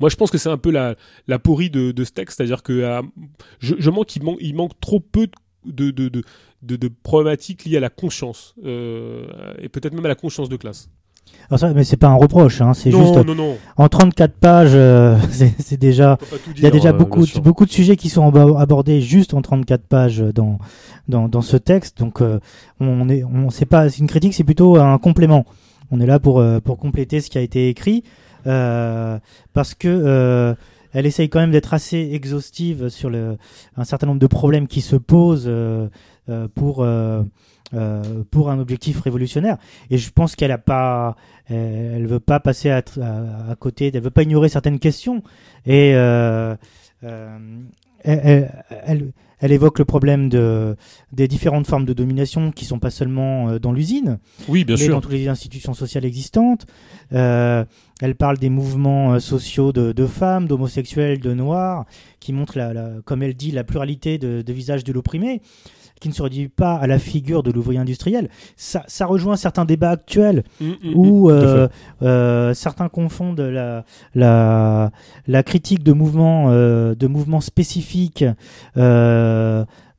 Moi, je pense que c'est un peu la, la porie de, ce texte, c'est-à-dire que je, je manque, il manque trop peu de, de, de, problématiques liées à la conscience, euh, et peut-être même à la conscience de classe. Alors ça, mais c'est pas un reproche, hein, c'est juste non, non. en 34 pages, euh, c'est déjà il y a déjà euh, beaucoup sûr. beaucoup de sujets qui sont abo- abordés juste en 34 pages dans dans, dans ce texte. Donc euh, on est on c'est pas c'est une critique, c'est plutôt un complément. On est là pour pour compléter ce qui a été écrit parce que elle essaye quand même d'être assez exhaustive sur le, un certain nombre de problèmes qui se posent euh, euh, pour euh, pour un objectif révolutionnaire. Et je pense qu'elle a pas, elle, veut pas passer à, côté, elle veut pas ignorer certaines questions. Et elle- elle évoque le problème de, des différentes formes de domination qui sont pas seulement euh, dans l'usine, Oui, bien mais sûr. dans toutes les institutions sociales existantes. Euh, elle parle des mouvements euh, sociaux de, de femmes, d'homosexuels, de noirs, qui montrent, la, la- comme elle dit, la pluralité de, de visages de l'opprimé, qui ne se réduit pas à la figure de l'ouvrier industriel. Ça, ça rejoint certains débats actuels Mm, mm, où mm, euh, euh, certains confondent la, la, la critique de mouvements, euh, de mouvements spécifiques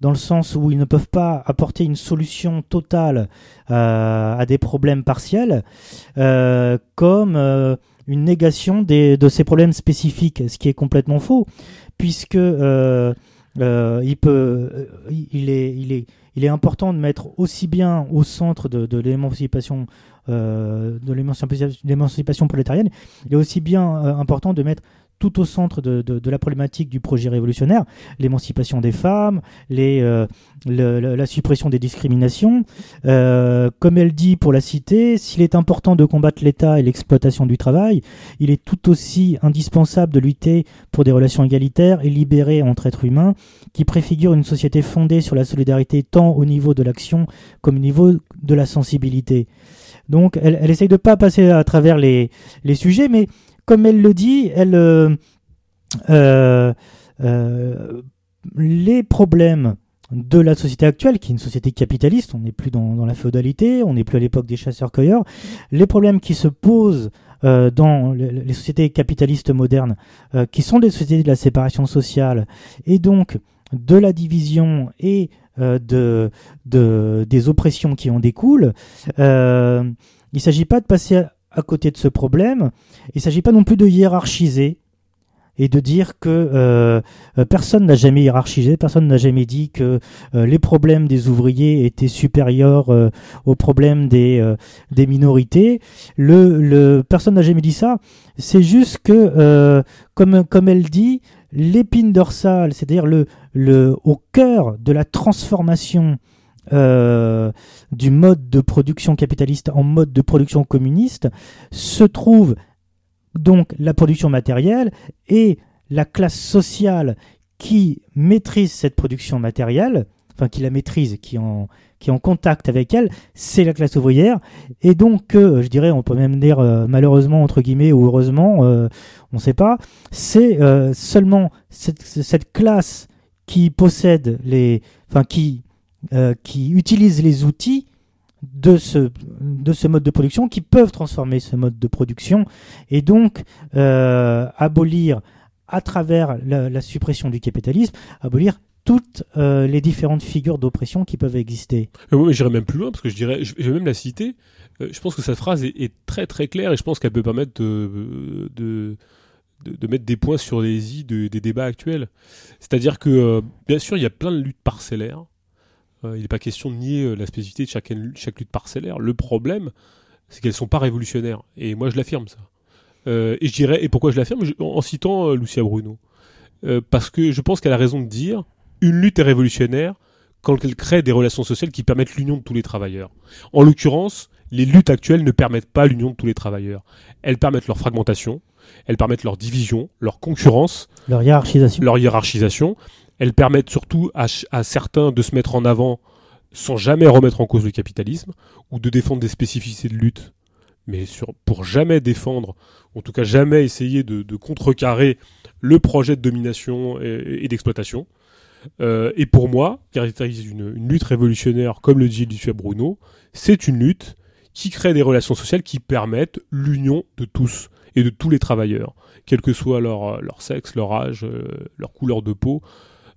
dans le sens où ils ne peuvent pas apporter une solution totale à des problèmes partiels, comme une négation des, de ces problèmes spécifiques, ce qui est complètement faux, puisque euh, euh, il peut, euh, il est, il est, il est important de mettre aussi bien au centre de, l'émancipation euh, de l'émancipation prolétarienne, il est aussi bien euh, important de mettre tout au centre de, de, la problématique du projet révolutionnaire, l'émancipation des femmes, les, euh, la suppression des discriminations. Euh, comme elle dit pour la cité, s'il est important de combattre l'État et l'exploitation du travail, il est tout aussi indispensable de lutter pour des relations égalitaires et libérées entre êtres humains qui préfigurent une société fondée sur la solidarité tant au niveau de l'action comme au niveau de la sensibilité. Donc elle, elle essaye de pas passer à travers les, les sujets, mais comme elle le dit, elle, euh, euh, euh, les problèmes de la société actuelle, qui est une société capitaliste, on n'est plus dans, la féodalité, on n'est plus à l'époque des chasseurs-cueilleurs, les problèmes qui se posent euh, dans le- les sociétés capitalistes modernes, euh, qui sont des sociétés de la séparation sociale, et donc de la division et de, de, des oppressions qui en découlent, il ne s'agit pas de passer à, côté de ce problème, il ne s'agit pas non plus de hiérarchiser et de dire que euh, euh, personne n'a jamais hiérarchisé, personne n'a jamais dit que euh, les problèmes des ouvriers étaient supérieurs aux problèmes des, minorités. Personne n'a jamais dit ça. C'est juste que, comme, elle dit, l'épine dorsale, c'est-à-dire au cœur de la transformation euh, du mode de production capitaliste en mode de production communiste, se trouve donc la production matérielle et la classe sociale qui maîtrise cette production matérielle, enfin qui la maîtrise, qui en, qui est en contact avec elle, c'est la classe ouvrière. Et donc, euh, je dirais, on peut même dire euh, malheureusement, entre guillemets, ou heureusement, on ne sait pas, c'est seulement cette, cette classe qui possède les. Enfin, qui, euh, qui utilise les outils de ce, de ce mode de production qui peuvent transformer ce mode de production et donc euh, abolir à travers la, suppression du capitalisme, abolir toutes euh, les différentes figures d'oppression qui peuvent exister. Moi, j'irais même plus loin parce que je dirais, je vais même la citer. Je pense que cette phrase est, très très claire et je pense qu'elle peut permettre de, de, de, mettre des points sur les i de- des débats actuels. C'est-à-dire que, bien sûr, il y a plein de luttes parcellaires. Euh, il n'est pas question de nier euh, la spécificité de chaque, chaque lutte parcellaire. Le problème, c'est qu'elles sont pas révolutionnaires. Et moi, je l'affirme ça. Euh, et je dirais, et pourquoi je l'affirme? En, en citant euh, Lucia Bruno. Euh, parce que je pense qu'elle a raison de dire une lutte est révolutionnaire quand elle crée des relations sociales qui permettent l'union de tous les travailleurs. En l'occurrence, les luttes actuelles ne permettent pas l'union de tous les travailleurs. Elles permettent leur fragmentation, elles permettent leur division, leur concurrence, Leur hiérarchisation. leur hiérarchisation. Elles permettent surtout à, certains de se mettre en avant sans jamais remettre en cause le capitalisme ou de défendre des spécificités de lutte, mais pour jamais défendre, en tout cas jamais essayer de, contrecarrer le projet de domination et, d'exploitation. Euh, et pour moi, caractérise une, une lutte révolutionnaire, comme le dit Lucia Bruno, c'est une lutte qui crée des relations sociales qui permettent l'union de tous et de tous les travailleurs, quel que soit leur, leur sexe, leur âge, euh, leur couleur de peau,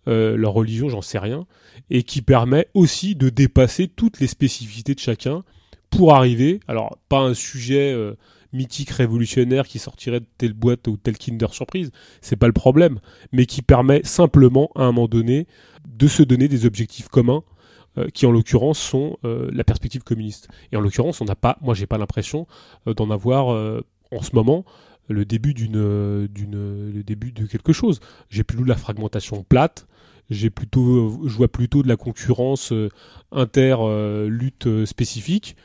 euh, leur religion, j'en sais rien, et qui permet aussi de dépasser toutes les spécificités de chacun pour arriver, alors pas un sujet euh, mythique révolutionnaire qui sortirait de telle boîte ou telle Kinder Surprise, c'est pas le problème, mais qui permet simplement à un moment donné de se donner des objectifs communs euh, qui en l'occurrence sont la perspective communiste. Et en l'occurrence, on n'a pas, moi j'ai pas l'impression d'en avoir en ce moment le début d'une, d'une, le début de quelque chose. J'ai plus de la fragmentation plate. J'ai plutôt, je vois plutôt de la concurrence inter lutte spécifique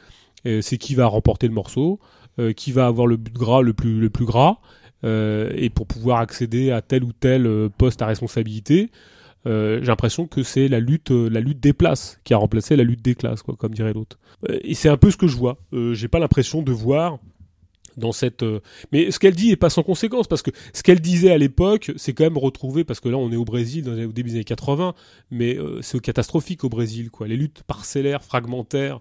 c'est qui va remporter le morceau, euh, qui va avoir le but gras le plus, le plus gras, euh, et pour pouvoir accéder à tel ou tel euh, poste à responsabilité. j'ai l'impression que c'est la lutte, la lutte des places qui a remplacé la lutte des classes, quoi, comme dirait l'autre. et c'est un peu ce que je vois. j'ai pas l'impression de voir dans cette. Mais ce qu'elle dit est pas sans conséquence parce que ce qu'elle disait à l'époque, c'est quand même retrouvé parce que là on est au Brésil au début des années 80, mais c'est catastrophique au Brésil quoi. Les luttes parcellaires, fragmentaires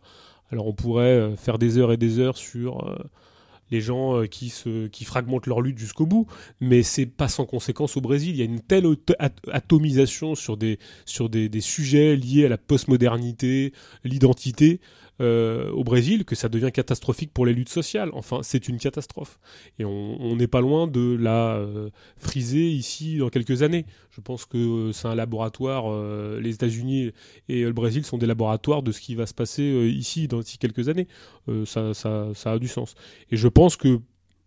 alors on pourrait euh, faire des heures et des heures sur euh, les gens euh, qui, se, qui fragmentent leur lutte jusqu'au bout, mais c'est pas sans conséquence au Brésil. Il y a une telle atomisation sur des, sur des sujets liés à la postmodernité, l'identité, euh, au Brésil que ça devient catastrophique pour les luttes sociales. Enfin, c'est une catastrophe. Et on n'est pas loin de la euh, friser ici dans quelques années. Je pense que euh, c'est un laboratoire. les États-Unis et le Brésil sont des laboratoires de ce qui va se passer ici dans quelques années. Ça, ça, a du sens. Et je pense que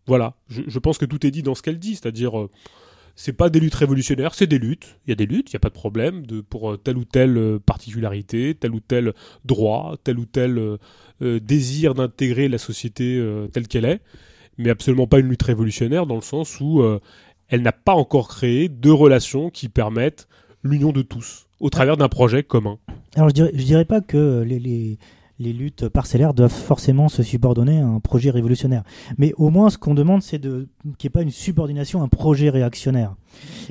voilà, je pense que tout est dit dans ce qu'elle dit, c'est-à-dire c'est pas des luttes révolutionnaires, c'est des luttes. Il y a des luttes, il n'y a pas de problème pour euh, telle ou telle euh, particularité, tel ou tel droit, tel ou tel euh, désir d'intégrer la société telle qu'elle est, mais absolument pas une lutte révolutionnaire dans le sens où elle n'a pas encore créé de relations qui permettent l'union de tous au travers d'un projet commun. Alors je dirais, dirais pas que les luttes parcellaires doivent forcément se subordonner à un projet révolutionnaire. Mais au moins, ce qu'on demande, c'est de, qu'il n'y ait pas une subordination à un projet réactionnaire.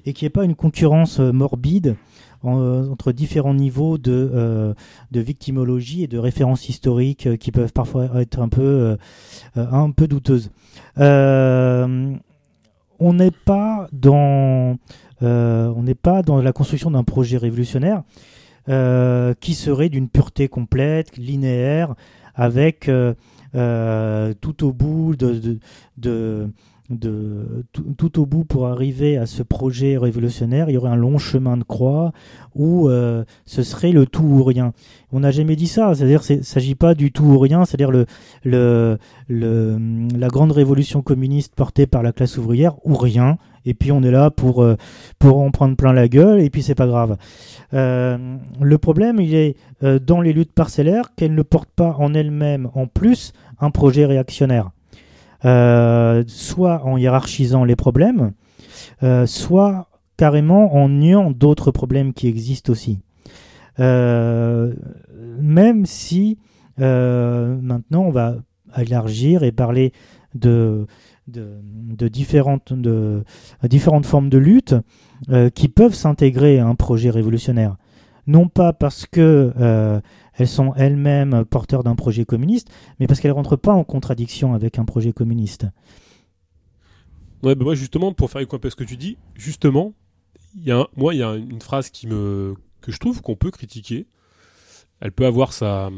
Et qu'il n'y ait pas une concurrence euh, morbide euh, entre différents niveaux de, euh, de victimologie et de références historiques qui peuvent parfois être un peu, un peu douteuses. on n'est pas on n'est pas dans la construction d'un projet révolutionnaire. Euh, qui serait d'une pureté complète, linéaire, avec euh, euh, tout au bout de, tout, au bout pour arriver à ce projet révolutionnaire, il y aurait un long chemin de croix où ce serait le tout ou rien. On n'a jamais dit ça, c'est-à-dire qu'il ne s'agit pas du tout ou rien, c'est-à-dire la grande révolution communiste portée par la classe ouvrière ou rien, et puis on est là pour, euh, en prendre plein la gueule, et puis c'est pas grave. Euh, le problème, il est euh, dans les luttes parcellaires qu'elles ne portent pas en elles-mêmes, en plus, un projet réactionnaire. Soit en hiérarchisant les problèmes, soit carrément en niant d'autres problèmes qui existent aussi. même si maintenant on va élargir et parler de différentes, formes de lutte euh, qui peuvent s'intégrer à un projet révolutionnaire. Non pas parce que euh, elles sont elles-mêmes porteurs d'un projet communiste, mais parce qu'elles ne rentrent pas en contradiction avec un projet communiste. Moi justement, pour faire écho un peu ce que tu dis, justement, moi il y a une phrase que je trouve qu'on peut critiquer, elle peut avoir sa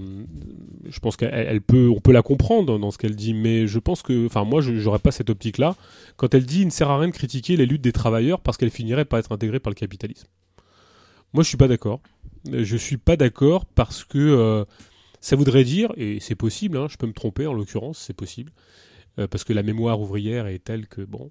je pense qu'elle peut on peut la comprendre dans ce qu'elle dit mais je pense que enfin moi je n'aurais pas cette optique là quand elle dit il ne sert à rien de critiquer les luttes des travailleurs parce qu'elles finiraient par être intégrées par le capitalisme moi je suis pas d'accord je suis pas d'accord parce que euh, ça voudrait dire et c'est possible hein, je peux me tromper en l'occurrence c'est possible euh, parce que la mémoire ouvrière est telle que bon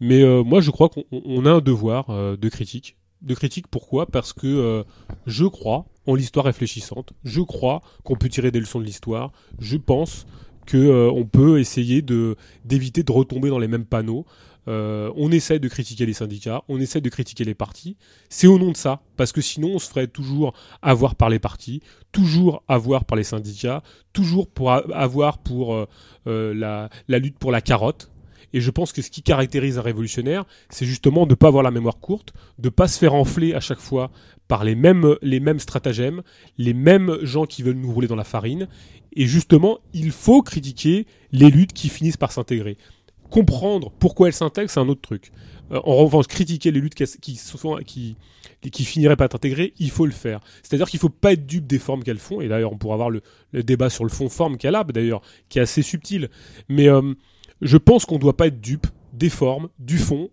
mais, euh, moi je crois qu'on a un devoir de critique de critique pourquoi? Parce que je crois en l'histoire réfléchissante. Je crois qu'on peut tirer des leçons de l'histoire. Je pense qu'on euh, peut essayer d'éviter de retomber dans les mêmes panneaux. Euh, on essaie de critiquer les syndicats, on essaie de critiquer les partis. C'est au nom de ça, parce que sinon on se ferait toujours avoir par les partis, toujours avoir par les syndicats, toujours avoir pour euh, la, la lutte pour la carotte, et je pense que ce qui caractérise un révolutionnaire, c'est justement de ne pas avoir la mémoire courte, de ne pas se faire enfler à chaque fois par les mêmes stratagèmes, les mêmes gens qui veulent nous rouler dans la farine. Et justement, il faut critiquer les luttes qui finissent par s'intégrer. Comprendre pourquoi elles s'intègrent, c'est un autre truc. Euh, en revanche, critiquer les luttes qui, sont, qui, finiraient par être intégrées, il faut le faire. C'est-à-dire qu'il ne faut pas être dupe des formes qu'elles font. Et d'ailleurs, on pourra avoir le, débat sur le fond-forme qu'elle a, d'ailleurs, qui est assez subtil. Mais euh, je pense qu'on ne doit pas être dupe des formes, du fond,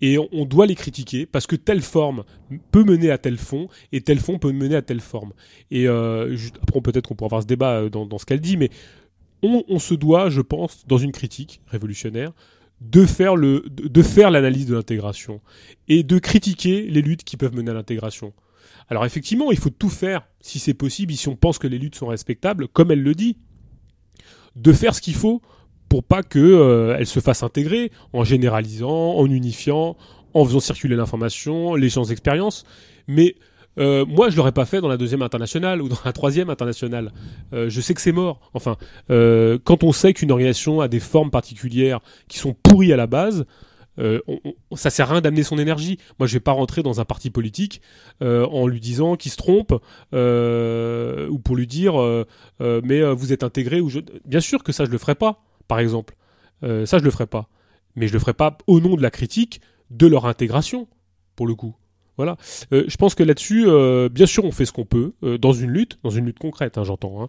et on, doit les critiquer parce que telle forme peut mener à tel fond et tel fond peut mener à telle forme. Et euh, après, peut-être qu'on pourra avoir ce débat dans, ce qu'elle dit, mais on, se doit, je pense, dans une critique révolutionnaire, de faire le de faire l'analyse de l'intégration et de critiquer les luttes qui peuvent mener à l'intégration. Alors effectivement, il faut tout faire si c'est possible, si on pense que les luttes sont respectables, comme elle le dit, de faire ce qu'il faut pour pas que euh, se fassent intégrer en généralisant, en unifiant, en faisant circuler l'information, les chances d'expérience. Mais euh, moi, je l'aurais pas fait dans la deuxième internationale ou dans la troisième internationale. Euh, je sais que c'est mort. Enfin, euh, quand on sait qu'une organisation a des formes particulières qui sont pourries à la base, on, ça sert à rien d'amener son énergie. Moi, je vais pas rentrer dans un parti politique en lui disant qu'il se trompe ou pour lui dire mais vous êtes intégré ou. Bien sûr que ça, je le ferai pas. Par exemple, ça, je le ferai pas. Mais je le ferai pas au nom de la critique de leur intégration, pour le coup. Voilà. Euh, je pense que là-dessus, euh, bien sûr, on fait ce qu'on peut euh, dans une lutte, dans une lutte concrète, hein, j'entends. Hein.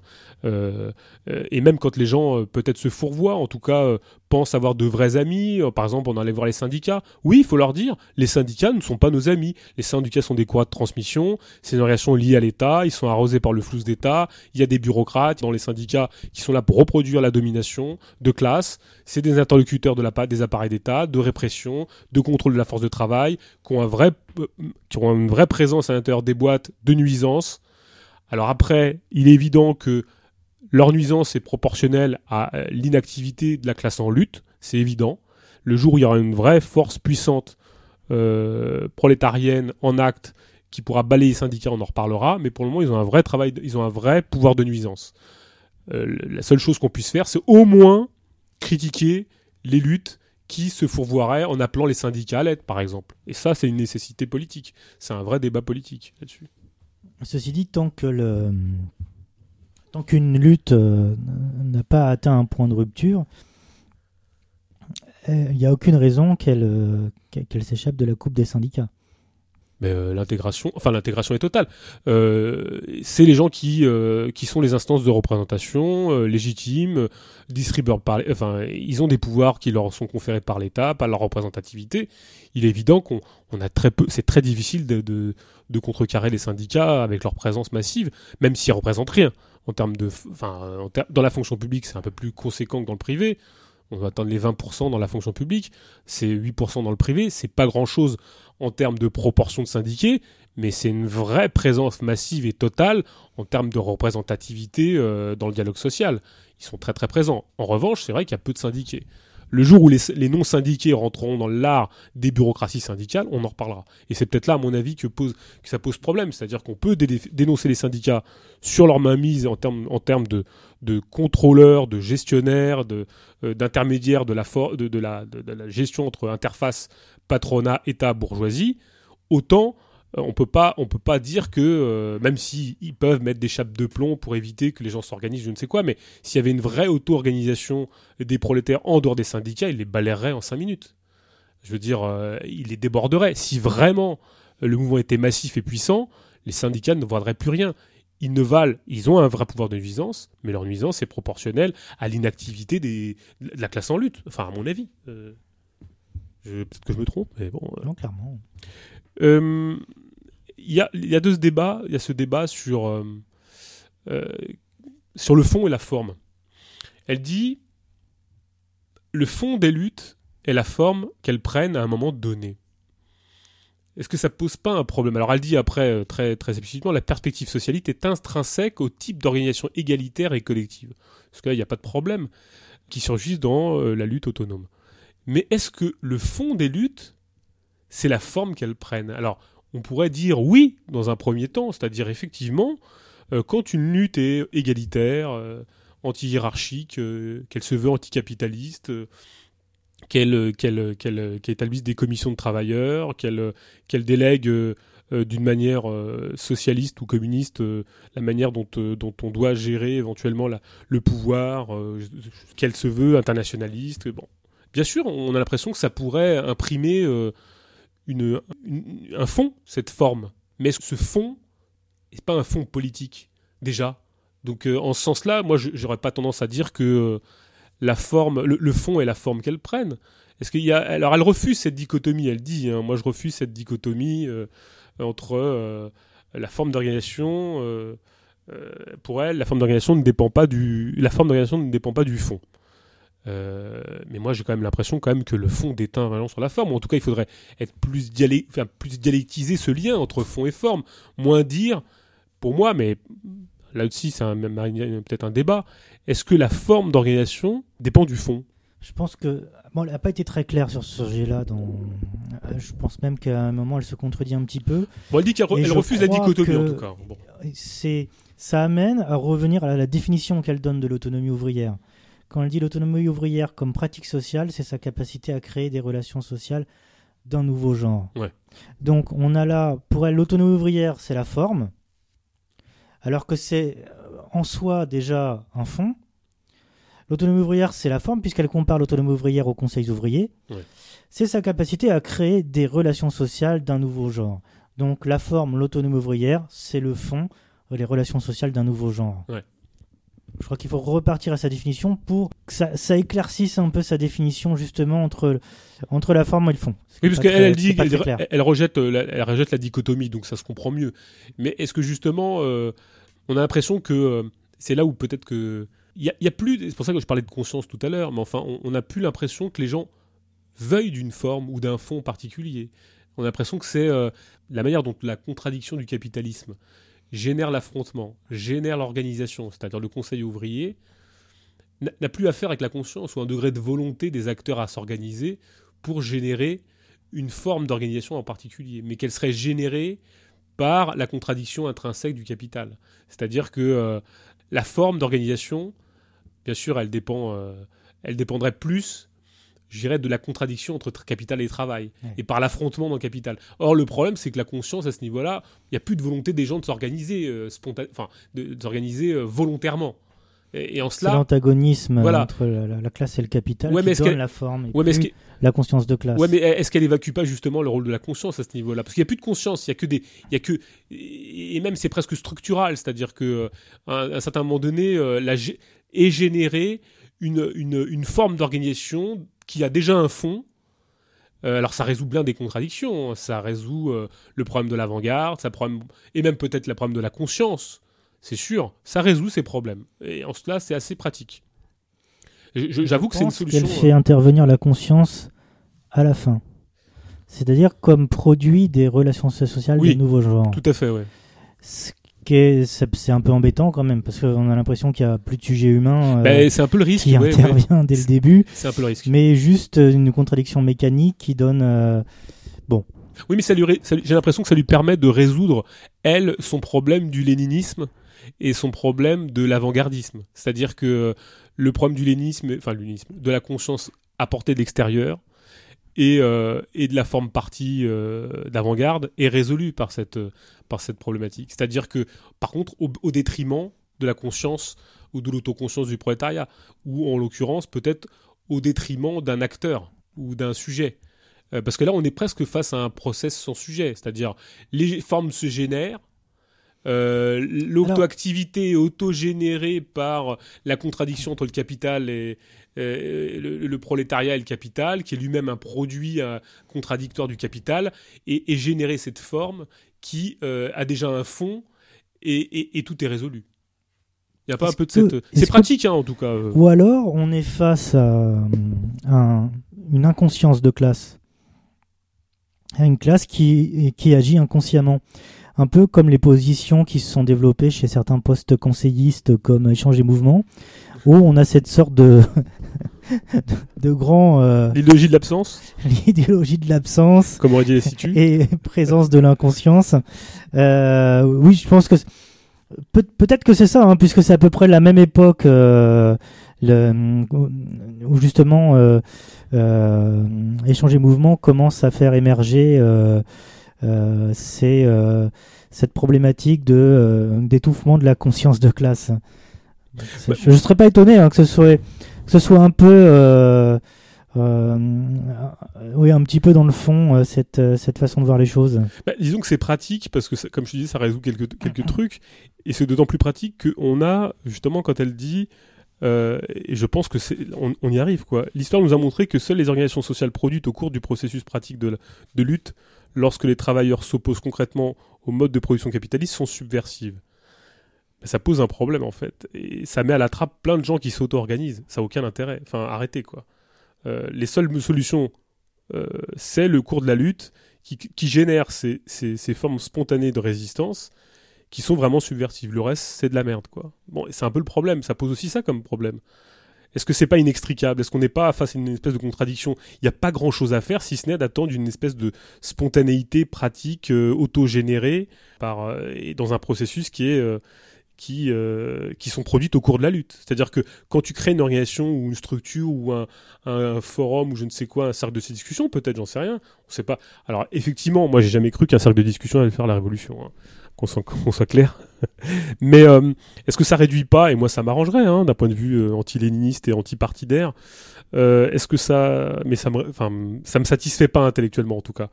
et même quand les gens peut-être se fourvoient, en tout cas pensent avoir de vrais amis. par exemple, on allait voir les syndicats. Oui, il faut leur dire, les syndicats ne sont pas nos amis. Les syndicats sont des courroies de transmission. C'est une relation liée à l'État. Ils sont arrosés par le flou d'État. Il y a des bureaucrates dans les syndicats qui sont là pour reproduire la domination de classe. C'est des interlocuteurs de la des appareils d'État, de répression, de contrôle de la force de travail, qui ont un vrai qui ont une vraie présence à l'intérieur des boîtes de nuisance. Alors après, il est évident que leur nuisance est proportionnelle à euh, l'inactivité de la classe en lutte, c'est évident. Le jour où il y aura une vraie force puissante euh, prolétarienne en acte qui pourra balayer les syndicats, on en reparlera, mais pour le moment, ils ont un vrai travail, ils ont un vrai pouvoir de nuisance. Euh, la seule chose qu'on puisse faire, c'est au moins critiquer les luttes qui se fourvoierait en appelant les syndicats à l'aide, par exemple. Et ça, c'est une nécessité politique. C'est un vrai débat politique là-dessus. Ceci dit, tant que tant qu'une lutte euh, n'a pas atteint un point de rupture, euh, il n'y a aucune raison euh, qu'elle s'échappe de la coupe des syndicats mais euh, l'intégration, enfin l'intégration est totale. Euh, c'est les gens qui euh, qui sont les instances de représentation légitimes, distribueurs par, enfin ils ont des pouvoirs qui leur sont conférés par l'État, par leur représentativité. Il est évident qu'on on a très peu, c'est très difficile de, de, de contrecarrer les syndicats avec leur présence massive, même s'ils représentent rien en termes de, enfin dans la fonction publique c'est un peu plus conséquent que dans le privé on va atteindre les 20% dans la fonction publique, c'est 8% dans le privé, c'est pas grand chose en termes de proportion de syndiqués, mais c'est une vraie présence massive et totale en termes de représentativité euh, dans le dialogue social. Ils sont très très présents. En revanche, c'est vrai qu'il y a peu de syndiqués. Le jour où les, non-syndiqués rentreront dans l'art des bureaucraties syndicales, on en reparlera. Et c'est peut-être là, à mon avis, que, pose, que ça pose problème. C'est-à-dire qu'on peut dénoncer les syndicats sur leur mainmise en termes, en de, contrôleurs, de gestionnaires, euh, d'intermédiaires de, la de, de, la, de, la gestion entre interface patronat, État, bourgeoisie. Autant euh, on peut pas on peut pas dire que euh, même si ils peuvent mettre des chapes de plomb pour éviter que les gens s'organisent je ne sais quoi mais s'il y avait une vraie auto-organisation des prolétaires en dehors des syndicats ils les balayeraient en cinq minutes je veux dire euh, ils les déborderaient si vraiment le mouvement était massif et puissant les syndicats ne vaudraient plus rien ils ne valent, ils ont un vrai pouvoir de nuisance, mais leur nuisance est proportionnelle à l'inactivité de la classe en lutte, enfin à mon avis. Peut-être que je me trompe, mais bon. Non, clairement. Euh, il y, a, y a de ce débat, il y a ce débat sur, euh, euh, sur le fond et la forme. Elle dit le fond des luttes est la forme qu'elles prennent à un moment donné. Est-ce que ça pose pas un problème? Alors elle dit après très, très explicitement la perspective socialiste est intrinsèque au type d'organisation égalitaire et collective. Parce qu'il n'y a pas de problème qui surgissent dans la lutte autonome. Mais est-ce que le fond des luttes c'est la forme qu'elles prennent? Alors, on pourrait dire oui, dans un premier temps, c'est-à-dire effectivement, euh, quand une lutte est égalitaire, euh, anti-hiérarchique, euh, qu'elle se veut anticapitaliste, qu'elle établisse des commissions de travailleurs, qu'elle délègue d'une manière socialiste ou communiste la manière dont, on doit gérer éventuellement le pouvoir, qu'elle se veut internationaliste, bon, bien sûr, on a l'impression que ça pourrait imprimer une, un fond, cette forme. Mais ce fond n'est pas un fond politique, déjà. Donc, en ce sens-là, moi, j'aurais pas tendance à dire que la forme, le, fond est la forme qu'elle prenne. Est-ce qu'il y a alors elle refuse cette dichotomie, elle dit hein, moi je refuse cette dichotomie euh, entre euh, la forme d'organisation euh, pour elle la forme d'organisation ne dépend pas du la forme d'organisation ne dépend pas du fond. Mais moi j'ai quand même l'impression quand même que le fond déteint vraiment sur la forme. en tout cas il faudrait être plus, plus dialectiser ce lien entre fond et forme, moins dire pour moi mais là aussi c'est peut-être un débat. Est-ce que la forme d'organisation dépend du fond? Je pense que bon, elle n'a pas été très claire sur ce sujet-là. Dans... Euh, je pense même qu'à un moment elle se contredit un petit peu. Bon, elle dit qu'elle refuse la dichotomie en tout cas. C'est ça amène à revenir à la définition qu'elle donne de l'autonomie ouvrière. Quand elle dit l'autonomie ouvrière comme pratique sociale, c'est sa capacité à créer des relations sociales d'un nouveau genre. Ouais. Donc on a là, pour elle, l'autonomie ouvrière, c'est la forme, alors que c'est euh, en soi déjà un fond. L'autonomie ouvrière, c'est la forme, puisqu'elle compare l'autonomie ouvrière aux conseils ouvriers. C'est sa capacité à créer des relations sociales d'un nouveau genre. Donc la forme, l'autonomie ouvrière, c'est le fond, les relations sociales d'un nouveau genre. Je crois qu'il faut repartir à sa définition pour que ça, éclaircisse un peu sa définition justement entre, entre la forme et le fond. Oui, parce qu'elle dit, elle, rejette la, elle rejette la dichotomie, donc ça se comprend mieux. Mais est-ce que justement, euh, on a l'impression que euh, c'est là où peut-être que il y, a plus, c'est pour ça que je parlais de conscience tout à l'heure, mais enfin, on n'a plus l'impression que les gens veuillent d'une forme ou d'un fond particulier. On a l'impression que c'est euh, la manière dont la contradiction du capitalisme génère l'affrontement, génère l'organisation, c'est-à-dire le conseil ouvrier, n'a plus à faire avec la conscience ou un degré de volonté des acteurs à s'organiser pour générer une forme d'organisation en particulier, mais qu'elle serait générée par la contradiction intrinsèque du capital. C'est-à-dire que euh, la forme d'organisation, bien sûr, elle, dépend, euh, elle dépendrait plus je dirais, de la contradiction entre capital et travail, et par l'affrontement dans le capital. Or, le problème, c'est que la conscience, à ce niveau-là, il n'y a plus de volonté des gens de s'organiser euh, enfin, de, s'organiser euh, volontairement. Et, en cela, l'antagonisme entre la, classe et le capital qui donne la forme et la conscience de classe. Ouais, mais est-ce qu'elle évacue pas justement le rôle de la conscience à ce niveau-là? Parce qu'il n'y a plus de conscience, il y a que des, il y a que, et même c'est presque structural, c'est-à-dire que euh, à un, certain moment donné, la, est générée une, une, une forme d'organisation qui a déjà un fond. Euh, alors ça résout bien des contradictions, hein. ça résout euh, le problème de l'avant-garde, ça problème, et même peut-être le problème de la conscience, c'est sûr, ça résout ces problèmes. Et en cela, c'est assez pratique. J'avoue que c'est une solution. Elle fait euh, intervenir la conscience à la fin. C'est-à-dire comme produit des relations sociales oui, de nouveau genre. Tout à fait, oui c'est un peu embêtant quand même parce qu'on a l'impression qu'il n'y a plus de sujet humain euh, ben, c'est un peu le risque qui intervient dès le début. c'est un peu le risque. Mais juste une contradiction mécanique qui donne euh, bon. Oui mais ça lui j'ai l'impression que ça lui permet de résoudre elle son problème du léninisme et son problème de l'avant-gardisme. C'est-à-dire que le problème du léninisme enfin léninisme de la conscience apportée d'extérieur et, euh, et, de la forme partie d'avant-garde est résolu par cette, par cette problématique. C'est-à-dire que, par contre, au, détriment de la conscience ou de l'autoconscience du prolétariat, ou en l'occurrence peut-être au détriment d'un acteur ou d'un sujet. Euh, parce que là, on est presque face à un process sans sujet, c'est-à-dire les formes se génèrent, euh, l'auto-activité auto-générée par la contradiction entre le capital et, le, prolétariat et le capital, qui est lui-même un produit contradictoire du capital, et, et générer cette forme qui euh, a déjà un fond et, tout est résolu. Il n'y a pas un peu de cette. C'est pratique, hein, en tout cas. Euh. Ou alors, on est face à, une inconscience de classe. À une classe qui, qui agit inconsciemment. Un peu comme les positions qui se sont développées chez certains postes conseillistes comme Échange et Mouvement, où on a cette sorte de, de, grand. Euh, L'idéologie de l'absence L'idéologie de l'absence. Comme on dit les. Et présence de l'inconscience. Euh, oui, je pense que. Peut-être que c'est ça, hein, puisque c'est à peu près la même époque euh, le, où justement euh, euh, Échange et Mouvement commence à faire émerger cette problématique de d'étouffement de la conscience de classe. Bah, je ne serais pas étonné hein, que ce soit que ce soit un peu euh, euh, petit peu dans le fond, euh, cette, façon de voir les choses. Bah, disons que c'est pratique parce que, comme je disais, ça résout quelques, quelques trucs. Et c'est d'autant plus pratique qu'on a, justement, quand elle dit. et je pense que c'est, on, y arrive quoi. L'histoire nous a montré que seules les organisations sociales produites au cours du processus pratique de, de lutte, lorsque les travailleurs s'opposent concrètement au mode de production capitaliste, sont subversives. Ça pose un problème en fait, et ça met à la trappe plein de gens qui s'auto-organisent. Ça n'a aucun intérêt. Enfin, arrêtez quoi. Euh, les seules solutions, euh, c'est le cours de la lutte qui, génère ces, formes spontanées de résistance qui sont vraiment subversives. Le reste, c'est de la merde, quoi. Bon, c'est un peu le problème. Ça pose aussi ça comme problème. Est-ce que c'est pas inextricable? Est-ce qu'on n'est pas face à une espèce de contradiction? Il n'y a pas grand-chose à faire si ce n'est d'attendre une espèce de spontanéité pratique euh, autogénérée par dans un processus qui est qui, euh, qui sont produites au cours de la lutte. C'est-à-dire que quand tu crées une organisation ou une structure ou un, un, forum ou je ne sais quoi, un cercle de discussion, peut-être, j'en sais rien, on sait pas. Alors effectivement, moi j'ai jamais cru qu'un cercle de discussion allait faire la révolution, hein. qu'on soit, soit, clair. Mais euh, est-ce que ça réduit pas, et moi ça m'arrangerait hein, d'un point de vue euh, anti-léniniste et anti-partidaire, est-ce que ça... Mais ça me, enfin, ça me satisfait pas intellectuellement en tout cas,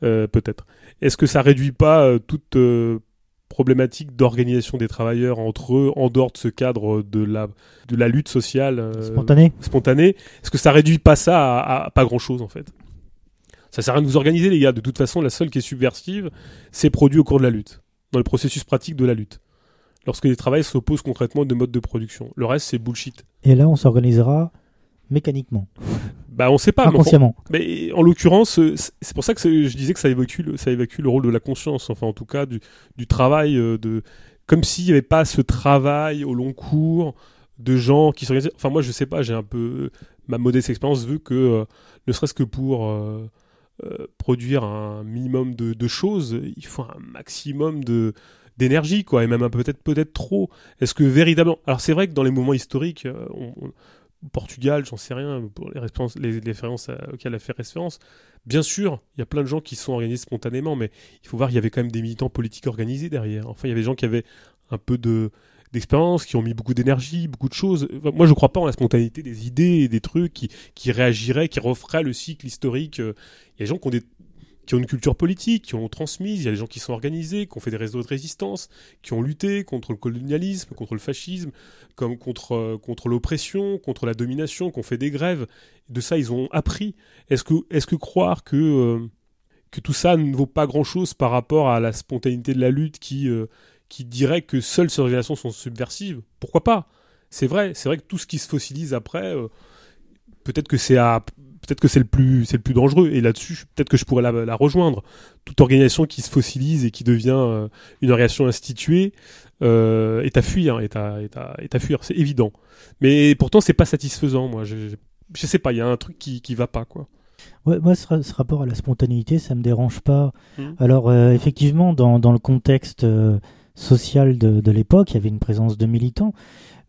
peut-être. Est-ce que ça réduit pas toute problématique d'organisation des travailleurs entre eux en dehors de ce cadre de la, de la lutte sociale euh, spontanée. spontanée Est-ce que ça réduit pas ça à, pas grand-chose en fait? Ça sert à rien de vous organiser les gars. De toute façon, la seule qui est subversive, c'est produit au cours de la lutte, dans le processus pratique de la lutte. Lorsque les travailleurs s'opposent concrètement de modes de production. Le reste, c'est bullshit. Et là, on s'organisera mécaniquement. Bah, on sait pas. Inconsciemment. Mais, en l'occurrence, euh, c'est pour ça que je disais que ça évacue, le, ça évacue le rôle de la conscience, enfin en tout cas du, du travail, euh, de, comme s'il n'y avait pas ce travail au long cours de gens qui s'organisent. Enfin moi je sais pas, j'ai un peu ma modeste expérience veut que euh, ne serait-ce que pour produire un minimum de, de, choses, il faut un maximum de d'énergie quoi et même peut-être peut-être trop est-ce que véritablement alors c'est vrai que dans les moments historiques on, Portugal, j'en sais rien, pour les, références, les, auxquelles elle a fait référence. Bien sûr, il y a plein de gens qui sont organisés spontanément, mais il faut voir, il y avait quand même des militants politiques organisés derrière. Enfin, il y avait des gens qui avaient un peu de d'expérience, qui ont mis beaucoup d'énergie, beaucoup de choses. Moi, je ne crois pas en la spontanéité des idées et des trucs qui, qui réagiraient, qui referaient le cycle historique. Il y a des gens qui ont des qui ont une culture politique, qui ont transmise, il y a des gens qui sont organisés, qui ont fait des réseaux de résistance, qui ont lutté contre le colonialisme, contre le fascisme, comme contre, euh, contre l'oppression, contre la domination, qui ont fait des grèves. De ça, ils ont appris. Est-ce que, est que croire que, euh, que tout ça ne vaut pas grand-chose par rapport à la spontanéité de la lutte qui, euh, qui dirait que seules ces organisations sont subversives? Pourquoi pas? C'est vrai, c'est vrai que tout ce qui se fossilise après, peut-être que c'est à peut-être que c'est le plus c'est le plus dangereux et là-dessus peut-être que je pourrais la, rejoindre toute organisation qui se fossilise et qui devient euh, une organisation instituée euh, est à fuir est à, est à, est à fuir c'est évident mais pourtant c'est pas satisfaisant moi je, je, sais pas il y a un truc qui qui va pas quoi Ouais, moi, ce, rapport à la spontanéité, ça me dérange pas. Mmh. Alors, euh, effectivement, dans, dans, le contexte social de, de l'époque, il y avait une présence de militants.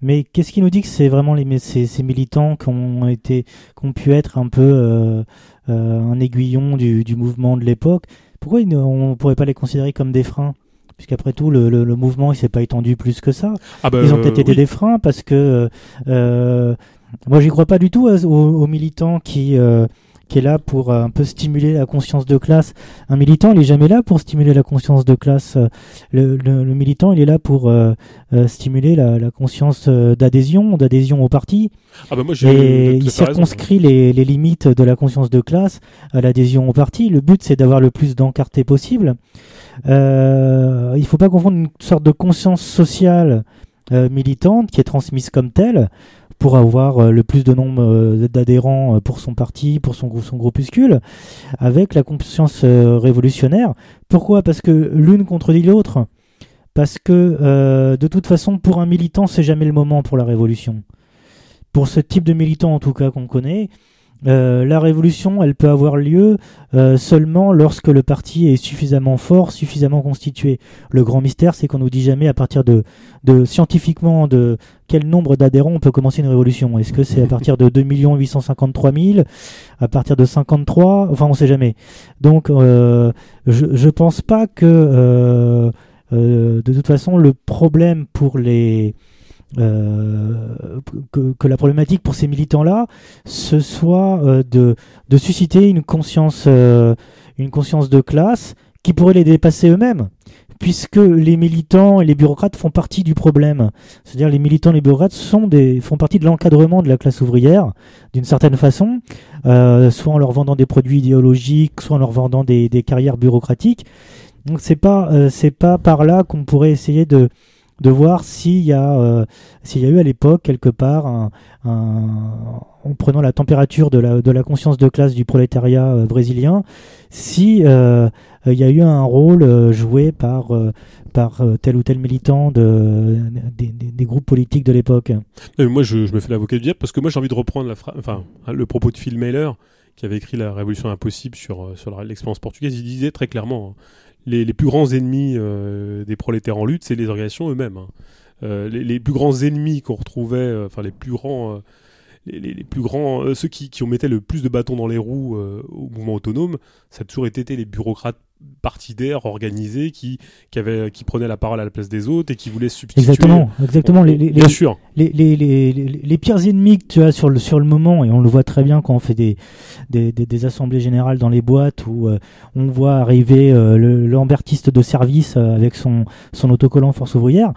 Mais qu'est-ce qui nous dit que c'est vraiment les, ces, ces, militants qui ont, été, qui ont pu être un peu euh, euh, un aiguillon du, du mouvement de l'époque? Pourquoi on ne pourrait pas les considérer comme des freins? Puisqu'après tout, le, le, le, mouvement il s'est pas étendu plus que ça. Ah bah, Ils ont peut-être été des freins parce que euh, moi j'y crois pas du tout aux, aux militants qui euh, qui est là pour euh, un peu stimuler la conscience de classe. Un militant, il est jamais là pour stimuler la conscience de classe. Le, militant, il est là pour euh, euh, stimuler la, conscience d'adhésion, d'adhésion au parti. Ah bah moi, et il circonscrit les, les, limites de la conscience de classe à l'adhésion au parti. Le but, c'est d'avoir le plus d'encartés possible. Euh, il faut pas confondre une sorte de conscience sociale militante qui est transmise comme telle pour avoir euh, le plus de nombre euh, d'adhérents euh, pour son parti, pour son, son groupuscule, avec la conscience révolutionnaire. Pourquoi? Parce que l'une contredit l'autre. Parce que de toute façon, pour un militant, c'est jamais le moment pour la révolution. Pour ce type de militant, en tout cas, qu'on connaît, euh, la révolution, elle peut avoir lieu euh, seulement lorsque le parti est suffisamment fort, suffisamment constitué. Le grand mystère, c'est qu'on nous dit jamais à partir de, scientifiquement de quel nombre d'adhérents on peut commencer une révolution. Est-ce que c'est à partir de 2 853 000, à partir de 53, enfin on sait jamais. Donc euh, je, je pense pas que de toute façon le problème pour les que, la problématique pour ces militants-là, ce soit de, de susciter une conscience, une conscience de classe qui pourrait les dépasser eux-mêmes puisque les militants et les bureaucrates font partie du problème. C'est-à-dire les militants et les bureaucrates sont des, font partie de l'encadrement de la classe ouvrière, d'une certaine façon, euh, soit en leur vendant des produits idéologiques, soit en leur vendant des, carrières bureaucratiques. Donc c'est pas euh, c'est pas par là qu'on pourrait essayer de de voir s'il y a euh, y a eu à l'époque quelque part en prenant la température de la, de la conscience de classe du prolétariat brésilien si il y a eu un rôle joué par par tel ou tel militant de, des, groupes politiques de l'époque. Moi, je, me fais l'avocat du diable parce que moi, j'ai envie de reprendre la enfin, le propos de Phil Mailer, qui avait écrit La Révolution impossible sur, sur l'expérience portugaise. Il disait très clairement hein, les, plus grands ennemis euh, des prolétaires en lutte, c'est les organisations eux-mêmes. Hein. Euh, les, les, plus grands ennemis qu'on retrouvait, euh, enfin les plus grands les, plus grands, ceux qui, qui ont mettait le plus de bâtons dans les roues au mouvement autonome, ça a toujours été les bureaucrates partidaires organisés qui, qui, avait, qui prenaient la parole à la place des autres et qui voulaient substituer. Exactement, exactement. les, bien sûr. Les, les, les, les, pires ennemis que tu as sur le, sur le moment, et on le voit très bien quand on fait des, des, des, assemblées générales dans les boîtes où euh, on voit arriver euh, l'ambertiste de service euh, avec son, son autocollant Force ouvrière.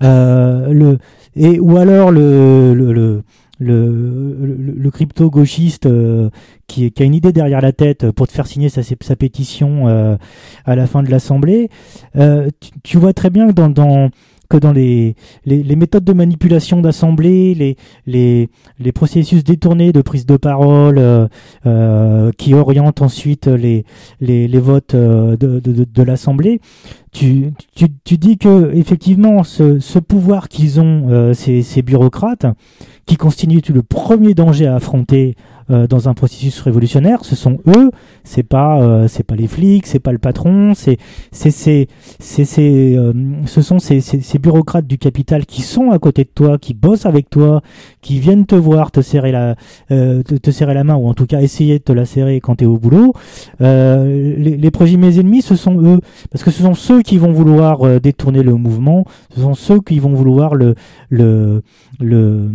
le, et, ou alors le, le le, le, crypto gauchiste euh, qui, qui, a une idée derrière la tête pour te faire signer sa, sa pétition euh, à la fin de l'Assemblée, euh, tu, vois très bien que dans, dans que dans les, les, les, méthodes de manipulation d'assemblée, les, les, les, processus détournés de prise de parole qui orientent ensuite les, les, les votes de, de, de, l'assemblée, tu, tu, tu, dis que effectivement ce, ce pouvoir qu'ils ont ces, ces bureaucrates, qui constituent le premier danger à affronter euh, dans un processus révolutionnaire, ce sont eux, c'est pas euh, c'est pas les flics, c'est pas le patron, c'est c'est c'est c'est euh, ce sont ces, ces, bureaucrates du capital qui sont à côté de toi, qui bossent avec toi, qui viennent te voir, te serrer la te, te, serrer la main ou en tout cas essayer de te la serrer quand tu es au boulot. les, les mes ennemis, ce sont eux parce que ce sont ceux qui vont vouloir détourner le mouvement, ce sont ceux qui vont vouloir le le le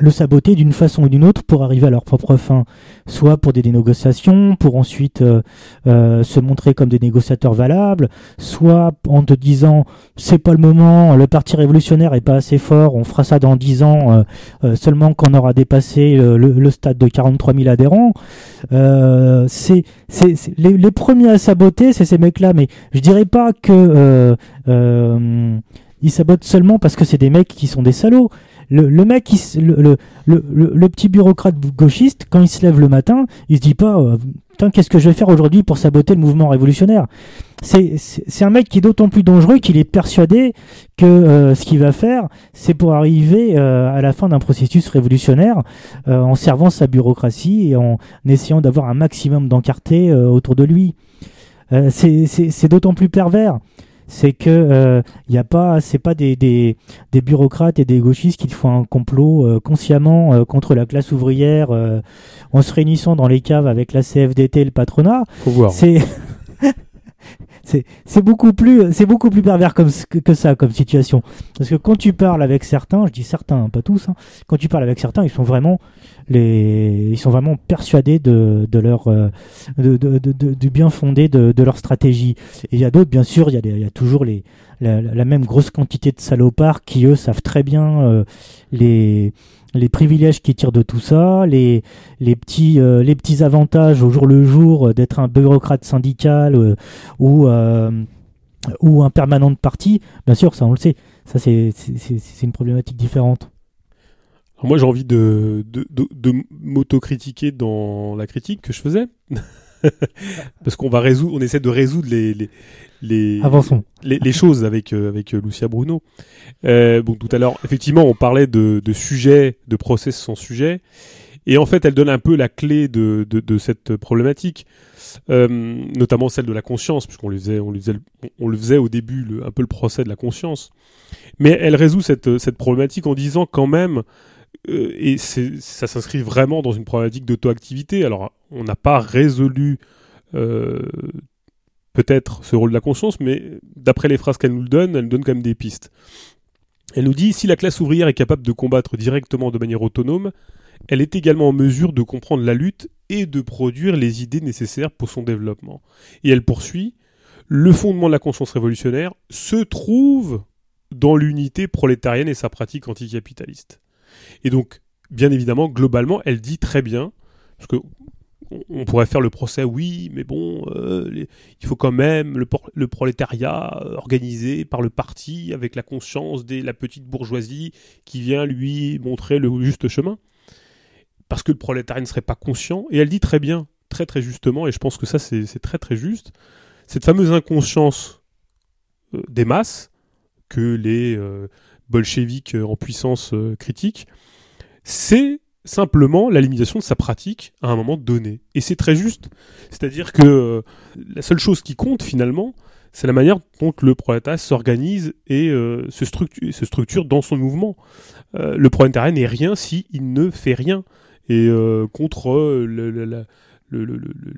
le saboter d'une façon ou d'une autre pour arriver à leur propre fin, soit pour des négociations, pour ensuite euh, euh, se montrer comme des négociateurs valables, soit en te disant c'est pas le moment, le parti révolutionnaire est pas assez fort, on fera ça dans dix ans euh, seulement quand on aura dépassé le, stade de 43 000 adhérents. c'est les, les, premiers à saboter, c'est ces mecs-là, mais je dirais pas que ils sabotent seulement parce que c'est des mecs qui sont des salauds. Le, mec, le, petit bureaucrate gauchiste, quand il se lève le matin, il se dit pas euh, qu'est-ce que je vais faire aujourd'hui pour saboter le mouvement révolutionnaire? C'est un mec qui est d'autant plus dangereux qu'il est persuadé que euh, ce qu'il va faire, c'est pour arriver euh, à la fin d'un processus révolutionnaire en servant sa bureaucratie et en essayant d'avoir un maximum d'encartés autour de lui. c'est d'autant plus pervers c'est que euh, y a pas, c'est pas des, des, des, bureaucrates et des gauchistes qui font un complot euh, consciemment euh, contre la classe ouvrière en se réunissant dans les caves avec la CFDT et le patronat. C'est c'est beaucoup plus c'est beaucoup plus pervers comme que, ça comme situation parce que quand tu parles avec certains je dis certains pas tous hein, quand tu parles avec certains ils sont vraiment les ils sont vraiment persuadés de, leur euh, du bien fondé de, leur stratégie et il y a d'autres bien sûr il y a, toujours la, même grosse quantité de salopards qui eux savent très bien euh, les les privilèges qui tirent de tout ça, les, les, petits, euh, les petits avantages au jour le jour d'être un bureaucrate syndical ou, ou un permanent de parti, bien sûr, ça on le sait. Ça, c'est une problématique différente. Moi, j'ai envie de, de, de, de m'autocritiquer dans la critique que je faisais. Parce qu'on va résoudre, on essaie de résoudre les, les, les, les, choses avec, euh, avec euh, Lucia Bruno. Euh, bon, tout à l'heure, effectivement, on parlait de, de sujet, de process sans sujet. Et en fait, elle donne un peu la clé de, de, de cette problématique, euh, notamment celle de la conscience, puisqu'on le faisait, on le faisait, on le faisait au début, le, un peu le procès de la conscience. Mais elle résout cette, cette problématique en disant quand même, euh, et ça s'inscrit vraiment dans une problématique d'auto-activité. Alors, on n'a pas résolu euh, peut-être ce rôle de la conscience, mais d'après les phrases qu'elle nous donne, elle nous donne quand même des pistes. Elle nous dit si la classe ouvrière est capable de combattre directement de manière autonome, elle est également en mesure de comprendre la lutte et de produire les idées nécessaires pour son développement. Et elle poursuit le fondement de la conscience révolutionnaire se trouve dans l'unité prolétarienne et sa pratique anticapitaliste. Et donc, bien évidemment, globalement, elle dit très bien, parce que on pourrait faire le procès, oui, mais bon, euh, il faut quand même le, prolétariat organisé par le parti avec la conscience de la petite bourgeoisie qui vient lui montrer le juste chemin. Parce que le prolétariat ne serait pas conscient. Et elle dit très bien, très très justement, et je pense que ça c'est très très juste, cette fameuse inconscience euh, des masses que les euh, bolcheviks en puissance critique, c'est simplement la limitation de sa pratique à un moment donné. Et c'est très juste. C'est-à-dire que euh, la seule chose qui compte finalement, c'est la manière dont le prolétariat s'organise et euh, se, structure, se, structure, dans son mouvement. Euh, le prolétariat n'est rien s'il ne fait rien. Et contre le,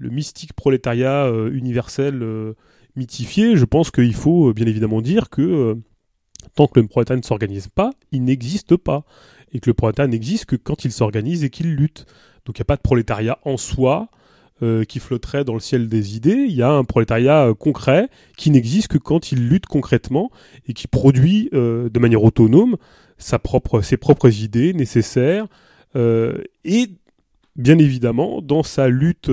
mystique prolétariat universel mythifié, je pense qu'il faut bien évidemment dire que tant que le prolétariat ne s'organise pas, il n'existe pas et que le prolétariat n'existe que quand il s'organise et qu'il lutte. Donc il n'y a pas de prolétariat en soi euh, qui flotterait dans le ciel des idées, il y a un prolétariat euh, concret qui n'existe que quand il lutte concrètement et qui produit euh, de manière autonome sa propre, ses propres idées nécessaires et bien évidemment dans sa lutte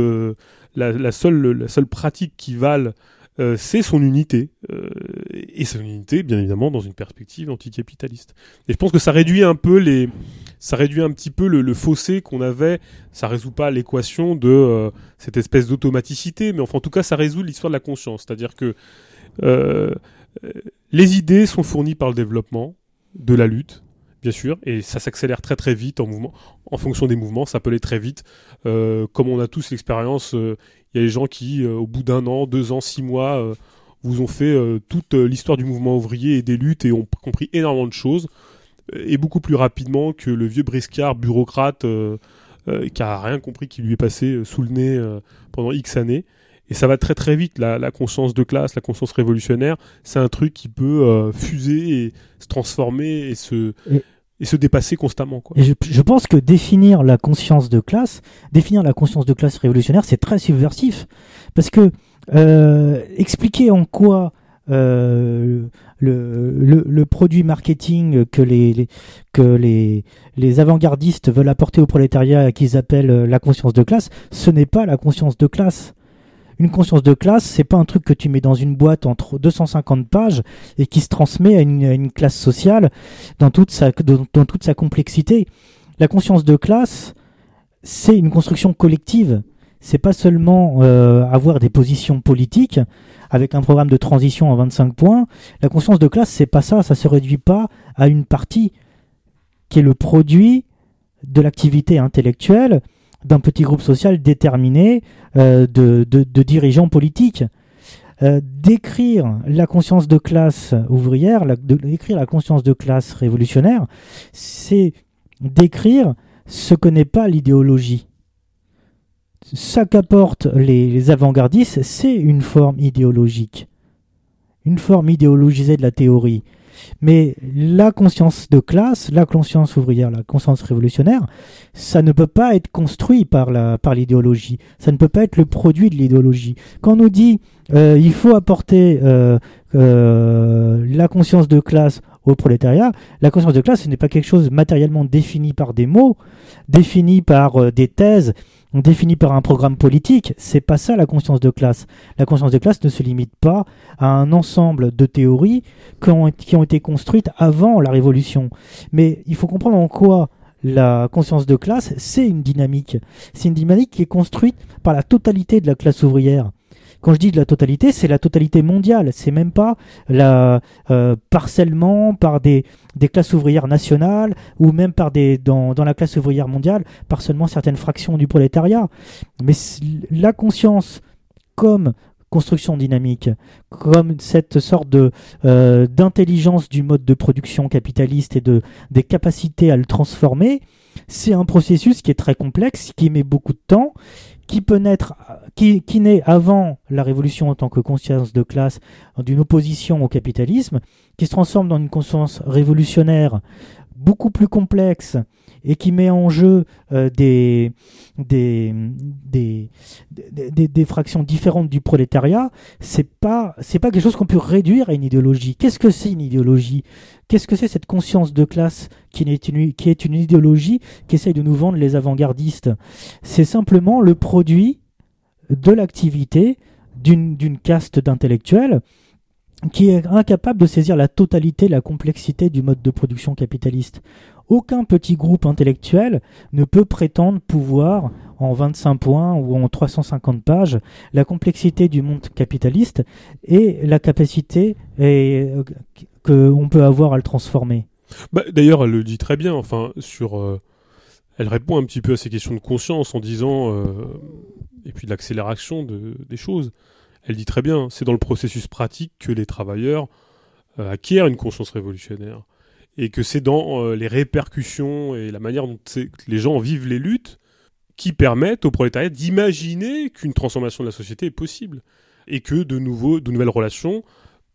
la, seule, la seule pratique qui vale euh, c'est son unité. Euh, et son unité, bien évidemment, dans une perspective anticapitaliste. Et je pense que ça réduit un peu les, ça réduit un petit peu le, fossé qu'on avait. Ça résout pas l'équation de euh, cette espèce d'automaticité, mais enfin, en tout cas, ça résout l'histoire de la conscience. C'est-à-dire que les idées sont fournies par le développement de la lutte, bien sûr, et ça s'accélère très très vite en mouvement, en fonction des mouvements, ça peut aller très vite. comme on a tous l'expérience, il y a des gens qui, euh, au bout d'un an, deux ans, six mois, euh, vous ont fait euh, toute l'histoire du mouvement ouvrier et des luttes et ont compris énormément de choses, et beaucoup plus rapidement que le vieux briscard bureaucrate qui a rien compris qui lui est passé sous le nez pendant X années. Et ça va très très vite, la, conscience de classe, la conscience révolutionnaire, c'est un truc qui peut fuser et se transformer et se, se dépasser constamment. Quoi. Et je, pense que définir la conscience de classe, définir la conscience de classe révolutionnaire, c'est très subversif. Parce que euh, expliquer en quoi euh, le, produit marketing que les, que les, les avant-gardistes veulent apporter au prolétariat qu'ils appellent la conscience de classe, ce n'est pas la conscience de classe une conscience de classe, c'est pas un truc que tu mets dans une boîte entre 250 pages et qui se transmet à une, classe sociale dans toute, sa, complexité. La conscience de classe, c'est une construction collective. C'est pas seulement euh, avoir des positions politiques avec un programme de transition en 25 points. La conscience de classe, c'est pas ça. Ça se réduit pas à une partie qui est le produit de l'activité intellectuelle d'un petit groupe social déterminé euh, de, dirigeants politiques. Euh, d'écrire la conscience de classe ouvrière, d'écrire la conscience de classe révolutionnaire, c'est d'écrire ce que n'est pas l'idéologie. Ça qu'apportent les avant-gardistes, c'est une forme idéologique, une forme idéologisée de la théorie. Mais la conscience de classe, la conscience ouvrière, la conscience révolutionnaire, ça ne peut pas être construit par la par l'idéologie. Ça ne peut pas être le produit de l'idéologie. Quand on nous dit euh, il faut apporter euh, euh, la conscience de classe au prolétariat, la conscience de classe, ce n'est pas quelque chose matériellement défini par des mots, défini par des thèses, défini par un programme politique. C'est pas ça la conscience de classe. La conscience de classe ne se limite pas à un ensemble de théories qui ont, qui ont été construites avant la Révolution. Mais il faut comprendre en quoi la conscience de classe, c'est une dynamique. C'est une dynamique qui est construite par la totalité de la classe ouvrière. Quand je dis de la totalité, c'est la totalité mondiale. C'est même pas la euh, parcellement par des, classes ouvrières nationales ou même par des dans, dans la classe ouvrière mondiale par seulement certaines fractions du prolétariat. Mais la conscience comme construction dynamique, comme cette sorte de euh, d'intelligence du mode de production capitaliste et de des capacités à le transformer, c'est un processus qui est très complexe, qui met beaucoup de temps, qui peut naître, qui, qui naît avant la révolution en tant que conscience de classe, d'une opposition au capitalisme, qui se transforme dans une conscience révolutionnaire beaucoup plus complexe et qui met en jeu euh, des, des, des, des, fractions différentes du prolétariat, c'est pas c'est pas quelque chose qu'on peut réduire à une idéologie. Qu'est-ce que c'est une idéologie? Qu'est-ce que c'est cette conscience de classe qui est une, qui est une idéologie qui essaye de nous vendre les avant-gardistes? C'est simplement le produit de l'activité d'une caste d'intellectuels qui est incapable de saisir la totalité, la complexité du mode de production capitaliste. Aucun petit groupe intellectuel ne peut prétendre pouvoir, en 25 points ou en 350 pages, la complexité du monde capitaliste et la capacité euh, qu'on peut avoir à le transformer. Bah, D'ailleurs, elle le dit très bien. Enfin, sur, euh, elle répond un petit peu à ces questions de conscience en disant, euh, et puis de l'accélération de, des choses. Elle dit très bien, c'est dans le processus pratique que les travailleurs acquièrent une conscience révolutionnaire et que c'est dans euh, les répercussions et la manière dont les gens vivent les luttes qui permettent au prolétariat d'imaginer qu'une transformation de la société est possible et que de, nouveaux, de nouvelles relations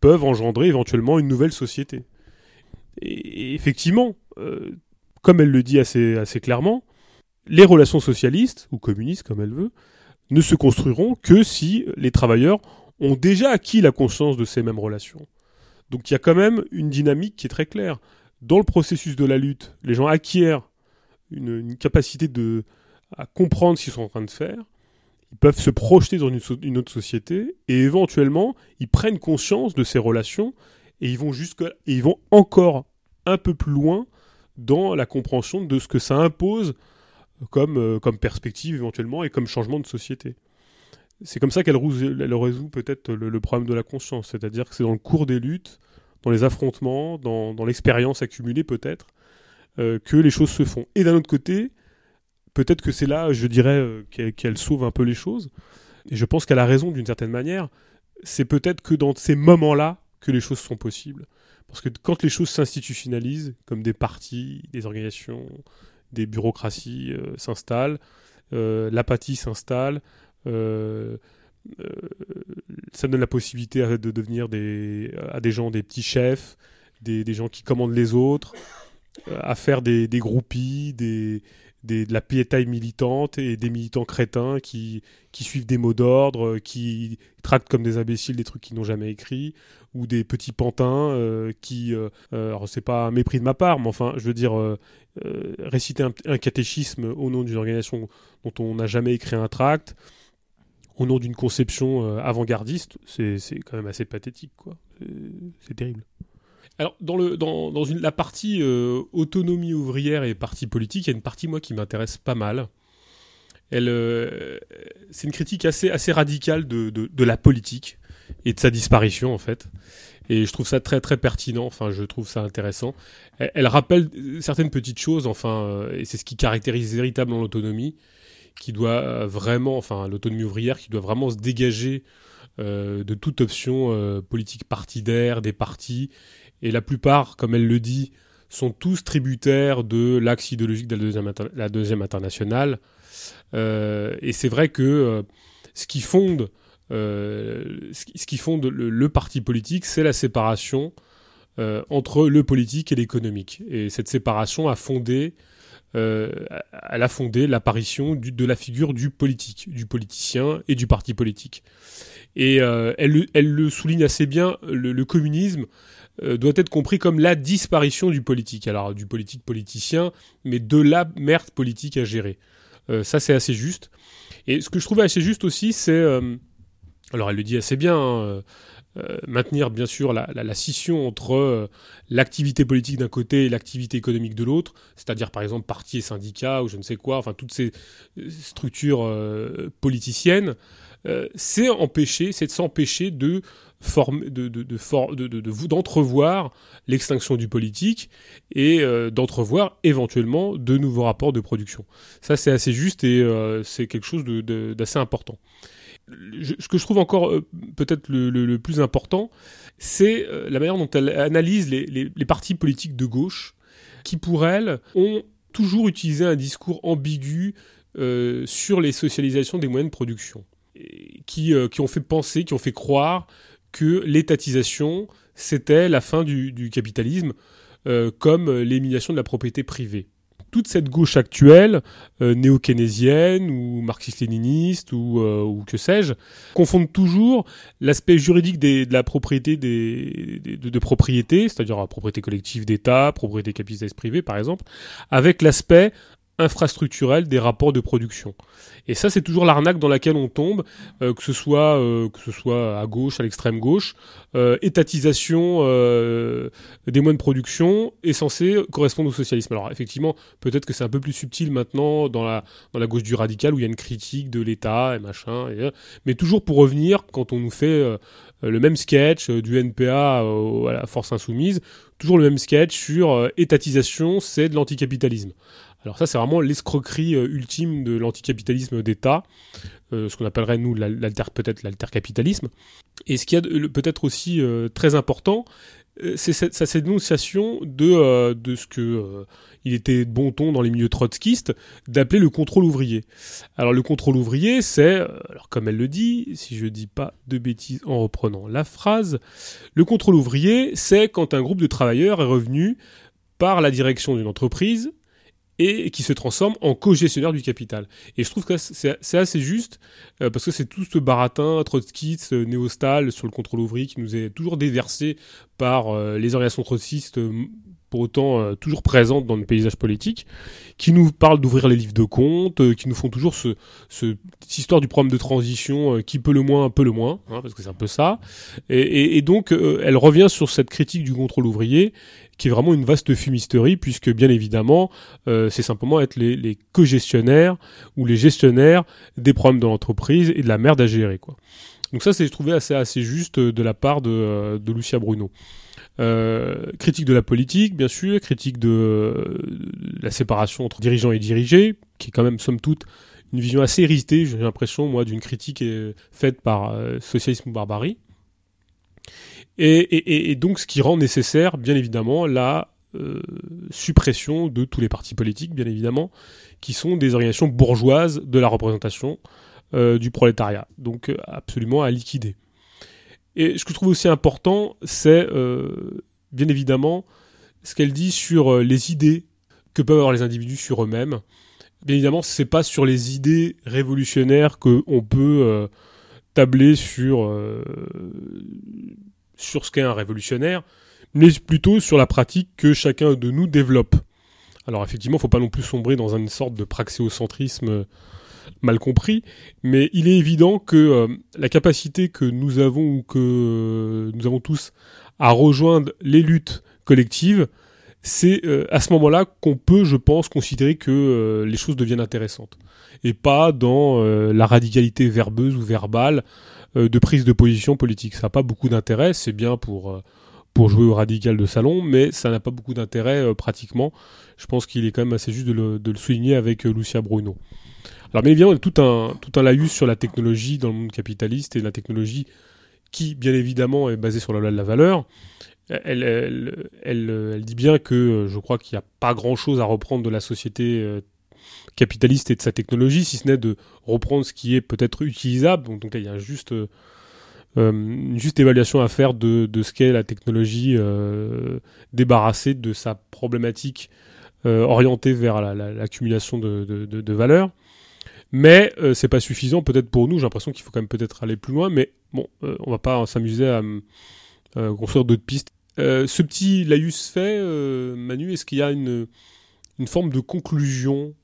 peuvent engendrer éventuellement une nouvelle société. Et, effectivement, euh, comme elle le dit assez, assez clairement, les relations socialistes, ou communistes comme elle veut, ne se construiront que si les travailleurs ont déjà acquis la conscience de ces mêmes relations. Donc il y a quand même une dynamique qui est très claire dans le processus de la lutte, les gens acquièrent une, capacité de, à comprendre ce qu'ils sont en train de faire, ils peuvent se projeter dans une, autre société et éventuellement ils prennent conscience de ces relations et ils vont jusque et ils vont encore un peu plus loin dans la compréhension de ce que ça impose comme, euh, comme perspective éventuellement et comme changement de société. C'est comme ça qu'elle résout, peut-être le, problème de la conscience, c'est-à-dire que c'est dans le cours des luttes dans les affrontements, dans, l'expérience accumulée peut-être, euh, que les choses se font. Et d'un autre côté, peut-être que c'est là, je dirais, euh, qu'elle sauve un peu les choses. Et je pense qu'elle a raison d'une certaine manière. C'est peut-être que dans ces moments-là que les choses sont possibles. Parce que quand les choses s'institutionnalisent, comme des partis, des organisations, des bureaucraties euh, s'installent, l'apathie s'installe, ça donne la possibilité de devenir des, à des gens des petits chefs, des, des gens qui commandent les autres, euh, à faire des, des groupies, des, de la piétaille militante et des militants crétins qui, qui suivent des mots d'ordre, qui tractent comme des imbéciles des trucs qu'ils n'ont jamais écrits, ou des petits pantins euh, qui, euh, alors c'est pas un mépris de ma part, mais enfin, je veux dire, réciter un, catéchisme au nom d'une organisation dont on n'a jamais écrit un tract, au nom d'une conception euh, avant-gardiste, c'est quand même assez pathétique, quoi. C'est terrible. Alors, dans, le, dans, dans la partie euh, autonomie ouvrière et parti politique, il y a une partie, moi, qui m'intéresse pas mal. Euh, c'est une critique assez, assez radicale de, de, la politique et de sa disparition, en fait. Et je trouve ça très, très pertinent. Enfin, je trouve ça intéressant. Elle, elle rappelle certaines petites choses, enfin, et c'est ce qui caractérise véritablement l'autonomie qui doit euh, vraiment, enfin l'autonomie ouvrière, qui doit vraiment se dégager euh, de toute option euh, politique partidaire, des partis. Et la plupart, comme elle le dit, sont tous tributaires de l'axe idéologique de la deuxième, internationale. et c'est vrai que ce qui fonde, ce qui fonde le, parti politique, c'est la séparation entre le politique et l'économique. Et cette séparation a fondé euh, elle a fondé l'apparition de la figure du politique, du politicien et du parti politique. Et euh, elle, elle, le souligne assez bien, le, communisme euh, doit être compris comme la disparition du politique. Alors du politique politicien, mais de la merde politique à gérer. ça c'est assez juste. Et ce que je trouvais assez juste aussi, c'est... alors elle le dit assez bien, hein, euh, maintenir bien sûr la, scission entre euh, l'activité politique d'un côté et l'activité économique de l'autre, c'est-à-dire par exemple partis et syndicats ou je ne sais quoi, enfin toutes ces euh, structures politiciennes, c'est empêcher, c'est de s'empêcher de de, de, d'entrevoir l'extinction du politique et d'entrevoir éventuellement de nouveaux rapports de production. Ça, c'est assez juste et c'est quelque chose d'assez important. Ce que je trouve encore peut-être le, plus important, c'est la manière dont elle analyse les, partis politiques de gauche qui, pour elle, ont toujours utilisé un discours ambigu sur les socialisations des moyens de production, qui, qui ont fait penser, qui ont fait croire que l'étatisation, c'était la fin du, capitalisme, euh, comme l'élimination de la propriété privée. Toute cette gauche actuelle, euh, néo-keynésienne ou marxiste-léniniste ou, euh, que sais-je, confondent toujours l'aspect juridique de la propriété de, propriété, c'est-à-dire la propriété collective d'État, propriété capitaliste privée par exemple, avec l'aspect infrastructurel des rapports de production. Et ça, c'est toujours l'arnaque dans laquelle on tombe, euh, que ce soit euh, que ce soit à gauche, à l'extrême gauche. Euh, étatisation des moyens de production est censé correspondre au socialisme. Alors effectivement, peut-être que c'est un peu plus subtil maintenant dans la dans la gauche du radical où il y a une critique de l'État et machin. mais toujours pour revenir, quand on nous fait le même sketch du NPA à la force insoumise, toujours le même sketch sur étatisation, c'est de l'anticapitalisme. Alors ça, c'est vraiment l'escroquerie euh, ultime de l'anticapitalisme d'État, euh, ce qu'on appellerait, nous, peut-être l'altercapitalisme. Et ce qui est peut-être aussi euh, très important, c'est cette, dénonciation de, de ce que il était bon ton dans les milieux trotskistes d'appeler le contrôle ouvrier. Alors le contrôle ouvrier, c'est, alors comme elle le dit, si je dis pas de bêtises en reprenant la phrase, le contrôle ouvrier, c'est quand un groupe de travailleurs est revenu par la direction d'une entreprise et qui se transforme en co-gestionnaire du capital. Et je trouve que c'est assez juste, euh, parce que c'est tout ce baratin trotskiste, néostal sur le contrôle ouvrier qui nous est toujours déversé par euh, les organisations trotskistes, euh, pour autant toujours présentes dans le paysage politique, qui nous parlent d'ouvrir les livres de compte, qui nous font toujours ce, ce, cette histoire du programme de transition qui peut le moins, un peu le moins, hein, parce que c'est un peu ça. Et donc, elle revient sur cette critique du contrôle ouvrier, qui est vraiment une vaste fumisterie, puisque bien évidemment, euh, c'est simplement être les, les co-gestionnaires ou les gestionnaires des problèmes de l'entreprise et de la merde à gérer. Quoi. Donc ça, c'est trouvé assez, assez juste de la part de, euh, de Lucia Bruno. Euh, critique de la politique, bien sûr, critique de, la séparation entre dirigeants et dirigés, qui est quand même, somme toute, une vision assez héritée, j'ai l'impression, moi, d'une critique faite par euh, Socialisme ou Barbarie. Et, donc ce qui rend nécessaire, bien évidemment, la euh, suppression de tous les partis politiques, bien évidemment, qui sont des organisations bourgeoises de la représentation euh, du prolétariat, donc euh, absolument à liquider. Et ce que je trouve aussi important, c'est bien évidemment ce qu'elle dit sur les idées que peuvent avoir les individus sur eux-mêmes. Bien évidemment, c'est pas sur les idées révolutionnaires qu'on peut tabler sur sur ce qu'est un révolutionnaire, mais plutôt sur la pratique que chacun de nous développe. Alors effectivement, il ne faut pas non plus sombrer dans une sorte de praxéocentrisme euh, mal compris, mais il est évident que euh, la capacité que nous avons ou que euh, nous avons tous à rejoindre les luttes collectives, c'est à ce moment-là qu'on peut, je pense, considérer que les choses deviennent intéressantes. Et pas dans la radicalité verbeuse ou verbale euh, de prise de position politique. Ça n'a pas beaucoup d'intérêt, c'est bien pour, euh, pour jouer au radical de salon, mais ça n'a pas beaucoup d'intérêt euh, pratiquement. Je pense qu'il est quand même assez juste de le, de le souligner avec Lucia Bruno. Alors bien évidemment, il y a tout un, tout un laïus sur la technologie dans le monde capitaliste et la technologie qui, bien évidemment, est basée sur la loi de la valeur. Elle, elle, elle, elle dit bien que je crois qu'il n'y a pas grand-chose à reprendre de la société capitaliste et de sa technologie, si ce n'est de reprendre ce qui est peut-être utilisable. Donc, donc il y a juste, euh, une juste évaluation à faire de, ce qu'est la technologie euh, débarrassée de sa problématique euh, orientée vers l'accumulation de, de, de, valeur. Mais c'est pas suffisant peut-être pour nous. J'ai l'impression qu'il faut quand même peut-être aller plus loin. Mais bon, on va pas s'amuser à construire d'autres pistes. ce petit laïus fait, Manu, est-ce qu'il y a une forme de conclusion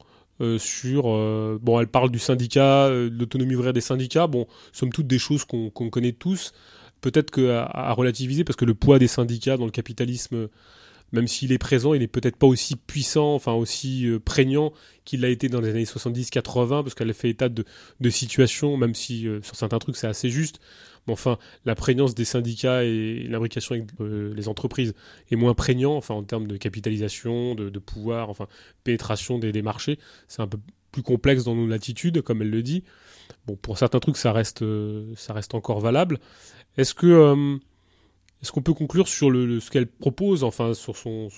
euh, sur. Euh, bon, elle parle du syndicat, euh, de l'autonomie ouvrière des syndicats. Bon, somme toutes des choses qu'on connaît tous. Peut-être qu'à à relativiser, parce que le poids des syndicats dans le capitalisme, même s'il est présent, il n'est peut-être pas aussi puissant, enfin aussi prégnant qu'il l'a été dans les années 70-80, parce qu'elle fait état de, de situations, même si sur certains trucs c'est assez juste, mais enfin, la prégnance des syndicats et l'imbrication avec euh, les entreprises est moins prégnant, enfin, en termes de capitalisation, de, pouvoir, enfin, pénétration des, marchés. C'est un peu plus complexe dans nos latitudes, comme elle le dit. Bon, pour certains trucs, ça reste, ça reste encore valable. Est-ce que est-ce qu'on peut conclure sur le, ce qu'elle propose, enfin sur son,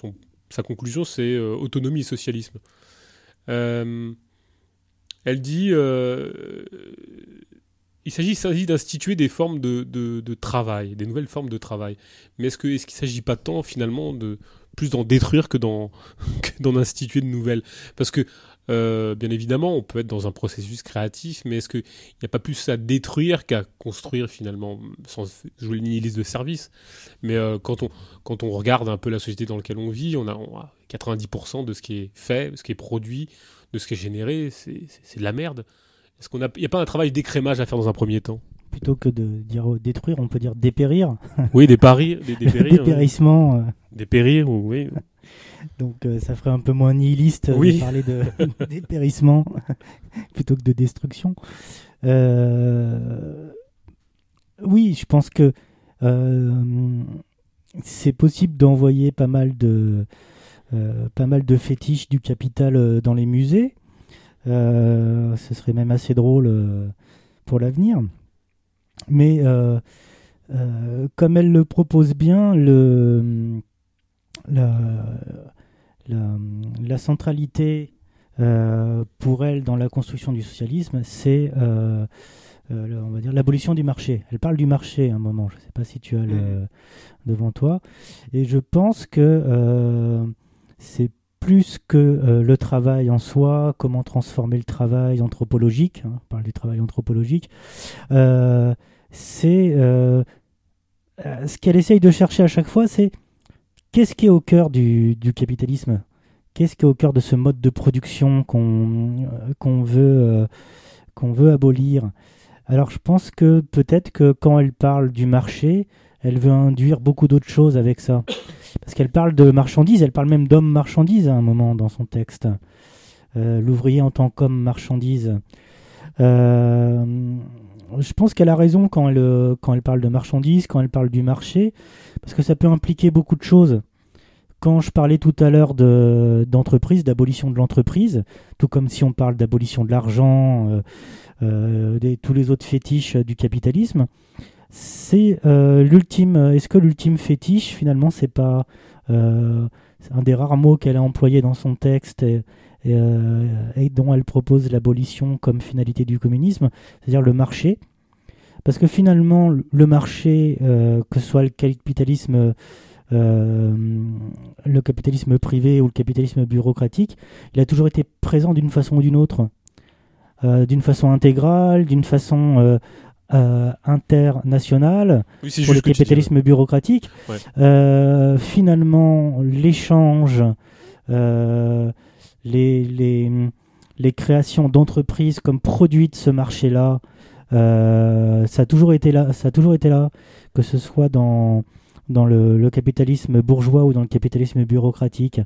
sa conclusion, c'est autonomie et socialisme. elle dit il s'agit d'instituer des formes de, travail, des nouvelles formes de travail. Mais est-ce qu'il est ne s'agit pas tant finalement de plus d'en détruire que d'en instituer de nouvelles? Parce que euh, bien évidemment, on peut être dans un processus créatif, mais est-ce qu'il n'y a pas plus à détruire qu'à construire finalement, sans jouer une liste de services Mais euh, quand, on, quand on regarde un peu la société dans laquelle on vit, on a, on a 90% de ce qui est fait, de ce qui est produit, de ce qui est généré, c'est de la merde. Est-ce qu'il n'y a, pas un travail d'écrémage à faire dans un premier temps? Plutôt que de dire détruire, on peut dire dépérir. Oui, dépérir, des, dépérir. Dépérissement. Euh. Dépérir, oui. Donc euh, ça ferait un peu moins nihiliste euh, de parler de dépérissement plutôt que de destruction. Oui, je pense que c'est possible d'envoyer pas mal de pas mal de fétiches du capital dans les musées. Euh, ce serait même assez drôle euh, pour l'avenir. Mais euh, comme elle le propose bien, le, la, la, centralité pour elle dans la construction du socialisme, c'est on va dire l'abolition du marché. Elle parle du marché à un moment. Je ne sais pas si tu as le, mm-hmm. devant toi. Et je pense que c'est plus que euh, le travail en soi, comment transformer le travail anthropologique, hein, on parle du travail anthropologique, euh, c'est euh, ce qu'elle essaye de chercher à chaque fois, c'est qu'est-ce qui est au cœur du, capitalisme? Qu'est-ce qui est au cœur de ce mode de production qu'on veut, qu'on veut abolir? Alors je pense que peut-être que quand elle parle du marché, elle veut induire beaucoup d'autres choses avec ça. Parce qu'elle parle de marchandises, elle parle même d'homme marchandise à un moment dans son texte. Euh, l'ouvrier en tant qu'homme marchandise. Euh, je pense qu'elle a raison quand elle, quand elle parle de marchandises, quand elle parle du marché, parce que ça peut impliquer beaucoup de choses. Quand je parlais tout à l'heure d'entreprise, d'abolition de l'entreprise, tout comme si on parle d'abolition de l'argent, euh, tous les autres fétiches du capitalisme, c'est euh, l'ultime. Est-ce que l'ultime fétiche, finalement, c'est pas euh, un des rares mots qu'elle a employé dans son texte euh, et, dont elle propose l'abolition comme finalité du communisme, c'est-à-dire le marché Parce que finalement, le marché, que ce soit le capitalisme. le capitalisme privé ou le capitalisme bureaucratique, il a toujours été présent d'une façon ou d'une autre. d'une façon intégrale, d'une façon euh, international pour le capitalisme bureaucratique. Euh, finalement, l'échange, euh, les, les, les, créations d'entreprises comme produits de ce marché-là, ça a toujours été là. Ça a toujours été là, que ce soit dans dans le, capitalisme bourgeois ou dans le capitalisme bureaucratique.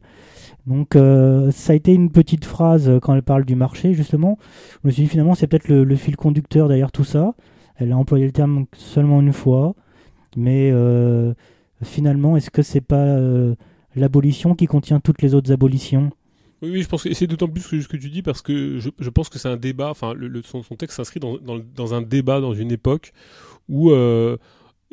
Donc ça a été une petite phrase quand elle parle du marché, justement. Je me suis dit finalement c'est peut-être le, le, fil conducteur derrière tout ça. Elle a employé le terme seulement une fois, mais euh, finalement, est-ce que c'est pas euh, l'abolition qui contient toutes les autres abolitions? Oui, je pense que c'est d'autant plus ce que tu dis parce que je, pense que c'est un débat, enfin, son, texte s'inscrit dans, un débat dans une époque où euh,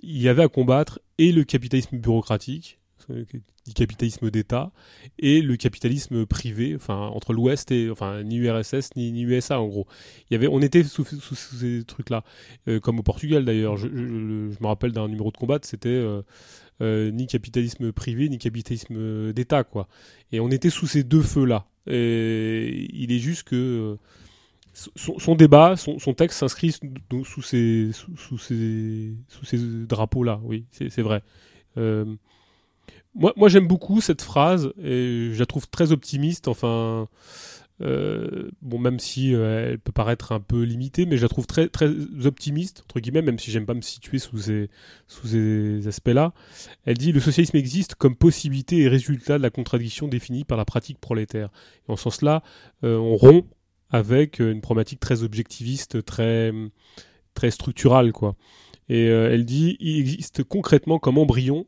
il y avait à combattre et le capitalisme bureaucratique, du capitalisme d'État et le capitalisme privé, enfin entre l'Ouest et enfin ni URSS ni, USA en gros. Il y avait, on était sous, sous, ces trucs-là, euh, comme au Portugal d'ailleurs. Je, me rappelle d'un numéro de combat, c'était euh, euh, ni capitalisme privé ni capitalisme d'État quoi. Et on était sous ces deux feux-là. Et il est juste que son, débat, son, texte s'inscrit sous, ces, ces, sous ces drapeaux-là. Oui, c'est vrai. Moi, moi j'aime beaucoup cette phrase et je la trouve très optimiste. Enfin, euh, bon, même si euh, elle peut paraître un peu limitée, mais je la trouve très, très optimiste, entre guillemets, même si j'aime pas me situer sous ces, sous ces aspects-là. Elle dit Le socialisme existe comme possibilité et résultat de la contradiction définie par la pratique prolétaire. Et en ce sens-là, euh, on rompt avec une problématique très objectiviste, très, très structurale, quoi. Et elle dit Il existe concrètement comme embryon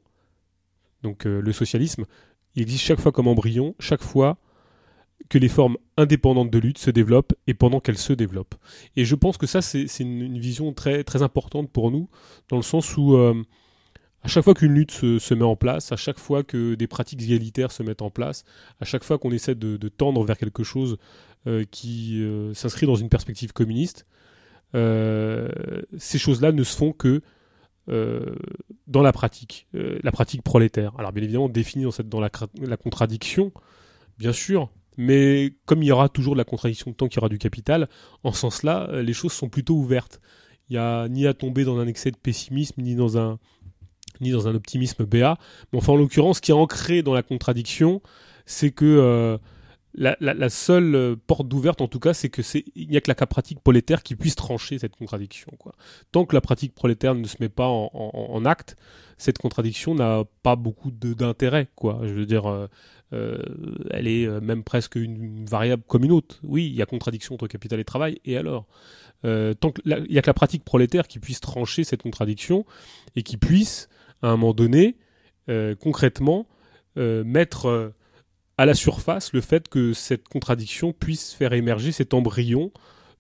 donc le socialisme, il existe chaque fois comme embryon, chaque fois que les formes indépendantes de lutte se développent et pendant qu'elles se développent. Et je pense que ça, c'est une, vision très, très importante pour nous, dans le sens où euh, à chaque fois qu'une lutte se, met en place, à chaque fois que des pratiques égalitaires se mettent en place, à chaque fois qu'on essaie de, tendre vers quelque chose euh, qui euh, s'inscrit dans une perspective communiste, ces choses-là ne se font que dans la pratique, la pratique prolétaire. Alors bien évidemment définie dans, cette, dans la contradiction, bien sûr, mais comme il y aura toujours de la contradiction tant qu'il y aura du capital, en ce sens-là, euh, les choses sont plutôt ouvertes. Il n'y a ni à tomber dans un excès de pessimisme, ni dans un, ni dans un optimisme béat. Mais enfin, en l'occurrence, ce qui est ancré dans la contradiction, c'est que euh, la, seule euh, porte d'ouverte, en tout cas, c'est que c'est il n'y a que la pratique prolétaire qui puisse trancher cette contradiction. Tant que la pratique prolétaire ne se met pas en, acte, cette contradiction n'a pas beaucoup d'intérêt. Je veux dire, elle est euh, même presque une, variable comme une autre. Oui, il y a contradiction entre capital et travail, et alors? Euh, Il n'y a que la pratique prolétaire qui puisse trancher cette contradiction et qui puisse, à un moment donné, concrètement, mettre à la surface le fait que cette contradiction puisse faire émerger cet embryon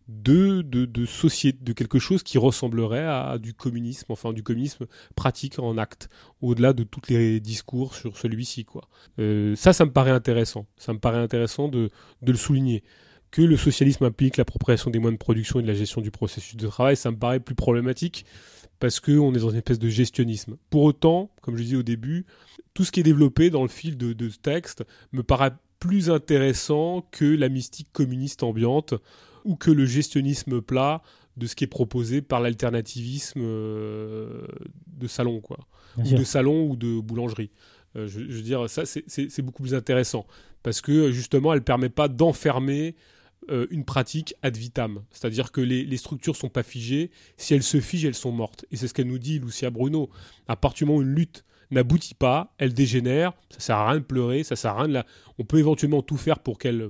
de, de, de, société, de quelque chose qui ressemblerait à, du communisme, enfin du communisme pratique en acte, au-delà de tous les discours sur celui-ci. quoi. Euh, ça, ça me paraît intéressant. Ça me paraît intéressant de, de le souligner. Que le socialisme implique l'appropriation des moyens de production et de la gestion du processus de travail, ça me paraît plus problématique parce qu'on est dans une espèce de gestionnisme. Pour autant, comme je disais au début, tout ce qui est développé dans le fil de, de texte me paraît plus intéressant que la mystique communiste ambiante ou que le gestionnisme plat de ce qui est proposé par l'alternativisme euh, de salon, quoi. ou de salon ou de boulangerie. Euh, je, veux dire, ça, c'est beaucoup plus intéressant. Parce que, justement, elle ne permet pas d'enfermer euh, une pratique ad vitam. C'est-à-dire que les, les structures sont pas figées. Si elles se figent, elles sont mortes. Et c'est ce qu'elle nous dit, Lucia Bruno. À partir du moment où une lutte n'aboutit pas, elle dégénère, ça sert à rien de pleurer, ça sert à rien de la... On peut éventuellement tout faire pour qu'elle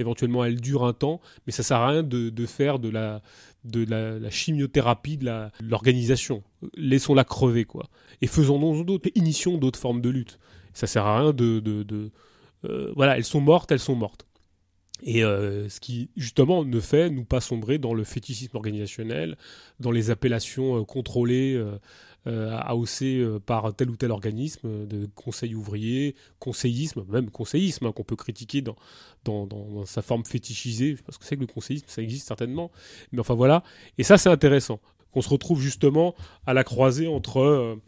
éventuellement elle dure un temps, mais ça sert à rien de, faire de la, chimiothérapie de l'organisation. Laissons-la crever, quoi. Et faisons d'autres, initions d'autres formes de lutte. Ça sert à rien de... de, euh, voilà, elles sont mortes, elles sont mortes. Et euh, ce qui, justement, ne fait nous pas sombrer dans le fétichisme organisationnel, dans les appellations euh, contrôlées euh, AOC euh, par tel ou tel organisme euh, de conseil ouvrier, conseillisme, même conseillisme hein, qu'on peut critiquer dans, sa forme fétichisée. Parce que c'est que le conseillisme, ça existe certainement. Mais enfin voilà. Et ça, c'est intéressant. Qu'on se retrouve justement à la croisée entre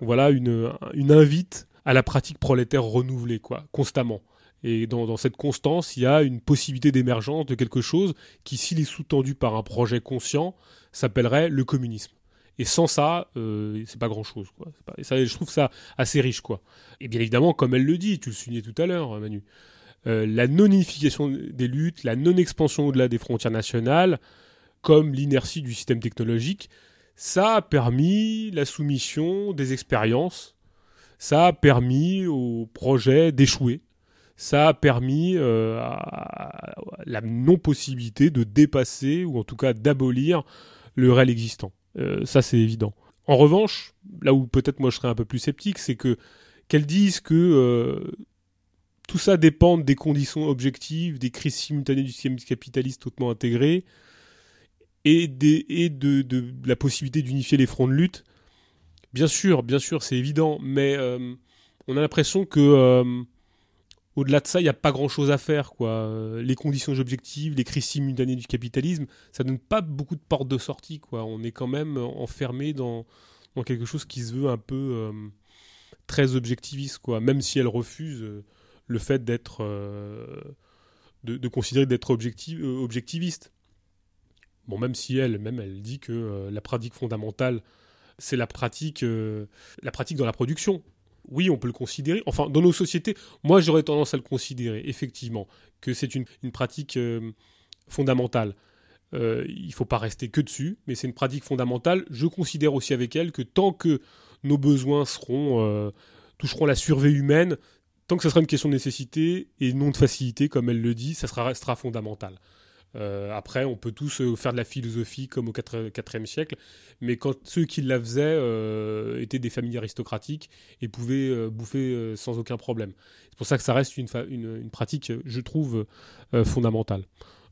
voilà une, invite à la pratique prolétaire renouvelée, quoi, constamment. Et dans, cette constance, il y a une possibilité d'émergence de quelque chose qui, s'il est sous-tendu par un projet conscient, s'appellerait le communisme. Et sans ça, euh, c'est pas grand chose. Quoi. et ça, je trouve ça assez riche. quoi. Et bien évidemment, comme elle le dit, tu le soulignais tout à l'heure, Manu, euh, la non-unification des luttes, la non-expansion au-delà des frontières nationales, comme l'inertie du système technologique, ça a permis la soumission des expériences, ça a permis aux projets d'échouer, ça a permis euh, la non-possibilité de dépasser ou en tout cas d'abolir le réel existant. Euh, ça, c'est évident. En revanche, là où peut-être moi je serais un peu plus sceptique, c'est que qu'elles disent que euh, tout ça dépend des conditions objectives, des crises simultanées du système capitaliste hautement intégré et, de, la possibilité d'unifier les fronts de lutte. Bien sûr, bien sûr, c'est évident, mais euh, on a l'impression que au-delà de ça, il n'y a pas grand-chose à faire. Quoi. Euh, les conditions objectives, les crises simultanées du capitalisme, ça donne pas beaucoup de portes de sortie. Quoi. On est quand même enfermé dans, quelque chose qui se veut un peu euh, très objectiviste, quoi. même si elle refuse euh, le fait d'être, de, considérer d'être objectiviste. Bon, même si elle, dit que la pratique fondamentale, c'est la pratique dans la production oui, on peut le considérer. Enfin, dans nos sociétés, moi j'aurais tendance à le considérer, effectivement, que c'est une, pratique euh, fondamentale. Euh, il ne faut pas rester que dessus, mais c'est une pratique fondamentale. Je considère aussi avec elle que tant que nos besoins seront, euh, toucheront la survie humaine, tant que ce sera une question de nécessité et non de facilité, comme elle le dit, ça sera, fondamental. Euh, après, on peut tous euh, faire de la philosophie comme au 4e siècle, mais quand ceux qui la faisaient euh, étaient des familles aristocratiques et pouvaient bouffer sans aucun problème. C'est pour ça que ça reste une, pratique, je trouve, fondamentale.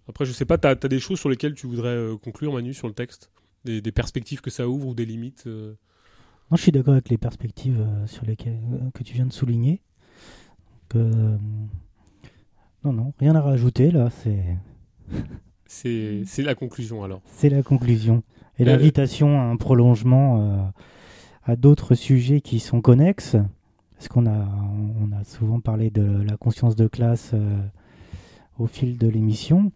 Après, je sais pas, tu as, des choses sur lesquelles tu voudrais conclure, Manu, sur le texte? Des, perspectives que ça ouvre ou des limites Moi, je suis d'accord avec les perspectives sur lesquelles, que tu viens de souligner. non, non, rien à rajouter là, c'est c'est la conclusion alors. C'est la conclusion. Et euh, l'invitation à un prolongement euh, à d'autres sujets qui sont connexes. Parce qu'on a, on a souvent parlé de la conscience de classe euh, au fil de l'émission.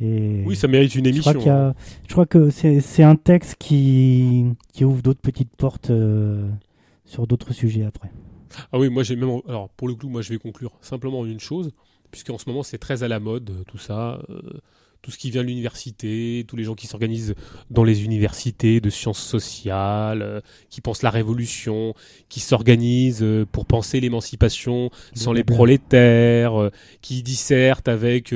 Et oui, ça mérite une émission. Hein. Je crois, que c'est un texte qui, qui ouvre d'autres petites portes sur d'autres sujets après. Ah oui, moi j'ai même. Alors pour le coup, moi je vais conclure simplement une chose puisqu'en ce moment c'est très à la mode, euh, tout ça. Euh, tout ce qui vient de l'université, tous les gens qui s'organisent dans les universités de sciences sociales, euh, qui pensent la révolution, qui s'organisent pour penser l'émancipation sans les prolétaires, qui dissertent avec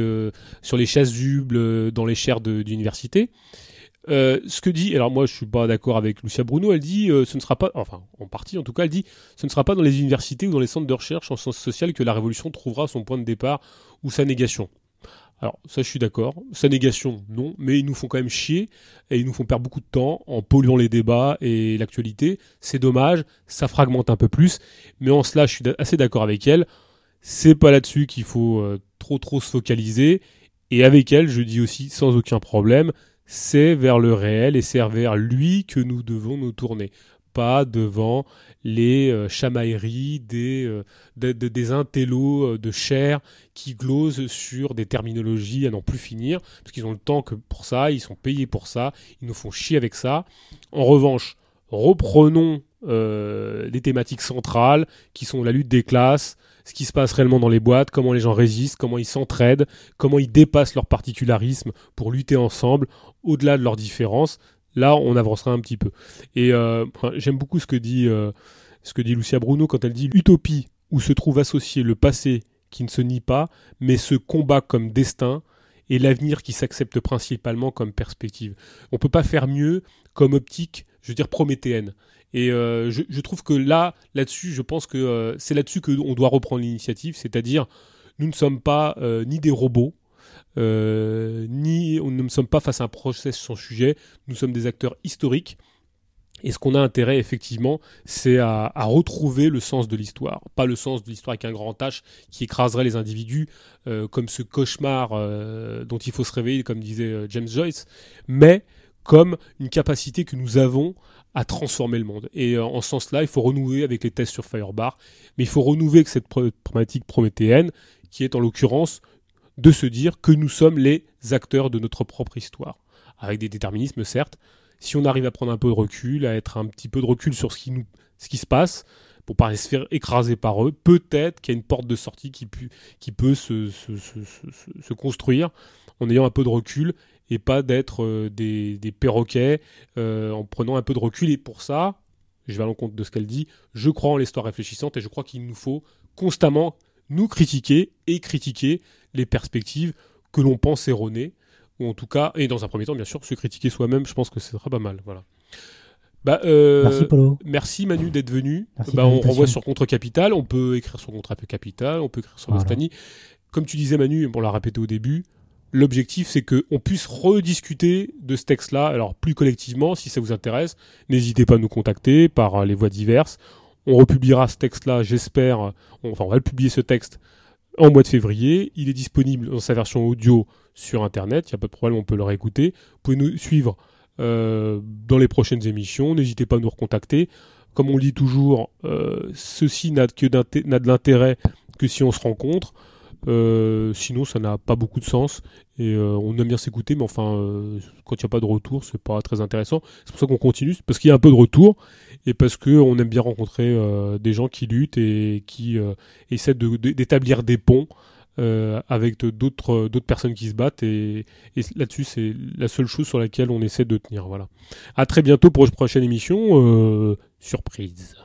sur les chasubles dans les chaires d'université. Euh, ce que dit, alors moi je suis pas d'accord avec Lucia Bruno, elle dit euh, ce ne sera pas, enfin en partie en tout cas, elle dit ce ne sera pas dans les universités ou dans les centres de recherche en sciences sociales que la révolution trouvera son point de départ ou sa négation. Alors ça je suis d'accord, sa négation non, mais ils nous font quand même chier et ils nous font perdre beaucoup de temps en polluant les débats et l'actualité. C'est dommage, ça fragmente un peu plus, mais en cela je suis assez d'accord avec elle. C'est pas là-dessus qu'il faut euh, trop trop se focaliser et avec elle je dis aussi sans aucun problème c'est vers le réel et c'est vers lui que nous devons nous tourner, pas devant les euh, chamailleries des, euh, des intellos euh, de chair qui glosent sur des terminologies à n'en plus finir, parce qu'ils ont le temps que pour ça, ils sont payés pour ça, ils nous font chier avec ça. En revanche, reprenons les thématiques centrales qui sont la lutte des classes, ce qui se passe réellement dans les boîtes, comment les gens résistent, comment ils s'entraident, comment ils dépassent leur particularisme pour lutter ensemble, au-delà de leurs différences. Là, on avancera un petit peu. Et euh, j'aime beaucoup ce que dit euh, ce que dit Lucia Bruno quand elle dit l'utopie où se trouve associé le passé qui ne se nie pas, mais se combat comme destin et l'avenir qui s'accepte principalement comme perspective. On ne peut pas faire mieux comme optique, je veux dire prométhéenne. Et euh, je, trouve que là, là-dessus, je pense que euh, c'est là-dessus qu'on doit reprendre l'initiative, c'est-à-dire nous ne sommes pas euh, ni des robots, ni on ne sommes pas face à un process sans sujet, nous sommes des acteurs historiques. Et ce qu'on a intérêt, effectivement, c'est à, retrouver le sens de l'histoire. Pas le sens de l'histoire avec un grand H qui écraserait les individus, comme ce cauchemar dont il faut se réveiller, comme disait James Joyce, mais comme une capacité que nous avons à transformer le monde. Et euh, en ce sens-là, il faut renouer avec les tests sur Firebar, mais il faut renouer avec cette problématique prométhéenne, qui est en l'occurrence de se dire que nous sommes les acteurs de notre propre histoire, avec des déterminismes certes. Si on arrive à prendre un peu de recul, à être un petit peu de recul sur ce qui, nous, se passe, pour pas se faire écraser par eux, peut-être qu'il y a une porte de sortie qui, qui peut se, se, se construire en ayant un peu de recul et pas d'être euh, des, perroquets euh, en prenant un peu de recul. Et pour ça, je vais à l'encontre de ce qu'elle dit, je crois en l'histoire réfléchissante et je crois qu'il nous faut constamment nous critiquer et critiquer les perspectives que l'on pense erronées, ou en tout cas, et dans un premier temps, bien sûr, se critiquer soi-même, je pense que ce sera pas mal. Voilà. Bah, euh, merci Polo. Merci Manu d'être venu. Bah, on renvoie sur Contre Capital, on peut écrire sur Contre Capital, on peut écrire sur voilà. Comme tu disais Manu, on l'a répété au début, L'objectif, c'est qu'on puisse rediscuter de ce texte-là, alors plus collectivement, si ça vous intéresse. N'hésitez pas à nous contacter par euh, les voies diverses. On republiera ce texte-là, j'espère. Enfin, on va le publier ce texte en mois de février. Il est disponible dans sa version audio sur Internet. Il n'y a pas de problème, on peut le réécouter. Vous pouvez nous suivre euh, dans les prochaines émissions. N'hésitez pas à nous recontacter. Comme on dit toujours, euh, ceci n'a de l'intérêt que si on se rencontre. Euh, sinon, ça n'a pas beaucoup de sens et euh, on aime bien s'écouter, mais enfin, euh, quand il n'y a pas de retour, c'est pas très intéressant. C'est pour ça qu'on continue, parce qu'il y a un peu de retour et parce qu'on aime bien rencontrer des gens qui luttent et qui essaient d'établir des ponts. avec d'autres personnes qui se battent et, et là-dessus c'est la seule chose sur laquelle on essaie de tenir voilà à très bientôt pour une prochaine émission surprise